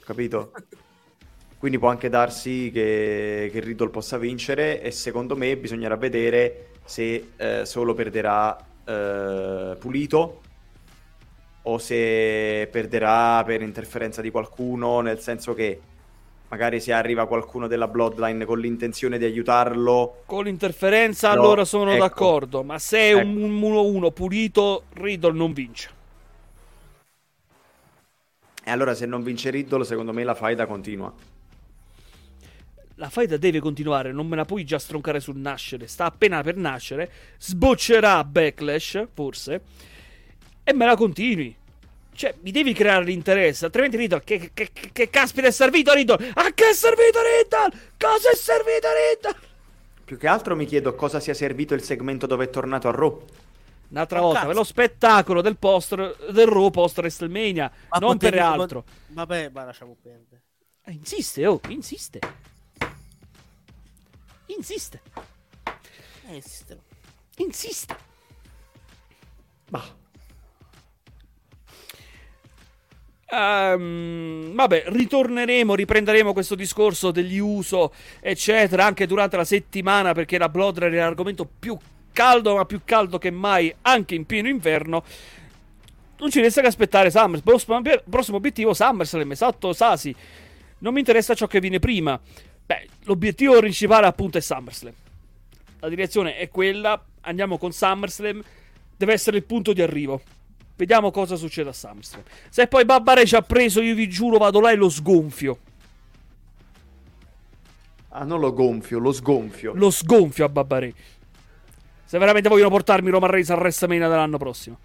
Capito? Quindi può anche darsi che, che Riddle possa vincere e secondo me bisognerà vedere se eh, solo perderà eh, Pulito o se perderà per interferenza di qualcuno, nel senso che magari se arriva qualcuno della Bloodline con l'intenzione di aiutarlo, Con l'interferenza No, allora sono ecco. d'accordo, ma se è Ecco. un 1-1 pulito, Riddle non vince. e allora se non vince Riddle, secondo me la faida continua. La faida deve continuare, non me la puoi già stroncare sul nascere. Sta appena per nascere, sboccerà Backlash, forse, e me la continui. Cioè, mi devi creare l'interesse, altrimenti Riddle, che, che, che, che caspita è servito Riddle? A che è servito Riddle? Cosa è servito Riddle? Più che altro mi chiedo cosa sia servito il segmento dove è tornato a Raw. Un'altra Oh, volta, cazzo. per lo spettacolo del post del Raw post WrestleMania, Ma non per altro. Vabbè, ma lasciamo perdere. Eh, insiste, oh, insiste. Insiste, Eh, esistono. insiste. Bah. Ehm, vabbè, ritorneremo, riprenderemo questo discorso degli uso, eccetera, anche durante la settimana perché la Bloodline è l'argomento più caldo, ma più caldo che mai, anche in pieno inverno. Non ci resta che aspettare. Prossimo, prossimo obiettivo SummerSlam, esatto, Sasi. Non mi interessa ciò che viene prima. Beh, l'obiettivo principale appunto è SummerSlam. La direzione è quella, andiamo con SummerSlam, deve essere il punto di arrivo. Vediamo cosa succede a SummerSlam. Se poi Babbare ci ha preso, io vi giuro, vado là e lo sgonfio. Ah, non lo gonfio, lo sgonfio. Lo sgonfio a Babbare. Se veramente vogliono portarmi Roman Reigns al WrestleMania dell'anno prossimo.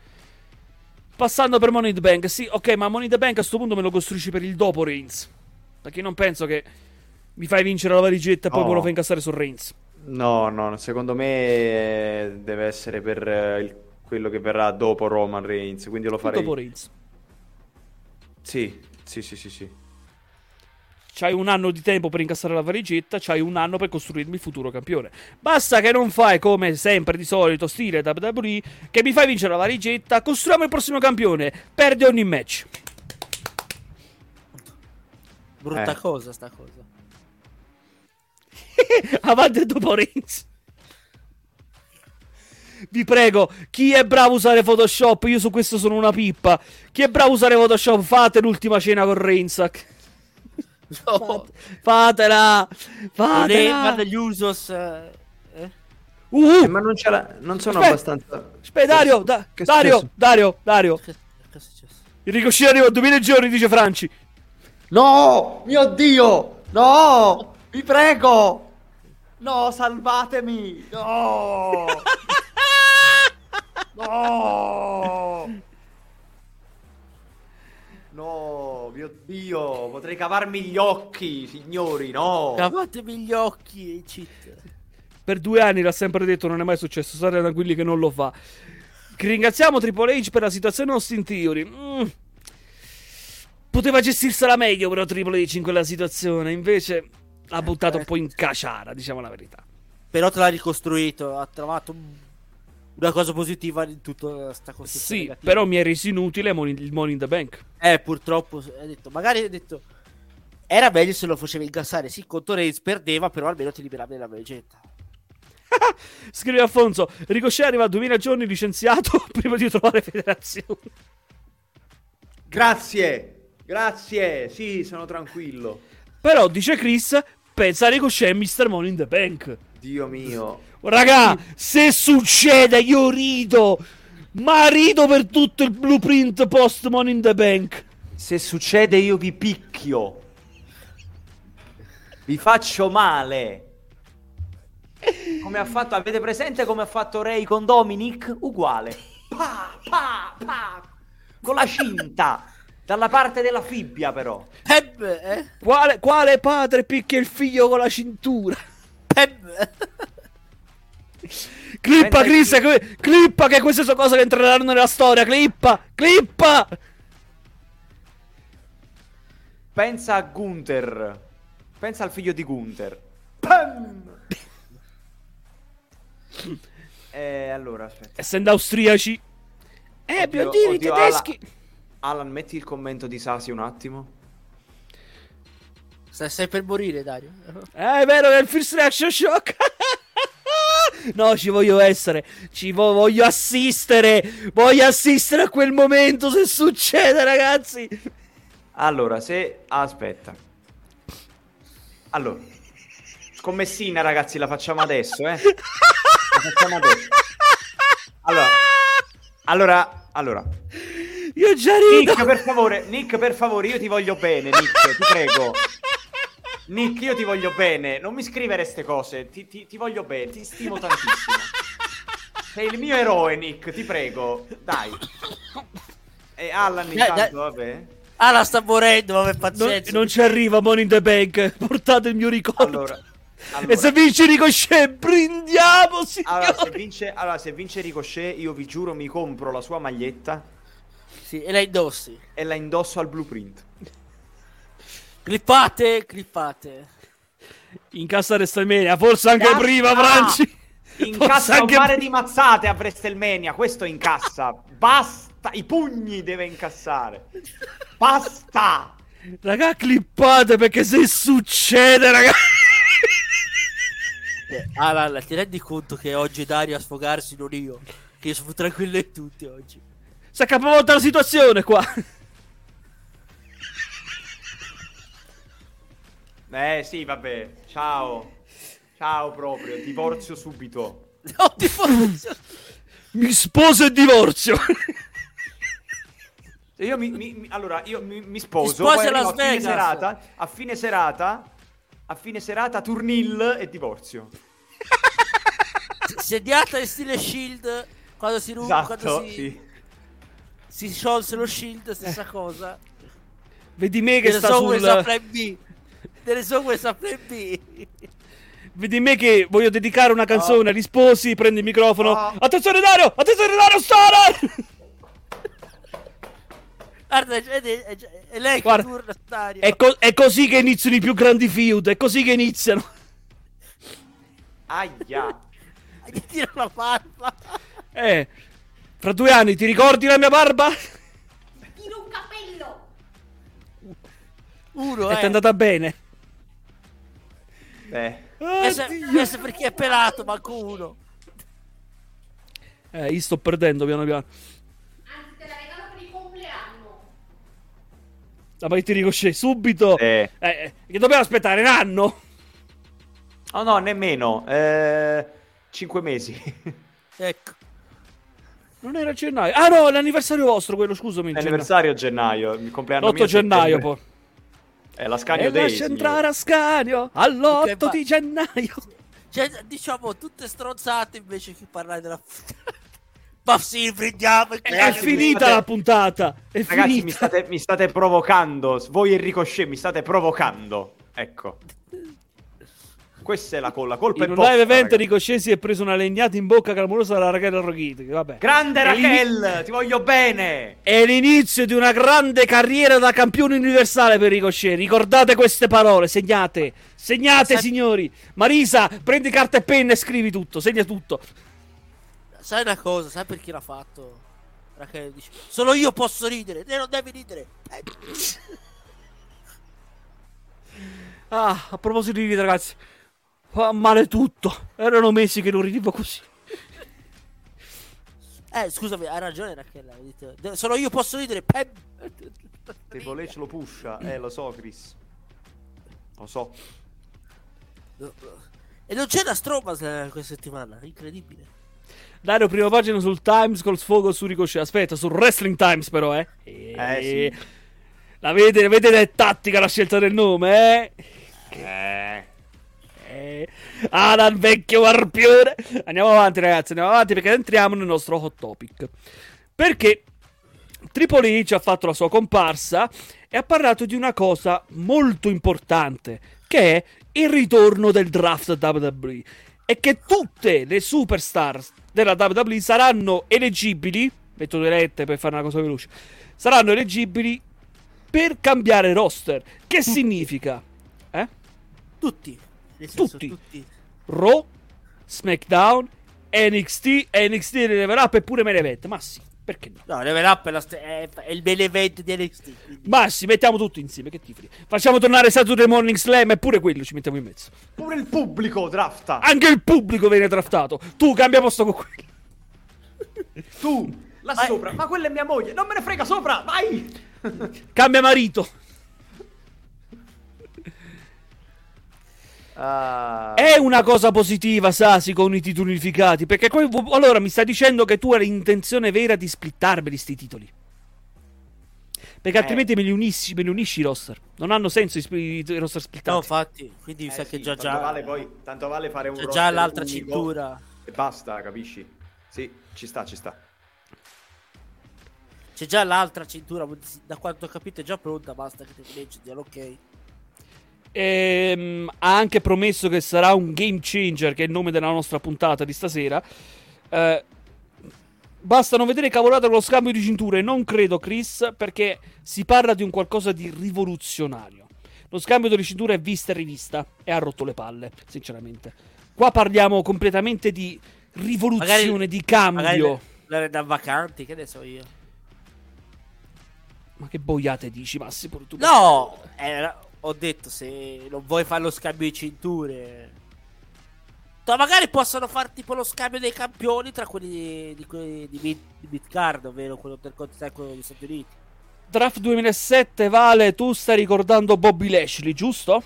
Passando per Money the Bank, sì, ok, ma Money the Bank a sto punto me lo costruisci per il dopo Reigns. Perché non penso che mi fai vincere la valigetta e poi No. me lo fai incassare su Reigns. No, no, secondo me eh, deve essere per eh, il- quello che verrà dopo Roman Reigns, quindi lo farei. dopo Reigns. Sì, sì, sì, sì, sì. C'hai un anno di tempo per incassare la valigetta, c'hai un anno per costruirmi il futuro campione. Basta che non fai come sempre di solito, stile WWE, che mi fai vincere la valigetta, costruiamo il prossimo campione, perde ogni match. Brutta Eh. cosa, sta cosa. Avanti e dopo Reigns. Vi prego, chi è bravo a usare Photoshop? Io su questo sono una pippa. Chi è bravo a usare Photoshop? Fate l'ultima cena con Reigns. No, Fatela! Fatela! guarda gli usos. eh. Uh, Eh, ma non, ce la... non sono Aspetta. abbastanza... Aspetta, Dario, da- Dario? Dario, Dario. Che, che è successo? Il ricoscito arriva a 2000 giorni, dice Franci. No! Mio Dio! No! Vi prego! No, salvatemi! No! No! No, mio Dio, potrei cavarmi gli occhi, signori, no! Cavatemi gli occhi e cheat. Per due anni l'ha sempre detto, non è mai successo. State tranquilli che non lo fa. Ringraziamo Triple H per la situazione Austin Theory. Mm. Poteva gestirsela meglio, però Triple H in quella situazione. Invece l'ha buttato un po' in caciara, diciamo la verità. Però te l'ha ricostruito, ha trovato un- una cosa positiva in tutta sta costruzione. Sì, negativa. però mi è reso inutile il Money in the Bank. Eh, purtroppo, ha detto, magari ha detto... Era meglio se lo facevi incassare. Sì, contro Reigns perdeva, però almeno ti liberavi della valigetta. Scrive Alfonso, Ricochet arriva a 2000 giorni licenziato prima di trovare federazione. Grazie! Grazie! Sì, sono tranquillo. Però, dice Chris, pensa a Ricochet e Mr. Money in the Bank. Dio mio. Raga, se succede io rido. Ma rido per tutto il blueprint post Money in the Bank. Se succede io vi picchio. Vi faccio male. Come ha fatto, avete presente come ha fatto Ray con Dominic? Uguale. Pa, pa, pa. Con la cinta. Dalla parte della fibbia però. Eh? Quale, quale padre picchia il figlio con la cintura? Peb. Clippa, Chris, che- que- clippa che queste sono cose che entreranno nella storia. Clippa, clippa. Pensa a Gunther. Pensa al figlio di Gunther. Pam! Eh, allora, aspetta. Essendo austriaci. Eh, Oddio, per dire i oddio, tedeschi. Alan, Alan, metti il commento di Sasi un attimo. Stai, stai per morire, Dario. Eh, è vero è il first reaction shock. No, ci voglio essere. Ci vo- voglio assistere. Voglio assistere a quel momento se succede, ragazzi. Allora, se... Aspetta. Allora. Scommessina, ragazzi, la facciamo adesso, eh. La facciamo adesso. Allora. Allora, allora. Io già rido. Nick, per favore, Nick, per favore, io ti voglio bene, Nick, ti prego. Nick, io ti voglio bene. Non mi scrivere queste cose. Ti, ti- ti voglio bene, ti stimo tantissimo. Sei il mio eroe, Nick, ti prego. Dai. E Alan, Dai, intanto, vabbè. La sta morendo, vabbè, Non, pazienza. non ci arriva Money in the Bank. Portate il mio ricordo. Allora, E se allora, vince Ricochet, brindiamo, signori. allora, se vince, allora, se vince Ricochet, io vi giuro mi compro la sua maglietta Sì, e la indossi. e la indosso al blueprint. Clippate, clippate. In cassa WrestleMania, forse anche Cazzo! prima, Franci. In Forse cassa un anche mare prima. di mazzate a WrestleMania, questo incassa. Basta, i pugni deve incassare. Basta! Raga, clippate perché se succede, ragazzi. Eh, Alan, ti rendi conto che oggi è Dario a sfogarsi, non io? Che io sono tranquillo di tutti oggi. Si è capovolta la situazione qua. Eh sì, vabbè. Ciao. Ciao proprio, divorzio subito. No, faccio. Mi sposo e divorzio. Io mi, mi- allora, io mi, mi sposo, Ti sposi poi a fine serata, a fine serata, a fine serata, turnil e divorzio. Sediata in stile Shield. Quando si ruba, Esatto, quando si, sì. si sciolse lo Shield, stessa cosa. Vedi me che Delle sta a sul... plan B. Delle software a plan B. Vedi me che voglio dedicare una canzone agli sposi, prendo il microfono. Oh. Attenzione Dario! Attenzione Dario, Star! Guarda, è, è- è- è lei Guarda, che turna Dario. È, co- è così che iniziano i più grandi feud, è così che iniziano. Aia. Gli tira la barba. Eh, fra due anni ti ricordi la mia barba? Tiro un capello. Uno, E eh. ti è andata bene. Eh. Questo, questo perché è pelato, manco uno. Eh, io sto perdendo piano piano. Anzi, te la regalo per il compleanno. La vai ti ricosce subito. Eh. Eh, che dobbiamo aspettare un anno? Oh no, nemmeno. Eh, cinque mesi. Ecco. Non era gennaio. Ah no, è l'anniversario vostro quello, scusami. È gennaio. gennaio. Il compleanno L'8 mio è gennaio settembre. poi. È la Scagno E Day. lascia entrare a Scanio all'8 Ok, va- di gennaio. Cioè, diciamo, tutte stronzate invece che parlare della... Ma sì, prendiamo il È, finita state- la puntata. È Ragazzi, finita. mi state, mi state provocando. Voi e Ricochet mi state provocando. Ecco. Questa è la, col- la colpa In è un live event ragazzi. Si è preso una legnata in bocca clamorosa dalla Raquel Roghiti. Vabbè. Grande Raquel, ti voglio bene. È l'inizio di una grande carriera da campione universale per Ricochet. Ricordate queste parole, segnate. Segnate, Sai- signori. Marisa, prendi carta e penna e scrivi tutto. Segna tutto. Sai una cosa, sai perché l'ha fatto? Rachele dice, solo io posso ridere, te non devi ridere. Eh, Ah, a proposito di ridere, ragazzi. Fa male tutto. Erano mesi che non ridevo così. Eh, scusami, hai ragione "De- Solo io posso ridere. Pem. Triple H lo pusha. Eh, lo so, Chris. Lo so. E non c'è la Stromas eh, questa settimana, incredibile. Dario, prima pagina sul Times col sfogo su Ricochet. Aspetta, sul Wrestling Times però, eh. Eh, sì. La vedete, vedete è tattica la scelta del nome, eh? Eh. Eh, Alan vecchio warpione. Andiamo avanti, ragazzi. Andiamo avanti perché entriamo nel nostro hot topic. Perché Triple H ha fatto la sua comparsa e ha parlato di una cosa molto importante, che è il ritorno del draft WWE. E che tutte le superstar della WWE saranno eleggibili. Metto due lette per fare una cosa veloce. Saranno eleggibili per cambiare roster. Che significa? Eh? Tutti. Senso, Tutti. tutti. Raw, SmackDown, NXT, NXT Level Up e pure Main Event. Ma sì, perché no? No, Level Up è, la st- è, è il main event di NXT. quindi- Ma sì, mettiamo tutto insieme, che ti frega. Facciamo tornare Saturday Morning Slam e pure quello ci mettiamo in mezzo. Pure il pubblico drafta. Anche il pubblico viene draftato. Tu cambia posto con quello. Tu, là Ma- sopra. Ma quella è mia moglie. Non me ne frega sopra. Vai. Cambia marito. Ah. È una cosa positiva, Sasi, con i titoli unificati. Perché poi, allora mi sta dicendo che tu hai l'intenzione vera di splittarmeli sti titoli. Perché altrimenti me li unisci, me li unisci i roster. Non hanno senso i, i roster No, splittati. infatti, quindi mi Eh sa sì, che già tanto già. vale poi, tanto vale fare un c'è già l'altra unico cintura. E basta, capisci? Sì, ci sta, ci sta. C'è già l'altra cintura. Da quanto ho capito è già pronta. Basta che te leggi diano ok. Ehm, ha anche promesso che sarà un game changer, che è il nome della nostra puntata di stasera. Eh, basta non vedere cavolate con lo scambio di cinture. Non credo, Chris, perché si parla di un qualcosa di rivoluzionario. Lo scambio delle cinture è vista e rivista e ha rotto le palle, sinceramente. Qua parliamo completamente di rivoluzione, Magari- di cambio. Le da vacanti, che ne so io. Ma che boiate dici, Massimo? Tu No, era- ho detto se non vuoi fare lo scambio di cinture. Magari possono fare tipo lo scambio dei campioni tra quelli di, di, quelli di, mid, di midcard, ovvero quello del continente e quello degli Stati Uniti. Draft 2007, Vale, tu stai ricordando Bobby Lashley, giusto?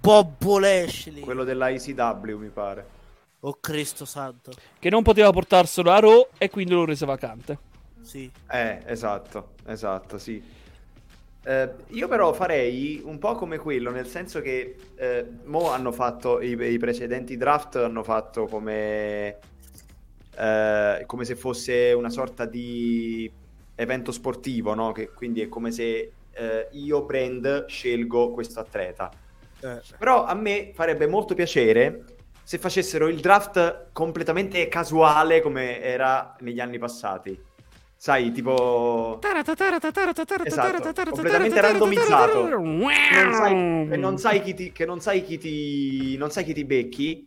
Bobbo Lashley. Quello della ICW, mi pare. Oh Cristo santo. Che non poteva portarselo a Raw e quindi lo rese vacante. Sì. Eh, esatto, esatto, sì. Eh, io però farei un po' come quello, nel senso che eh, mo hanno fatto i, i precedenti draft, hanno fatto come, eh, come se fosse una sorta di evento sportivo, no? Che quindi è come se eh, io brand scelgo questo atleta. Eh. Però a me farebbe molto piacere se facessero il draft completamente casuale come era negli anni passati. Sai, tipo... Esatto, completamente randomizzato. Che non sai, non sai chi ti, che non sai chi ti, non sai chi ti becchi.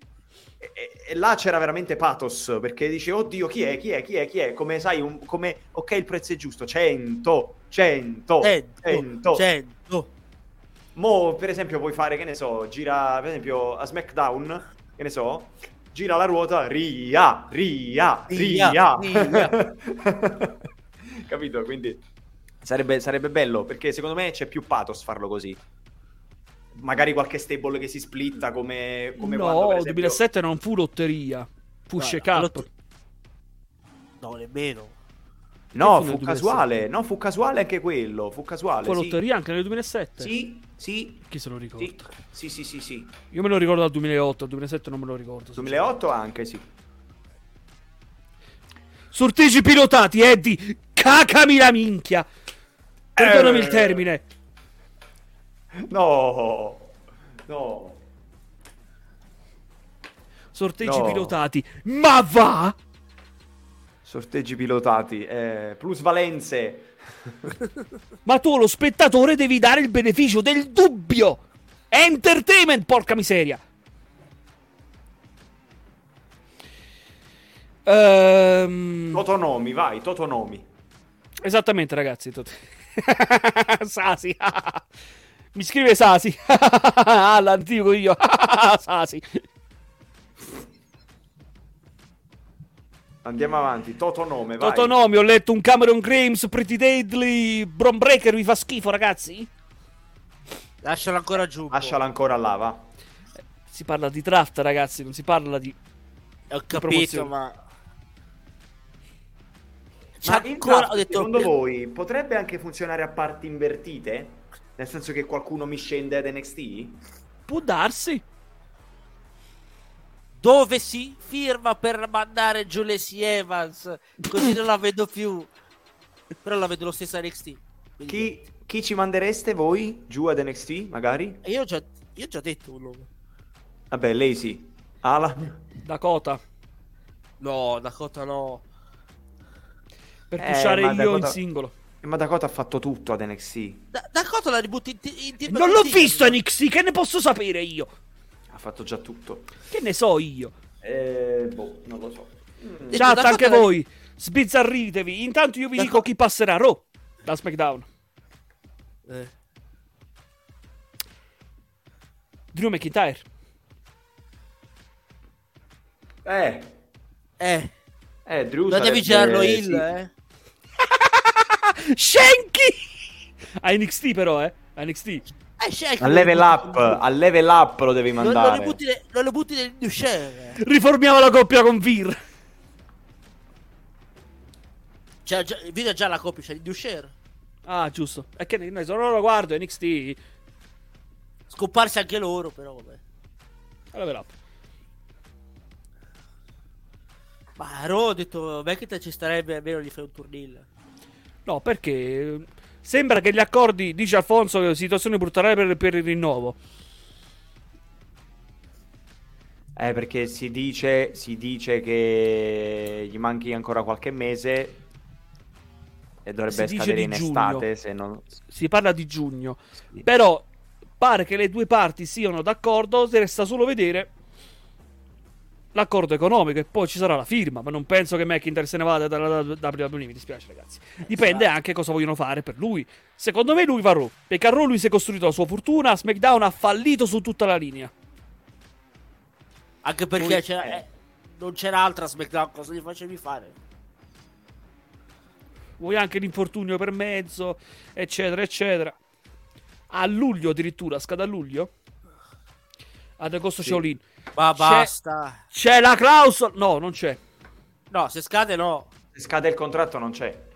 E, e- là c'era veramente pathos perché dici, oddio, chi è, chi è, chi è, chi è? Come sai, un- come, ok, il prezzo è giusto, 100, 100, 100. 100. 100. Mo, per esempio, puoi fare, che ne so, gira, per esempio, a SmackDown, che ne so, gira la ruota, ria, ria, ria. Ria. Capito? Quindi sarebbe, sarebbe bello, perché secondo me c'è più pathos farlo così. Magari qualche stable che si splitta come, come no, quando, per esempio... 2007 non fu lotteria. Fu shake up. lot- No, nemmeno. No, fu casuale, 2007? no, fu casuale anche quello, fu casuale, Fu sì. lotteria anche nel 2007. Sì, sì, Chi se lo ricorda? sì, sì, sì, sì, sì. Io me lo ricordo dal 2008, dal 2007 non me lo ricordo. 2008 anche, sì. Sorteggi pilotati, Eddie. Cacami la minchia. Perdonami Eh. il termine. No, no. Sorteggi No. pilotati. Ma va? Sorteggi pilotati, eh, plusvalenze. Ma tu, lo spettatore, devi dare il beneficio del dubbio. È entertainment, porca miseria. Ehm, Totonomi, vai, Totonomi. esattamente, ragazzi. tot- Sasi. Mi scrive Sasi. Ah, L'antico io. Sasi. Andiamo avanti, Totonome, vai. Totonomi, ho letto un Cameron Grimes, Pretty Deadly, Bron Breaker, vi fa schifo, ragazzi? Lascialo ancora giù. po'. Lasciala ancora là, va. Si parla di draft, ragazzi, non si parla di... Ho capito, promozione. ma. C'è Ma ancora. draft, Ho detto. secondo voi potrebbe anche funzionare a parti invertite? Nel senso che qualcuno mi scende ad NXT? Può darsi. Dove si firma per mandare giù Lacey Evans? Così non la vedo più. Però la vedo lo stesso a NXT. Quindi- Chi, chi ci mandereste voi giù ad NXT, magari? Io ho già, io ho già detto un nome. Vabbè, lei sì. Alan? Dakota. No, Dakota no. Per Eh, pushare io Dakota- in singolo. Eh, Ma Dakota ha fatto tutto ad NXT. Da- Dakota la ributti in, in team Non l'ho visto NXT, che ne posso sapere io? Fatto già tutto. Che ne so io. Eh, boh, non lo so. Mm. Chat, anche cosa- voi. Sbizzarritevi. Intanto io vi Da dico co- chi passerà Raw da SmackDown. Eh. Drew McIntyre. Eh, Eh, eh, Drew sarebbe- girarlo il, sì. eh. Shanky! A NXT però, eh. A NXT. Eh, A level lo up, a level up lo devi Non, non mandare. le butti, ne- non le butti nel eh. Riformiamo la coppia con Vir. C'è già, il video è già la coppia, c'è il share. Ah, giusto. È che ne so, non lo guardo, NXT. Scomparsi anche loro, però vabbè. Level up. Ma a Raw ho detto, McIntyre ci starebbe, almeno gli fai un turnil. No, perché sembra che gli accordi, dice Alfonso, situazione brutale per, per il rinnovo. Eh, perché si dice, si dice che gli manchi ancora qualche mese e dovrebbe Si scadere in estate. Se non... Si parla di giugno. sì. Però pare che le due parti siano d'accordo, resta solo vedere l'accordo economico e poi ci sarà la firma, ma non penso che McIntyre se ne vada dalla WWE, mi dispiace ragazzi. Dipende anche cosa vogliono fare per lui. Secondo me lui va a Raw, perché a Raw lui si è costruito la sua fortuna, SmackDown ha fallito su tutta la linea. Anche perché Lui- c'era, eh. non c'era altra SmackDown, cosa gli facevi fare? Vuoi anche l'infortunio per mezzo, eccetera, eccetera. A luglio addirittura, scade a luglio? Ad agosto Sì. Shaolin. Ma C'è- basta. C'è la clausola? No, non c'è. No, se scade no. Se scade il contratto non c'è.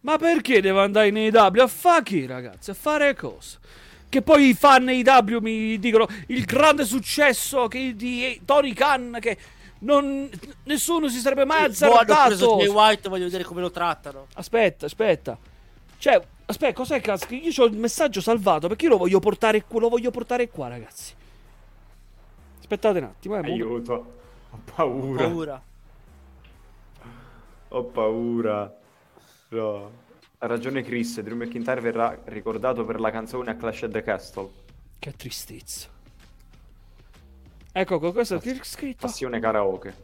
Ma perché devo andare in AEW a fare che, ragazzi? A fare cosa? Che poi i fan AEW mi dicono il grande successo che di Tony Khan che non, nessuno si sarebbe mai azzardato. Jay White, voglio vedere come lo trattano. Aspetta, aspetta. Cioè, aspetta, cos'è cazzo? Io ho il messaggio salvato perché io lo voglio portare qua, lo voglio portare qua, ragazzi. Aspettate un attimo, eh. Aiuto. Ho paura. Paura. Ho paura. No. Ha ragione Chris, Drew McIntyre verrà ricordato per la canzone a Clash at the Castle. Che tristezza. Ecco, qua, questo è scritto. Passione karaoke.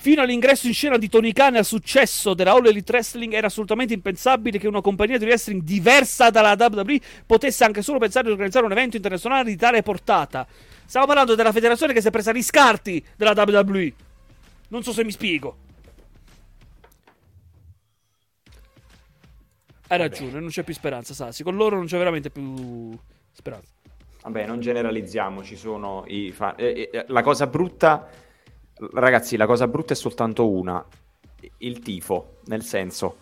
Fino all'ingresso in scena di Tony Khan e al successo della All Elite Wrestling era assolutamente impensabile che una compagnia di wrestling diversa dalla WWE potesse anche solo pensare di organizzare un evento internazionale di tale portata. Stiamo parlando della federazione che si è presa gli scarti della WWE. Non so se mi spiego. Hai ragione, non c'è più speranza, Sassi. Con loro non c'è veramente più speranza. Vabbè, non generalizziamo, ci sono i fa- eh, eh, La cosa brutta, ragazzi, la cosa brutta è soltanto una. Il tifo, nel senso,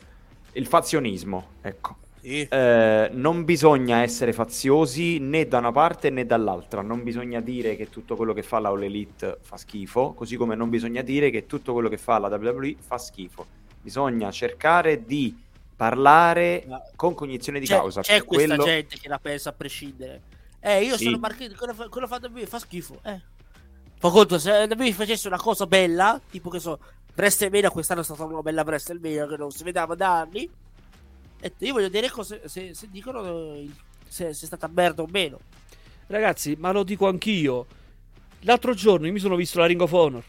il fazionismo, ecco. Sì. Eh, non bisogna essere faziosi né da una parte né dall'altra. Non bisogna dire che tutto quello che fa la All Elite fa schifo, così come non bisogna dire che tutto quello che fa la WWE fa schifo. Bisogna cercare di parlare Ma- con cognizione di C'è, causa. c'è questa quello- gente che la pensa a prescindere. Eh, io Sì. sono marchino, quello, fa- quello fatto WWE fa schifo. Eh. Fa conto, se WWE facesse una cosa bella, tipo che so, WrestleMania quest'anno è stata una bella WrestleMania che non si vedeva da anni. E io voglio dire cose, se, se dicono eh, se, se è stata merda o meno. Ragazzi, ma lo dico anch'io. L'altro giorno io mi sono visto la Ring of Honor.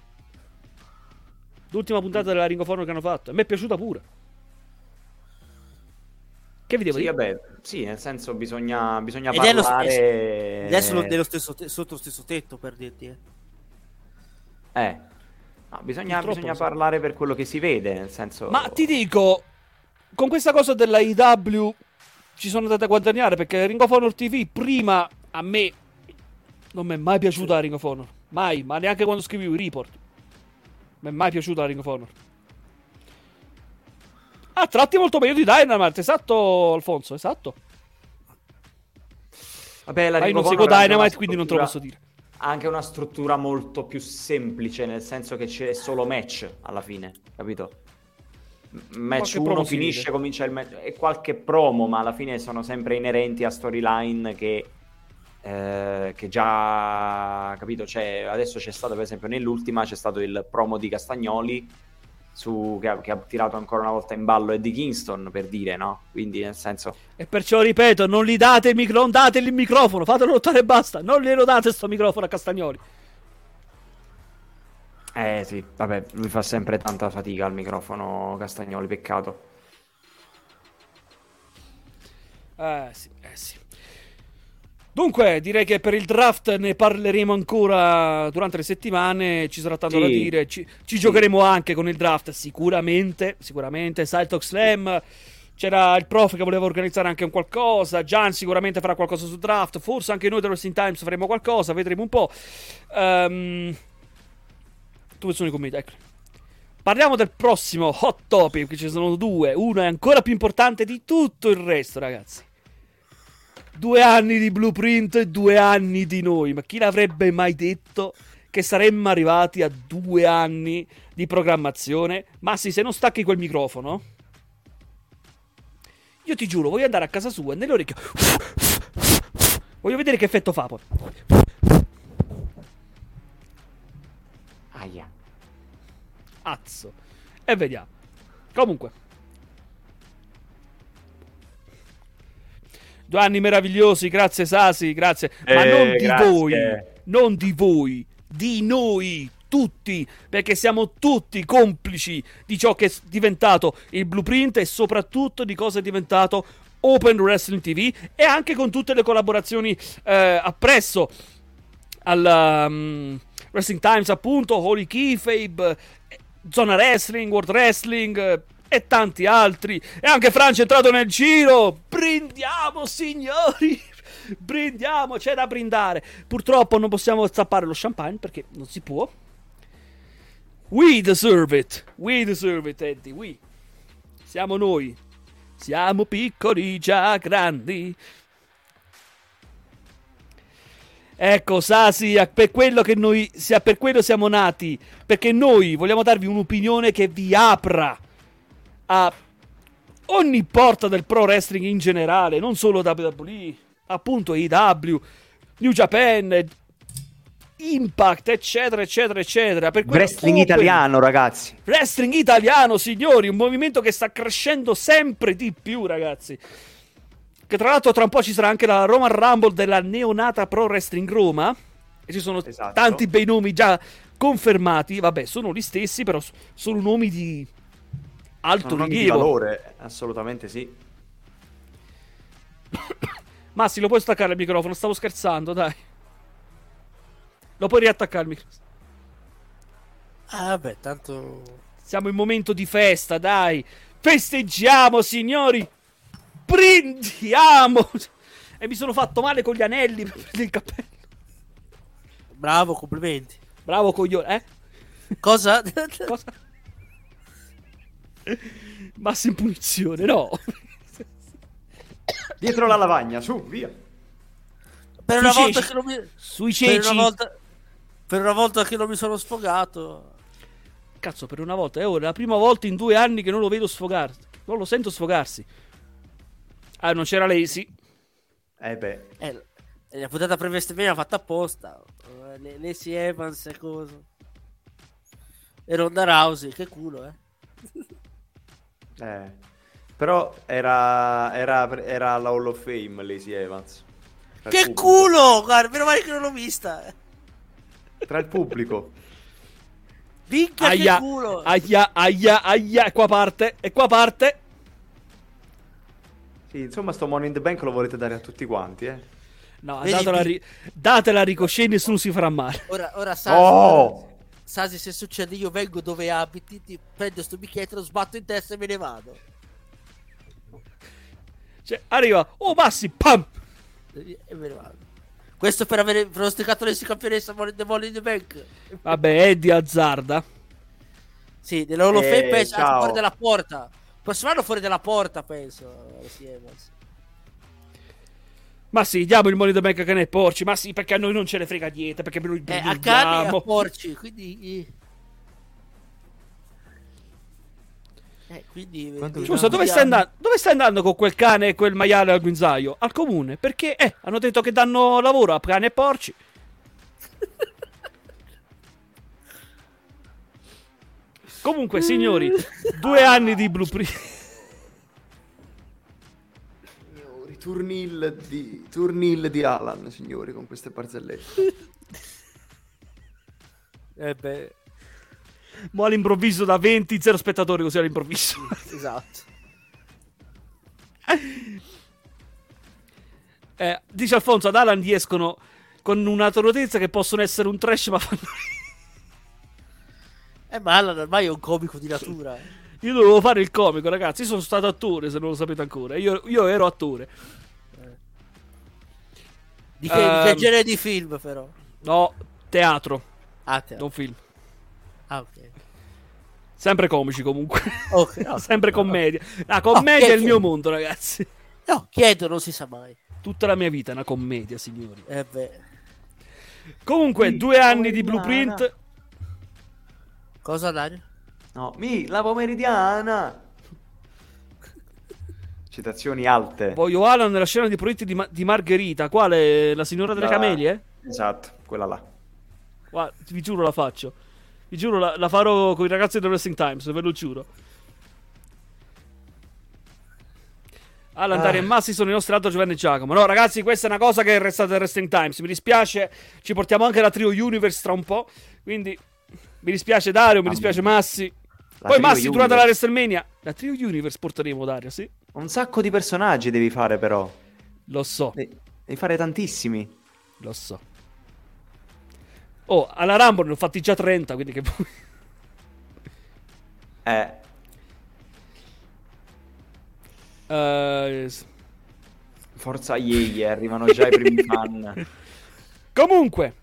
L'ultima puntata della Ring of Honor che hanno fatto. E mi è piaciuta pure. Che vi devo Sì, dire? vabbè, sì, nel senso bisogna, bisogna Ed è lo parlare... Adesso lo- nello stesso te- sotto lo stesso tetto per dirti. Eh. Eh. No, bisogna, bisogna parlare per quello che si vede, nel senso... Ma ti dico, con questa cosa della IW ci sono andate a guadagnare perché Ring of Honor TV prima a me non mi è mai piaciuta la Ring of Honor. Mai, ma neanche quando scrivevo i report. Mi è mai piaciuta la Ring of Honor. A tratti molto meglio di Dynamite, esatto Alfonso, esatto. Vabbè, la Ma io Ring non of seguo Honor ha anche Dynamite, una quindi non te lo posso dire. Anche una struttura molto più semplice, nel senso che c'è solo match alla fine, capito? Match Qualche 1 promo si finisce, comincia il match e qualche promo, ma alla fine sono sempre inerenti a storyline che, eh, che già, capito? Cioè, adesso c'è stato, per esempio, nell'ultima c'è stato il promo di Castagnoli su, che, ha, che ha tirato ancora una volta in ballo Eddie Kingston, per dire, no? Quindi, nel senso... E perciò ripeto, non gli date il, micro- non date il microfono, fatelo lottare e basta. Non glielo date sto microfono a Castagnoli. Eh sì, vabbè, lui fa sempre tanta fatica al microfono Castagnoli, peccato. Eh sì, eh sì. Dunque, direi che per il draft ne parleremo ancora durante le settimane. Ci sarà tanto Sì. da dire. Ci, ci giocheremo anche con il draft, sicuramente. Sicuramente. Saltok Slam. C'era il prof che voleva organizzare anche un qualcosa. Gian sicuramente farà qualcosa sul draft. Forse anche noi dello Wrestling Times faremo qualcosa. Vedremo un po'. Ehm, Dove sono i commenti? Ecco. Parliamo del prossimo hot topic. Che ci sono due. Uno è ancora più importante di tutto il resto, ragazzi. Due anni di blueprint e due anni di noi. Ma chi l'avrebbe mai detto che saremmo arrivati a due anni di programmazione? Ma sì, se non stacchi quel microfono. Io ti giuro, voglio andare a casa sua e nell'orecchio. Voglio vedere che effetto fa poi. Aia. Azzo. E vediamo. Comunque. Due anni meravigliosi, grazie Sasi, grazie. Ma Eh, non di grazie. voi, non di voi, di noi tutti, perché siamo tutti complici di ciò che è diventato il blueprint e soprattutto di cosa è diventato Open Wrestling TV e anche con tutte le collaborazioni eh, appresso al um, Wrestling Times appunto, Holy Keyfabe, eh, Zona Wrestling, World Wrestling eh, e tanti altri. E anche Francia è entrato nel giro. Brindiamo signori! Brindiamo, c'è da brindare. Purtroppo non possiamo zappare lo champagne perché non si può. We deserve it. We deserve it, Eddie. We. Siamo noi. Siamo piccoli già grandi. Ecco, Sasi, per quello che noi sia per quello siamo nati, perché noi vogliamo darvi un'opinione che vi apra a ogni porta del pro wrestling in generale, non solo WWE, appunto IW, New Japan, Impact, eccetera, eccetera, eccetera. Per Wrestling Open- italiano, ragazzi. Wrestling italiano, signori, un movimento che sta crescendo sempre di più, ragazzi. Che tra l'altro tra un po' ci sarà anche la Roman Rumble della neonata Pro Wrestling Roma. E ci sono Esatto. tanti bei nomi già confermati. Vabbè, sono gli stessi, però sono nomi di alto Sono nomi di rilievo. valore, assolutamente sì. Massi, lo puoi staccare il microfono? Stavo scherzando, dai. Lo puoi riattaccare il microfono. Ah, vabbè, tanto. Siamo in momento di festa, dai. Festeggiamo, signori. Brindiamo. E mi sono fatto male con gli anelli per prendere il cappello. Bravo, complimenti. Bravo coglione, eh? Cosa? Cosa? Massa in punizione, no. Dietro la lavagna, su, via. per una volta che non mi. Sui Per una volta. Per una volta che non mi sono sfogato. Cazzo, per una volta. È ora la prima volta in due anni che non lo vedo sfogarsi. Non lo sento sfogarsi. Ah, non c'era Lazy. Eh beh, Eh, la puntata prevista bene l'ha fatta apposta. Eh, Le- Lacey Evans e cosa. E Ronda Rousey, che culo, eh. Eh. Però era, era, era alla Hall of Fame Lacey Evans. Tra Che culo! Guarda, meno male che non l'ho vista. Tra il pubblico. Minchia, Aia, che culo! aia, aia, aia. E qua parte. E qua parte. Sì, insomma, sto Money in the Bank lo volete dare a tutti quanti, eh. No, datela, a ri- datela a Ricochet, nessuno si farà male. Ora, ora Sasi, Oh! Sasi, se succede io vengo dove abiti, ti prendo sto bicchiere, lo sbatto in testa e me ne vado. Cioè, arriva. Oh, Massi, pam. E me ne vado. Questo per avere pronosticato Lacey campionessa the Money in the Bank. Vabbè, Eddie azzarda. Sì, nella Hall of Eh, Fame penso anche ciao. fuori dalla porta. Prossimo anno fuori dalla porta, penso. Lacey Evans. Ma sì, diamo il money the bank a cane e porci. Ma sì, perché a noi non ce ne frega niente. Perché noi Eh, a cani e a porci, quindi... Eh, quindi... Quanto Scusa, dove stai, andando, dove stai andando con quel cane e quel maiale al guinzaglio? Al comune? Perché, eh, hanno detto che danno lavoro a cane e porci. Comunque, signori, due anni di blueprint. Turnil di, turnil di Alan, signori, con queste barzellette. Eh beh, Mo all'improvviso da 20, 0 spettatori così all'improvviso. esatto. Eh, dice Alfonso, ad Alan gli escono con una tonalità che possono essere un trash ma fanno Eh, ma Alan ormai è un comico di natura. Io dovevo fare il comico, ragazzi. Io sono stato attore, se non lo sapete ancora. Io, io ero attore. Di che, di che Ehm. genere di film, però? No, teatro, Ah, te- non film. ah, ok. Sempre comici comunque. Ok, no. Sempre commedia. La commedia che- è il mio mondo, ragazzi. No, chiedo, non si sa mai. Tutta la mia vita è una commedia, signori. Eh beh. Comunque, Sì, due anni di blueprint. Cosa, Dario? No, mi, la pomeridiana! Citazioni alte. Voglio Alan nella scena di proietti di, Ma- di Margherita. Quale? La signora delle La- camelie? Esatto, quella là. Guarda, vi giuro la faccio. Vi giuro la, la farò con i ragazzi del Wrestling Times, ve lo giuro. Alan, Dario e Massi sono i nostri altro Giovanni e Giacomo. No, ragazzi, questa è una cosa che è restata del Wrestling Times. Mi dispiace, ci portiamo anche la Trio Universe tra un po'. Quindi mi dispiace Dario, mi dispiace Massi. La Poi Massi, durante la. WrestleMania, la Trio Universe porteremo Dario, sì? Un sacco di personaggi devi fare però. Lo so, De- devi fare tantissimi. lo so. Oh, alla Rumble ne ho fatti già 30, quindi che vuoi? Eh, Eh, s- forza ieri, arrivano già i primi fan. Comunque,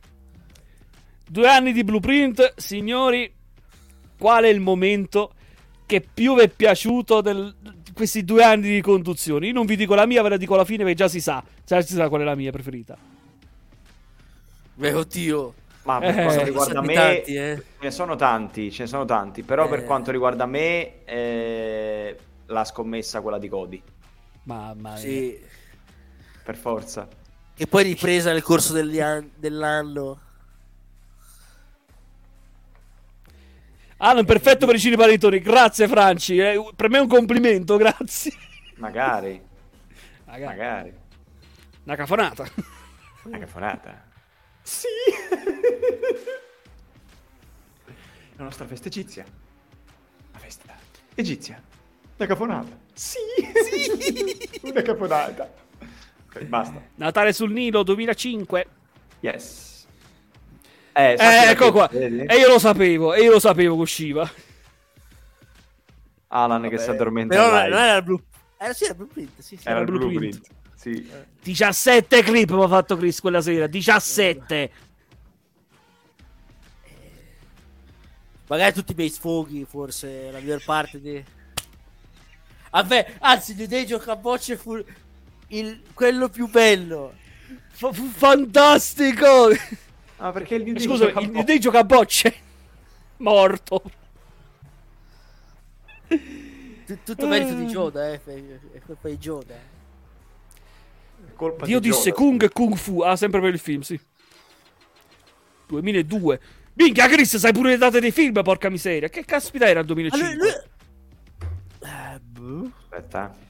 due anni di blueprint, signori. Qual è il momento che più vi è piaciuto del- di questi due anni di conduzione? Io non vi dico la mia, ve la dico alla fine, perché già si sa. Già si sa qual è la mia preferita. Beh, oddio. Ma per Eh, quanto riguarda me, tanti, eh. ce ne sono tanti, ce ne sono tanti. Però per Eh. quanto riguarda me, eh, la scommessa quella di Cody. Mamma mia. Sì. Per forza. Che poi ripresa nel corso degli an- dell'anno. Alan, perfetto per i cinepanettoni. Grazie, Franci. eh, per me è un complimento, grazie. Magari, Raga, magari. Una cafonata. Una cafonata. Sì. La nostra festa egizia. La festa egizia. La cafonata. Sì. Una cafonata. Ok, basta. Natale sul Nilo 2005. Yes. Eh, Eh, ecco qua. vedi? E io lo sapevo, e io lo sapevo che usciva. Alan che si addormenta Però non era il blu. Era sì, era il blueprint. Sì, sì. Era il blueprint. blueprint. Sì. 17 clip mi ha fatto Chris quella sera. 17. Magari tutti i miei sfoghi, forse la miglior parte di... Vabbè, anzi, New Day gioca a bocce fu il... quello più bello. Fa- fu fantastico. Ah, perché il New Day Scusa, gioca il bo- Day gioca a bocce. Morto. T- tutto merito di Joda, eh. È colpa di Joda. colpa Dio di disse Jonas. Kung e Kung Fu. Ah, sempre per il film, sì. 2002. Minchia, Chris, sai pure le date dei film, porca miseria. Che caspita era il 2005? Allora, lui... Eh, boh. Aspetta. eh.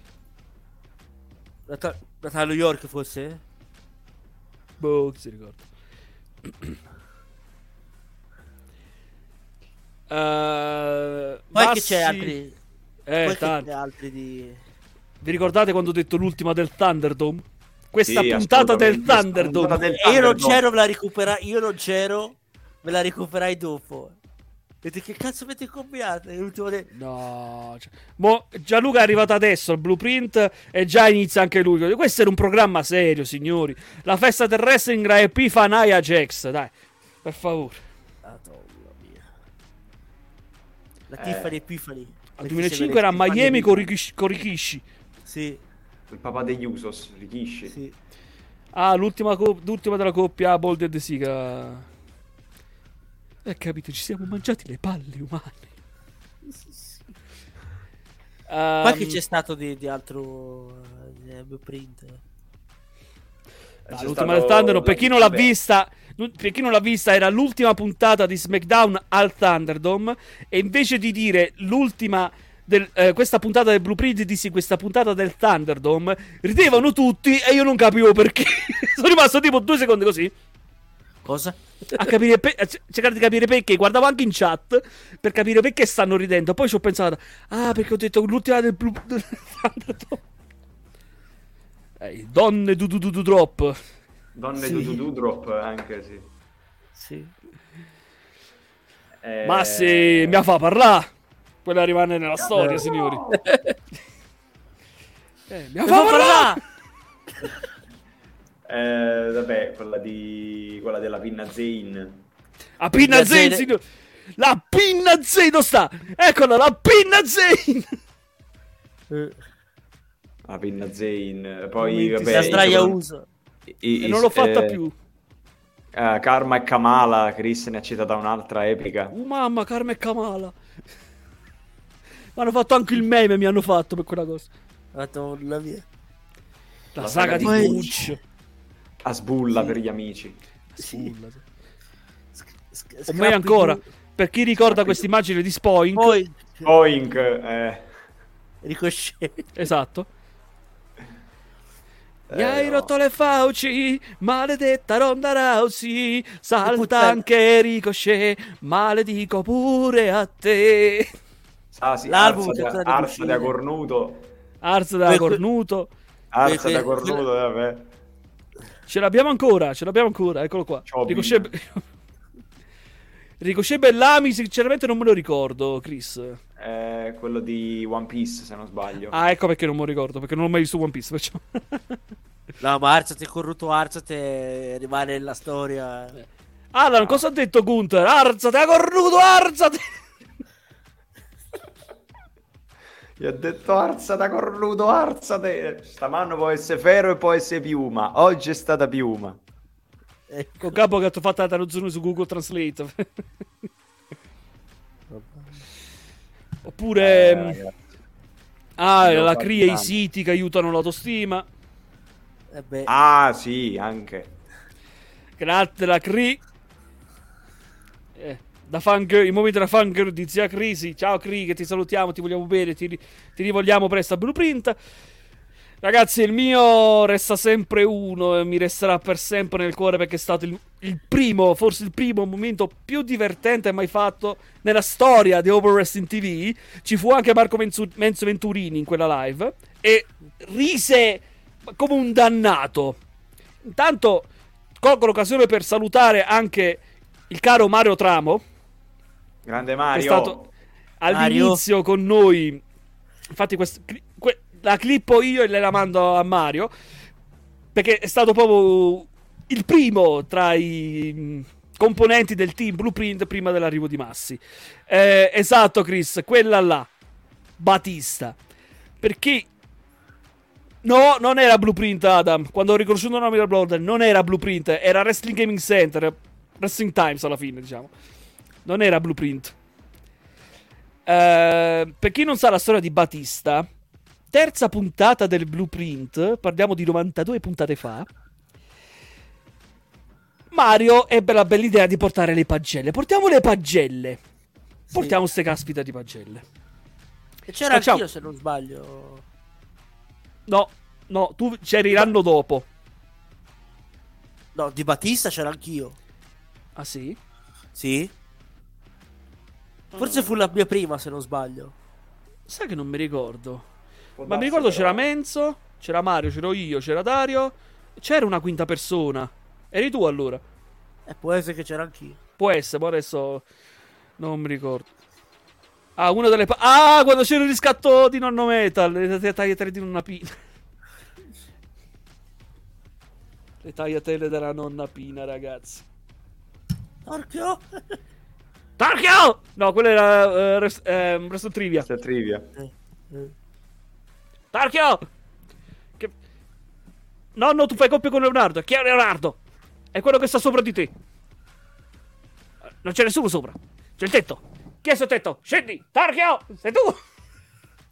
Nata- Natale a New York, forse? Boh, si ricorda. Eh, Poi che c'è altri... Eh, tanti. altri di... Vi ricordate quando ho detto l'ultima del Thunderdome? Questa Sì, puntata del. Thunderdome. Puntata del E io non Thunderdome. c'ero, me la recuperai... Io non c'ero, me la recuperai dopo. E che cazzo avete combinato? È l'ultimo de- No, cioè- Mo, Gianluca è arrivato adesso al blueprint e già inizia anche lui. Questo era un programma serio, signori. La festa del wrestling era Epifania Jax. Dai, per favore. Madonna mia. La Eh. Tiffany Epifani. Al 2005 era a Miami con Rikishi. con Rikishi. Sì, Il papà degli Usos, Rikishi. sì. Ah, l'ultima, co- l'ultima della coppia Bold e De Siga. Eh, capito, ci siamo mangiati le palle umane. Poi che Ehm, c'è stato di, di altro eh, blueprint? Ah, C'è l'ultima del Thunderdome, per chi non l'ha vista, per chi non l'ha vista, era l'ultima puntata di SmackDown al Thunderdome. E invece di dire l'ultima. del- eh, questa puntata del Blueprint dissi questa puntata del Thunderdome ridevano tutti e io non capivo perché sono rimasto tipo due secondi così Cosa? a capire pe- a cercare di capire perché guardavo anche in chat per capire perché stanno ridendo poi ci ho pensato ah perché ho detto l'ultima del Thunderdome Eh, donne du du du du drop Donne Sì. du du du drop anche, sì. Sì. Eh, Ma se mi fa parlare, quella rimane nella storia, signori. Eh, mi fa parlare! eh, vabbè, quella di... quella della pinna Zane. La pinna La Zane, Zane-. La pinna Zane, dove sta? Eccola, la pinna Zane! La pinna Zane. Poi, vabbè... La sdraia secondo- uso. i- E non l'ho fatta eh, più. eh, Karma e Kamala, Chris ne ha citata un'altra epica. Oh, mamma, Carme e Kamala. Mi hanno fatto anche il meme, mi hanno fatto per quella cosa. Ha fatto la mia. La, La saga saga di di Butch. A sbulla per gli amici. Sì. O me ancora. Per chi ricorda questa immagine di Spoink. Poi Oink, eh, ricochet. Esatto. Mi Eh, hai no. rotto le fauci, maledetta Ronda Rousey. Salta anche Ricochet, maledico pure a te. Ah, sì, L'album che da, Arsa da. Cornuto. Arsa da cornuto. Que- da Cornuto, vabbè. Ce l'abbiamo ancora, ce l'abbiamo ancora, eccolo qua. Ricochet... Ricochet Bellamy, sinceramente non me lo ricordo, Chris. Eh, quello di One Piece, se non sbaglio. Ah, ecco perché non me lo ricordo, perché non ho mai visto One Piece, perciò. No, ma Arzate, corrotto Arzate rimane nella storia. Alan, cosa ha detto Gunther? Arzate, ha cornuto, arzate! Gli ho detto Arsa da Cornuto, arzate. Stamano può essere Fero e può essere Piuma. Oggi è stata Piuma. Ecco. Con capo che ha fatto la traduzione su Google Translate. Oppure... Eh, ragazzi. ah, devo la fare CRI e i siti che aiutano l'autostima. Eh beh, Ah, sì, anche. Grazie la CRI. Eh, da fan girl- il momento da fan girl di zia Crisi. Ciao Cri, che ti salutiamo, ti vogliamo bene, ti, ti rivogliamo presto a Blueprint. Ragazzi, il mio resta sempre uno e mi resterà per sempre nel cuore perché è stato il, il primo, forse il primo momento più divertente mai fatto nella storia di Over Wrestling TV. Ci fu anche Marco Menzu- Menzo Venturini in quella live e rise come un dannato. Intanto colgo l'occasione per salutare anche il caro Mario Tramo, Grande che è Mario. stato all'inizio con noi. Infatti, quest- que- la clippo io e la mando a Mario. Perché è stato proprio il primo tra i mh, componenti del team Blueprint prima dell'arrivo di Massi. Eh, esatto, Chris, quella là, Batista. Perché No, non era Blueprint, Adam. Quando ho riconosciuto il nome del Bloodline, non era Blueprint, era Wrestling Gaming Center. Wrestling Times alla fine, diciamo. Non era Blueprint. Eh, per chi non sa la storia di Batista, terza puntata del Blueprint, parliamo di 92 puntate fa. Mario ebbe la bella idea di portare le pagelle. Portiamo le pagelle. Portiamo ste caspita di pagelle. E c'era Facciamo- anch'io se non sbaglio. No, no, tu c'eri l'anno dopo. No, di Battista c'era anch'io. Ah sì? Sì? Forse fu la mia prima se non sbaglio. Sai che non mi ricordo. Può Ma mi ricordo però. c'era Menzo, c'era Mario, c'ero io, c'era Dario. C'era una quinta persona. Eri tu allora? E può essere che c'era anch'io. Può essere, ma adesso non mi ricordo. Ah, una delle pa- Ah, quando c'era il riscatto di nonno Metal, le tagliatelle di nonna Pina. Le tagliatelle della nonna Pina, ragazzi. Porco! Tarchio! No, quello era eh, Res- ehm, Resto Trivia. È trivia. Eh, eh. Tarchio! Che... Nonno, tu fai coppia con Leonardo. Chi è Leonardo? È quello che sta sopra di te. Eh, Non c'è nessuno sopra. C'è il tetto. Chi è sul tetto? Scendi! Tarchio! Sei tu!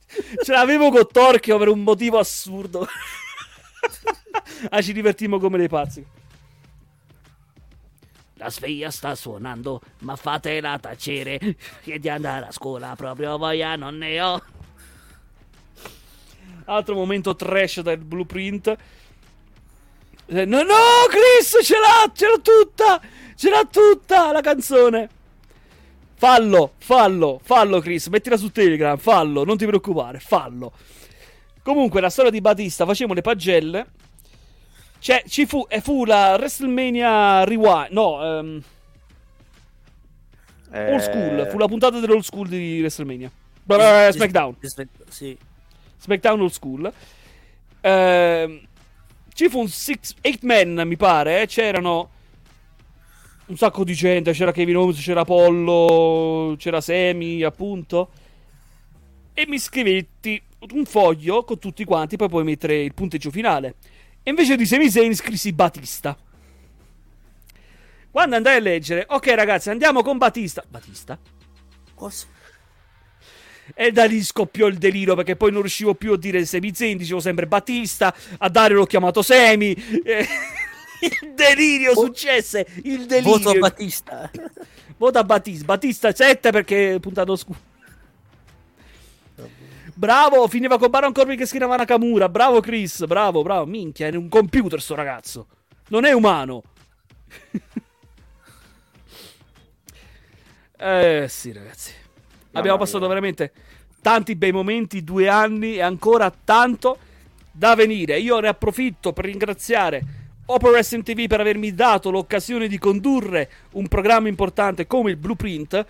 Ce l'avevo con Torchio per un motivo assurdo. ah, ci divertimmo come dei pazzi. La sveglia sta suonando, ma fatela tacere. Che di andare a scuola proprio voglia non ne ho. Altro momento trash del blueprint. Eh, No, no, Chris, ce l'ha, ce l'ha tutta, ce l'ha tutta la canzone. Fallo, fallo, fallo, Chris, mettila su Telegram, fallo, non ti preoccupare, fallo. Comunque, la storia di Batista, facevamo le pagelle. Cioè, ci fu, e fu la WrestleMania Rewind, no, ehm, Eh, Old School, fu la puntata dell'Old School di WrestleMania. Beh, SmackDown. Sì. SmackDown Old School. Ehm, ci fu un 8 man, mi pare. eh, C'erano un sacco di gente. C'era Kevin Owens, c'era Apollo, c'era Semi, appunto. E mi scrivetti un foglio con tutti quanti. Poi puoi mettere il punteggio finale. E invece di Semi Zayn scrissi Batista. Quando andai a leggere, ok ragazzi, andiamo con Batista. Batista? Cosa? E da lì scoppiò il delirio perché poi non riuscivo più a dire Semi Zayn, dicevo sempre Battista, a Dario l'ho chiamato Semi. eh, il delirio successe, il delirio. Voto a Battista. Vota Battista, Battista 7 perché puntato scu. Bravo, finiva con Baron Corbin che schienava Nakamura. Bravo Chris, bravo, bravo. Minchia, è un computer sto ragazzo. Non è umano. eh sì ragazzi. Abbiamo passato mia. veramente tanti bei momenti, due anni e ancora tanto da venire. Io ne approfitto per ringraziare Opera Wrestling TV per avermi dato l'occasione di condurre un programma importante come il Blueprint.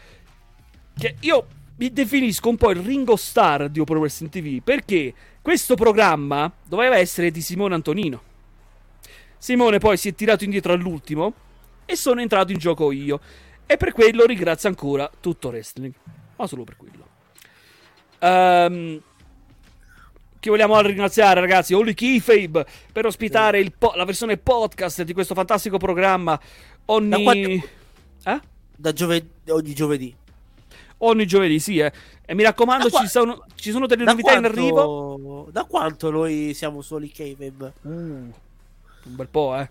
Che io mi definisco un po' il Ringo Star di Opera Wrestling TV perché questo programma doveva essere di Simone Antonino. Simone poi si è tirato indietro all'ultimo e sono entrato in gioco io. E per quello ringrazio ancora tutto wrestling. Ma solo per quello. Ehm, chi vogliamo ringraziare, ragazzi? Holy Keyfabe per ospitare il po- la versione podcast di questo fantastico programma Da ogni. quando- Eh? Da giovedì, ogni giovedì. Ogni giovedì, sì, eh. E mi raccomando, qua- ci, sono, ci sono delle Da novità in quanto- arrivo. Da quanto noi siamo soli K-Web? Un bel po', eh.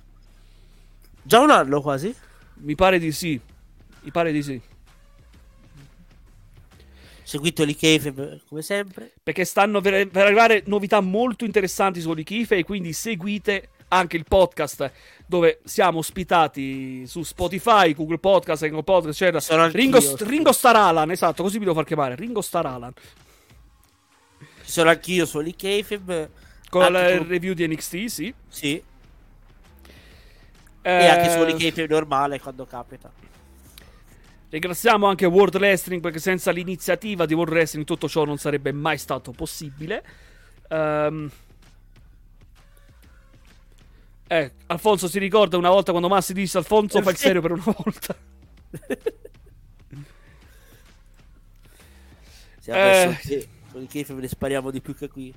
Già un anno quasi? Mi pare di sì. Mi pare di sì. Seguito li K-Web come sempre. Perché stanno per, per arrivare novità molto interessanti su Kife e quindi seguite anche il podcast dove siamo ospitati su Spotify, Google Podcast, Google Podcast, eccetera. Sono. Ringo, Ringo Star Alan, esatto, così vi devo far chiamare. Ringo Star Alan. Ci sono anch'io soli K-Web. Con la con- review di NXT, sì. Sì. Eh, E anche soli K-Web normale quando capita. Ringraziamo anche World Wrestling perché senza l'iniziativa di World Wrestling tutto ciò non sarebbe mai stato possibile. Ehm. Eh, Alfonso si ricorda una volta quando Massi disse Alfonso fa il serio per una volta. Sì, Eh. sì, soli K-Web ne spariamo di più che qui.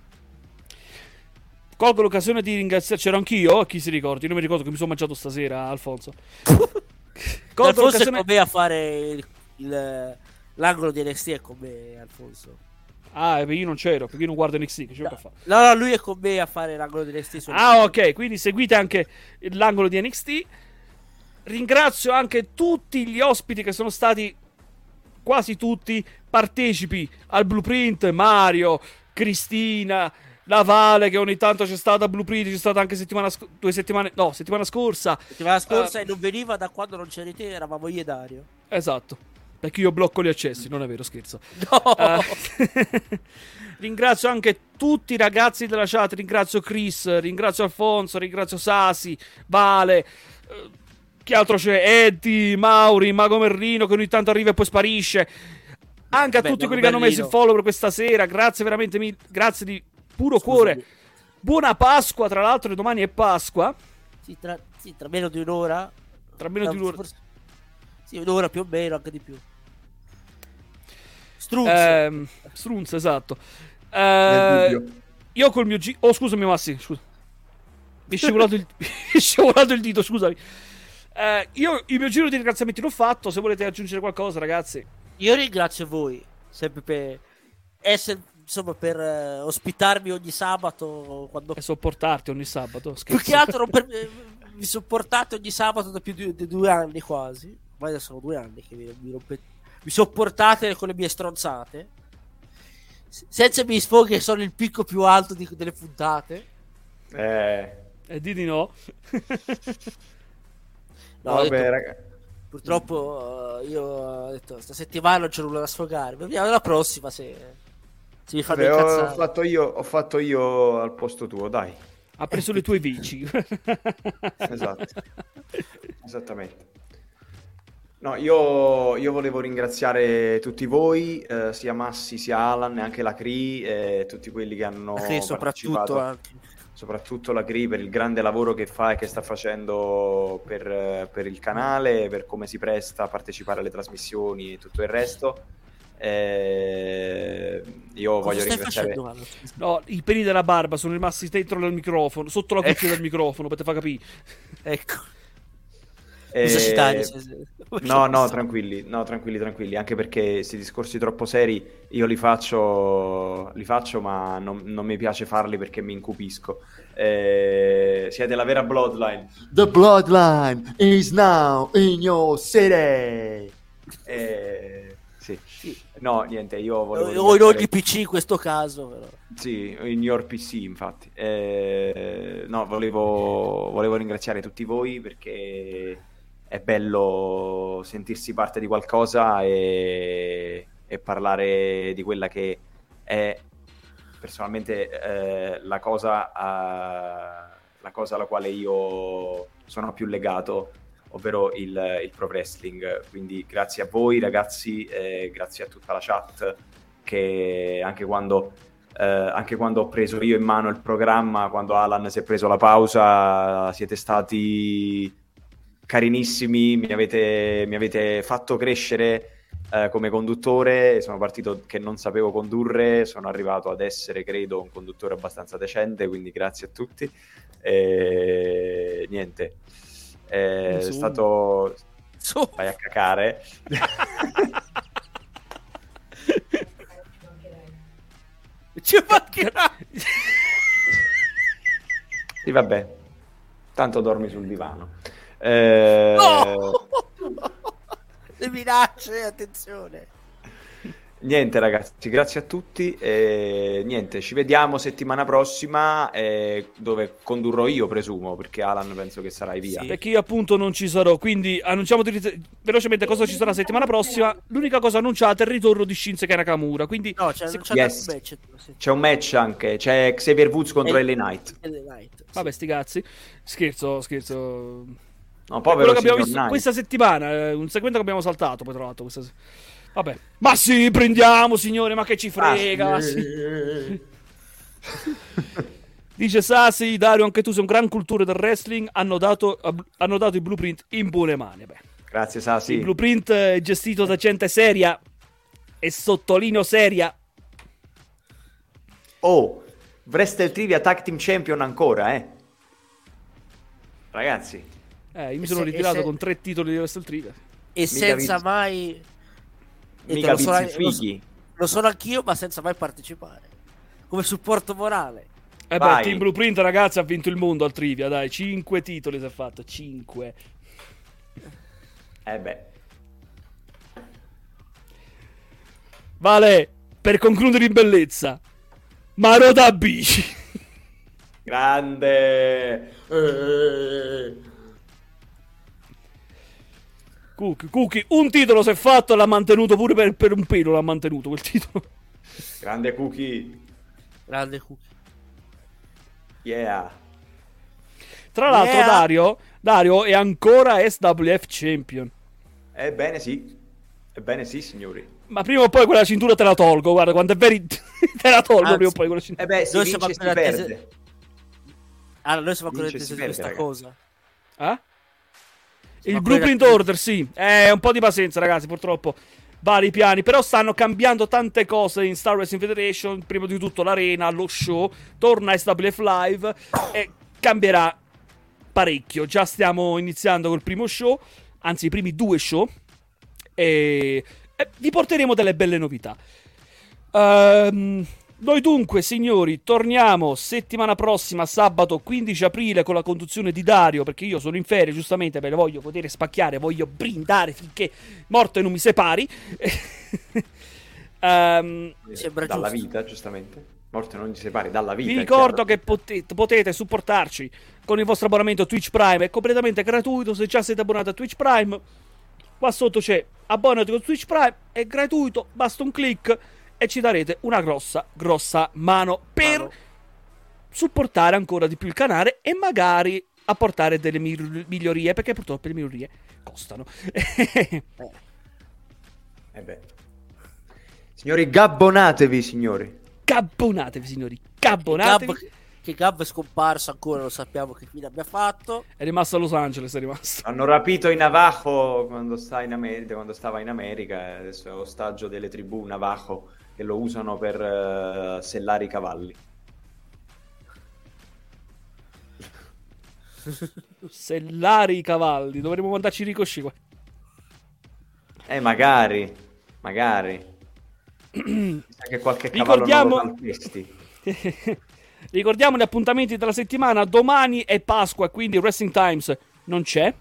Colgo l'occasione di ringraziare. C'ero anch'io, a chi si ricordi? Io non mi ricordo che mi sono mangiato stasera, Alfonso. Colgo Alfonso è l'occasione. con me a fare il- il- l'angolo di NXT è con me, Alfonso. Ah, perché io non c'ero, perché io non guardo NXT. Che fare? No, no, lui è con me a fare l'angolo di NXT. Ah, ok, quindi seguite anche l'angolo di NXT. Ringrazio anche tutti gli ospiti che sono stati quasi tutti partecipi al Blueprint, Mario, Cristina, la Vale che ogni tanto c'è stata Blueprint, c'è stata anche settimana sc- due settimane, no, settimana scorsa. Settimana scorsa Ah. e non veniva da quando non c'eri te, eravamo io e Dario. Esatto. Perché io blocco gli accessi, non è vero, scherzo. No! Eh, ringrazio anche tutti i ragazzi della chat. Ringrazio Chris, ringrazio Alfonso, ringrazio Sasi, Vale. eh, Chi altro c'è? Eddie, Mauri, Mago Merrino che ogni tanto arriva e poi sparisce. Anche a Beh, tutti quelli che hanno messo il Merlino. follow per questa sera. Grazie veramente mille. Grazie di puro Scusami. cuore. Buona Pasqua, tra l'altro, domani è Pasqua. Sì, tra, sì, tra meno di un'ora. Tra meno di No, un'ora. forse- Sì, un'ora più o meno, anche di più. Struzzo. Ehm, Strunz, esatto. Eh, io col mio G. Oh, scusami, Massi. Scusa. Mi è scivolato il, mi è scivolato il dito, scusami. Eh, io il mio giro di ringraziamenti l'ho fatto. Se volete aggiungere qualcosa, ragazzi. Io ringrazio voi sempre per essere insomma, per eh, ospitarmi ogni sabato quando E sopportarti ogni sabato. Più scherzo. che altro per- eh, mi sopportate ogni sabato da più di, di due anni quasi. Ormai sono due anni che mi, mi rompe- mi sopportate con le mie stronzate. S- Senza i miei sfoghi che sono il picco più alto di- delle puntate. Eh, E di di no. No, vabbè, detto, raga. purtroppo eh, io ho detto sta settimana non c'è nulla da sfogare. Vediamo la prossima se, se mi fate Vabbè, ho, fatto io, ho fatto io al posto tuo, dai. Ha preso le tue bici. Esatto. Esattamente. No, io, io volevo ringraziare tutti voi, eh, sia Massi sia Alan e anche la Cree, e tutti quelli che hanno Perché soprattutto anche. soprattutto la Cree per il grande lavoro che fa e che sta facendo per, eh, per il canale, per come si presta a partecipare alle trasmissioni e tutto il resto. Eh, io Cosa voglio ringraziare... facendo? No, i peli della barba sono rimasti dentro il microfono, sotto la cuffia del microfono, per te fa capire. Ecco. Eh, Cosa ci tagli, se- No, no, tranquilli, no, tranquilli, tranquilli, anche perché questi discorsi troppo seri io li faccio, li faccio ma non, non mi piace farli perché mi incupisco. Eh, siete la vera bloodline. The bloodline is now in your city. Eh, sì. No, niente, io volevo... O in ogni PC in questo caso, però. Sì, in your PC infatti. Eh, no, volevo, volevo ringraziare tutti voi perché è bello sentirsi parte di qualcosa e, e parlare di quella che è personalmente eh, la, cosa a, la cosa alla quale io sono più legato, ovvero il, il pro wrestling. Quindi grazie a voi ragazzi, eh, grazie a tutta la chat che anche quando eh, anche quando ho preso io in mano il programma, quando Alan si è preso la pausa, siete stati carinissimi, mi avete, mi avete fatto crescere eh, come conduttore, sono partito che non sapevo condurre, sono arrivato ad essere, credo, un conduttore abbastanza decente, quindi grazie a tutti. E niente, è Insomma. stato... Su. Vai a cacare. Ci mancherà. Sì, vabbè, tanto dormi sul divano. Eh, No! Le minacce, attenzione. Niente ragazzi, grazie a tutti. e niente, ci vediamo settimana prossima eh, dove condurrò io, presumo, perché Alan penso che sarai via. Sì. Perché io appunto non ci sarò, quindi annunciamo di- velocemente cosa ci sarà settimana prossima. L'unica cosa annunciata è il ritorno di Shinsuke Nakamura, quindi No, c'è, se- c'è Yes. un match. C'è un match anche, c'è Xavier Woods contro Eh, LA Knight. LA Knight, sì. vabbè sti cazzi. Scherzo, scherzo. No, quello che abbiamo visto questa settimana, eh, un segmento che abbiamo saltato poi tra l'altro questa Vabbè. Ma sì, prendiamo signore, ma che ci frega. Ah, sì. Dice Sasi, Dario, anche tu sei un gran cultore del wrestling, hanno dato, hanno dato il blueprint in buone mani. Beh, Grazie Sasi. Il blueprint gestito da gente seria e sottolineo seria. Oh, Wrestle Trivia Tag Team Champion ancora, eh. Ragazzi, Eh, io mi E sono se- e ritirato se- con tre titoli di Wrestle Trivia. E senza vizi- mai... e mica lo so- vizi lo. Lo sono anch'io, ma senza mai partecipare. Come supporto morale. Eh beh, Vai. Team Blueprint, ragazzi, ha vinto il mondo al trivia, dai, 5 titoli si è fatto, 5. Eh beh. Vale, per concludere in bellezza, Maroda bici. Grande. Eh. Cookie, Cookie, un titolo si è fatto e l'ha mantenuto pure per, per un pelo, l'ha mantenuto quel titolo. Grande Cookie. Grande cookie. Yeah. Tra l'altro Yeah. Dario, Dario è ancora SWF Champion. Ebbene sì. Ebbene sì, signori. Ma prima o poi quella cintura te la tolgo, guarda, quanto è veri... te la tolgo Anzi, prima o poi quella cintura. Eh beh, si Noi vince e si attesi- perde. Allora, noi siamo ancora attesi si di questa ragazzi. cosa. Eh? Il Blueprint quella- Order, sì. Eh, un po' di pazienza, ragazzi, purtroppo. Vari piani, però stanno cambiando tante cose in Star Wrestling Federation. Prima di tutto l'arena, lo show, torna SWF Live e cambierà parecchio. Già stiamo iniziando col primo show, anzi i primi due show. E, e vi porteremo delle belle novità. Ehm, Noi dunque, signori, torniamo settimana prossima, sabato 15 aprile, con la conduzione di Dario, perché io sono in ferie, giustamente, me le voglio poter spacchiare, voglio brindare finché morto e non mi separi. Sembra dalla giusto. vita, giustamente. Morte non ti separi dalla vita. vi ricordo che potete, potete supportarci con il vostro abbonamento Twitch Prime, è completamente gratuito, se già siete abbonati a Twitch Prime, qua sotto c'è abbonati con Twitch Prime, è gratuito, basta un click e ci darete una grossa, grossa mano per Mano. supportare ancora di più il canale e magari apportare delle mi- migliorie, perché purtroppo le migliorie costano. Eh beh. Signori, gabbonatevi, signori. Gabbonatevi, signori, gabbonatevi. Gab, che Gab è scomparso ancora, non sappiamo che fine abbia fatto. È rimasto a Los Angeles, è rimasto. Hanno rapito i Navajo quando, sta in America, quando stava in America. Adesso è ostaggio delle tribù Navajo che lo usano per eh, sellare i cavalli. Sellare i cavalli, dovremmo mandarci Ricosci qua. Eh, magari. Magari. Chissà che qualche cavallo Ricordiamo- non. Ricordiamo gli appuntamenti della settimana. Domani è Pasqua, quindi Wrestling Times non c'è.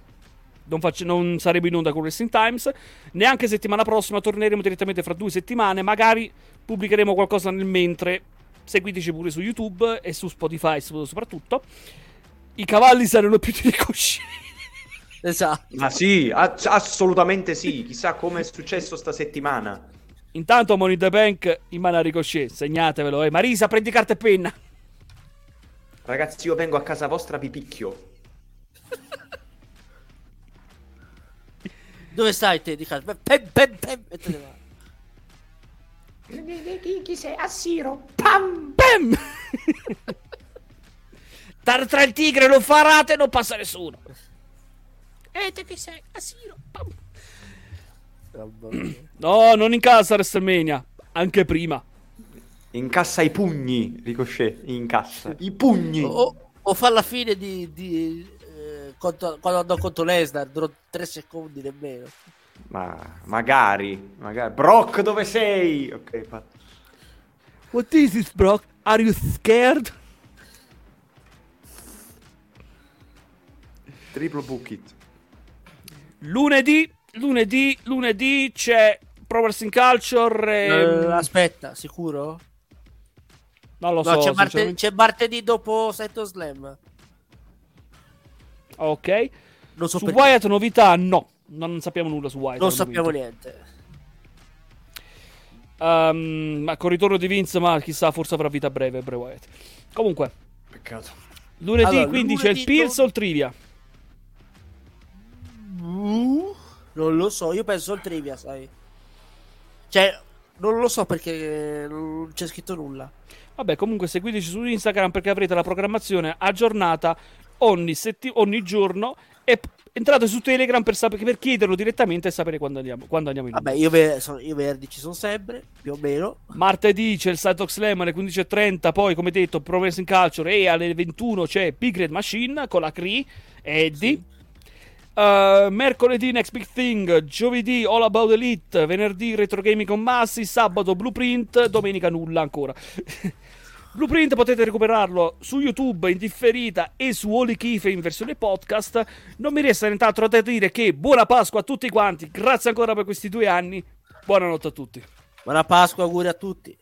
Non, faccio- non saremo in onda con Wrestling Times. Neanche settimana prossima. Torneremo direttamente fra due settimane. Magari pubblicheremo qualcosa nel mentre. Seguiteci pure su YouTube e su Spotify soprattutto. I cavalli saranno più di ricosci. Esatto. Ma sì, ass- assolutamente sì. Chissà come è successo sta settimana. Intanto Money in the Bank in mano a Ricochet. Segnatevelo. Eh. Marisa, prendi carta e penna. Ragazzi, io vengo a casa vostra, vi picchio. Dove stai te di casa? Pem, pem, pem, e te ne vai. Chi, chi- sei? Assiro. Pam! Bam! Tra, tra il tigre lo farate non passa nessuno. E te chi sei? Assiro. Pam! No, non in casa WrestleMania. Anche prima. Incassa i pugni, Ricochet. Incassa. I pugni. O, o fa la fine di, di, contro- quando andò contro Lesnar, durò tre secondi nemmeno. Ma magari, magari. Brock, dove sei? Ok, fa- What is this, Brock? Are you scared? Triplo book it. Lunedì, lunedì, lunedì c'è Pro Wrestling Culture. Eh, ehm, aspetta, sicuro? non lo No, so. c'è, marte- c'è martedì dopo Seto Slam. Ok. Non so Su perché. Wyatt novità no. Non sappiamo nulla su Wyatt. non sappiamo momento. niente. Ehm, ma con il ritorno di Vince, ma chissà, forse avrà vita breve Bray Wyatt. Comunque, Peccato. lunedì Allora, quindi c'è il lunedì Pills do- o il Trivia? Uh, non lo so, io penso al trivia, sai. Cioè, non lo so perché non c'è scritto nulla. Vabbè, comunque seguiteci su Instagram perché avrete la programmazione aggiornata ogni, setti- ogni giorno e entrate su Telegram per, sapere, per chiederlo direttamente e sapere quando andiamo, quando andiamo in onda. Vabbè, io, ve- so- io venerdì ci sono sempre, più o meno. Martedì c'è il Sidetalk Slam alle 15.30, poi come detto Pro Wrestling Culture e alle 21 c'è Big Red Machine con la Cree e Eddie. Uh, mercoledì Next Big Thing, giovedì All About Elite, venerdì Retro Gaming con Massi, sabato Blueprint, domenica nulla ancora. Blueprint potete recuperarlo su YouTube in differita e su Holy Kife in versione podcast. Non mi resta nient'altro da dire che buona Pasqua a tutti quanti, grazie ancora per questi due anni, buonanotte a tutti. Buona Pasqua, auguri a tutti.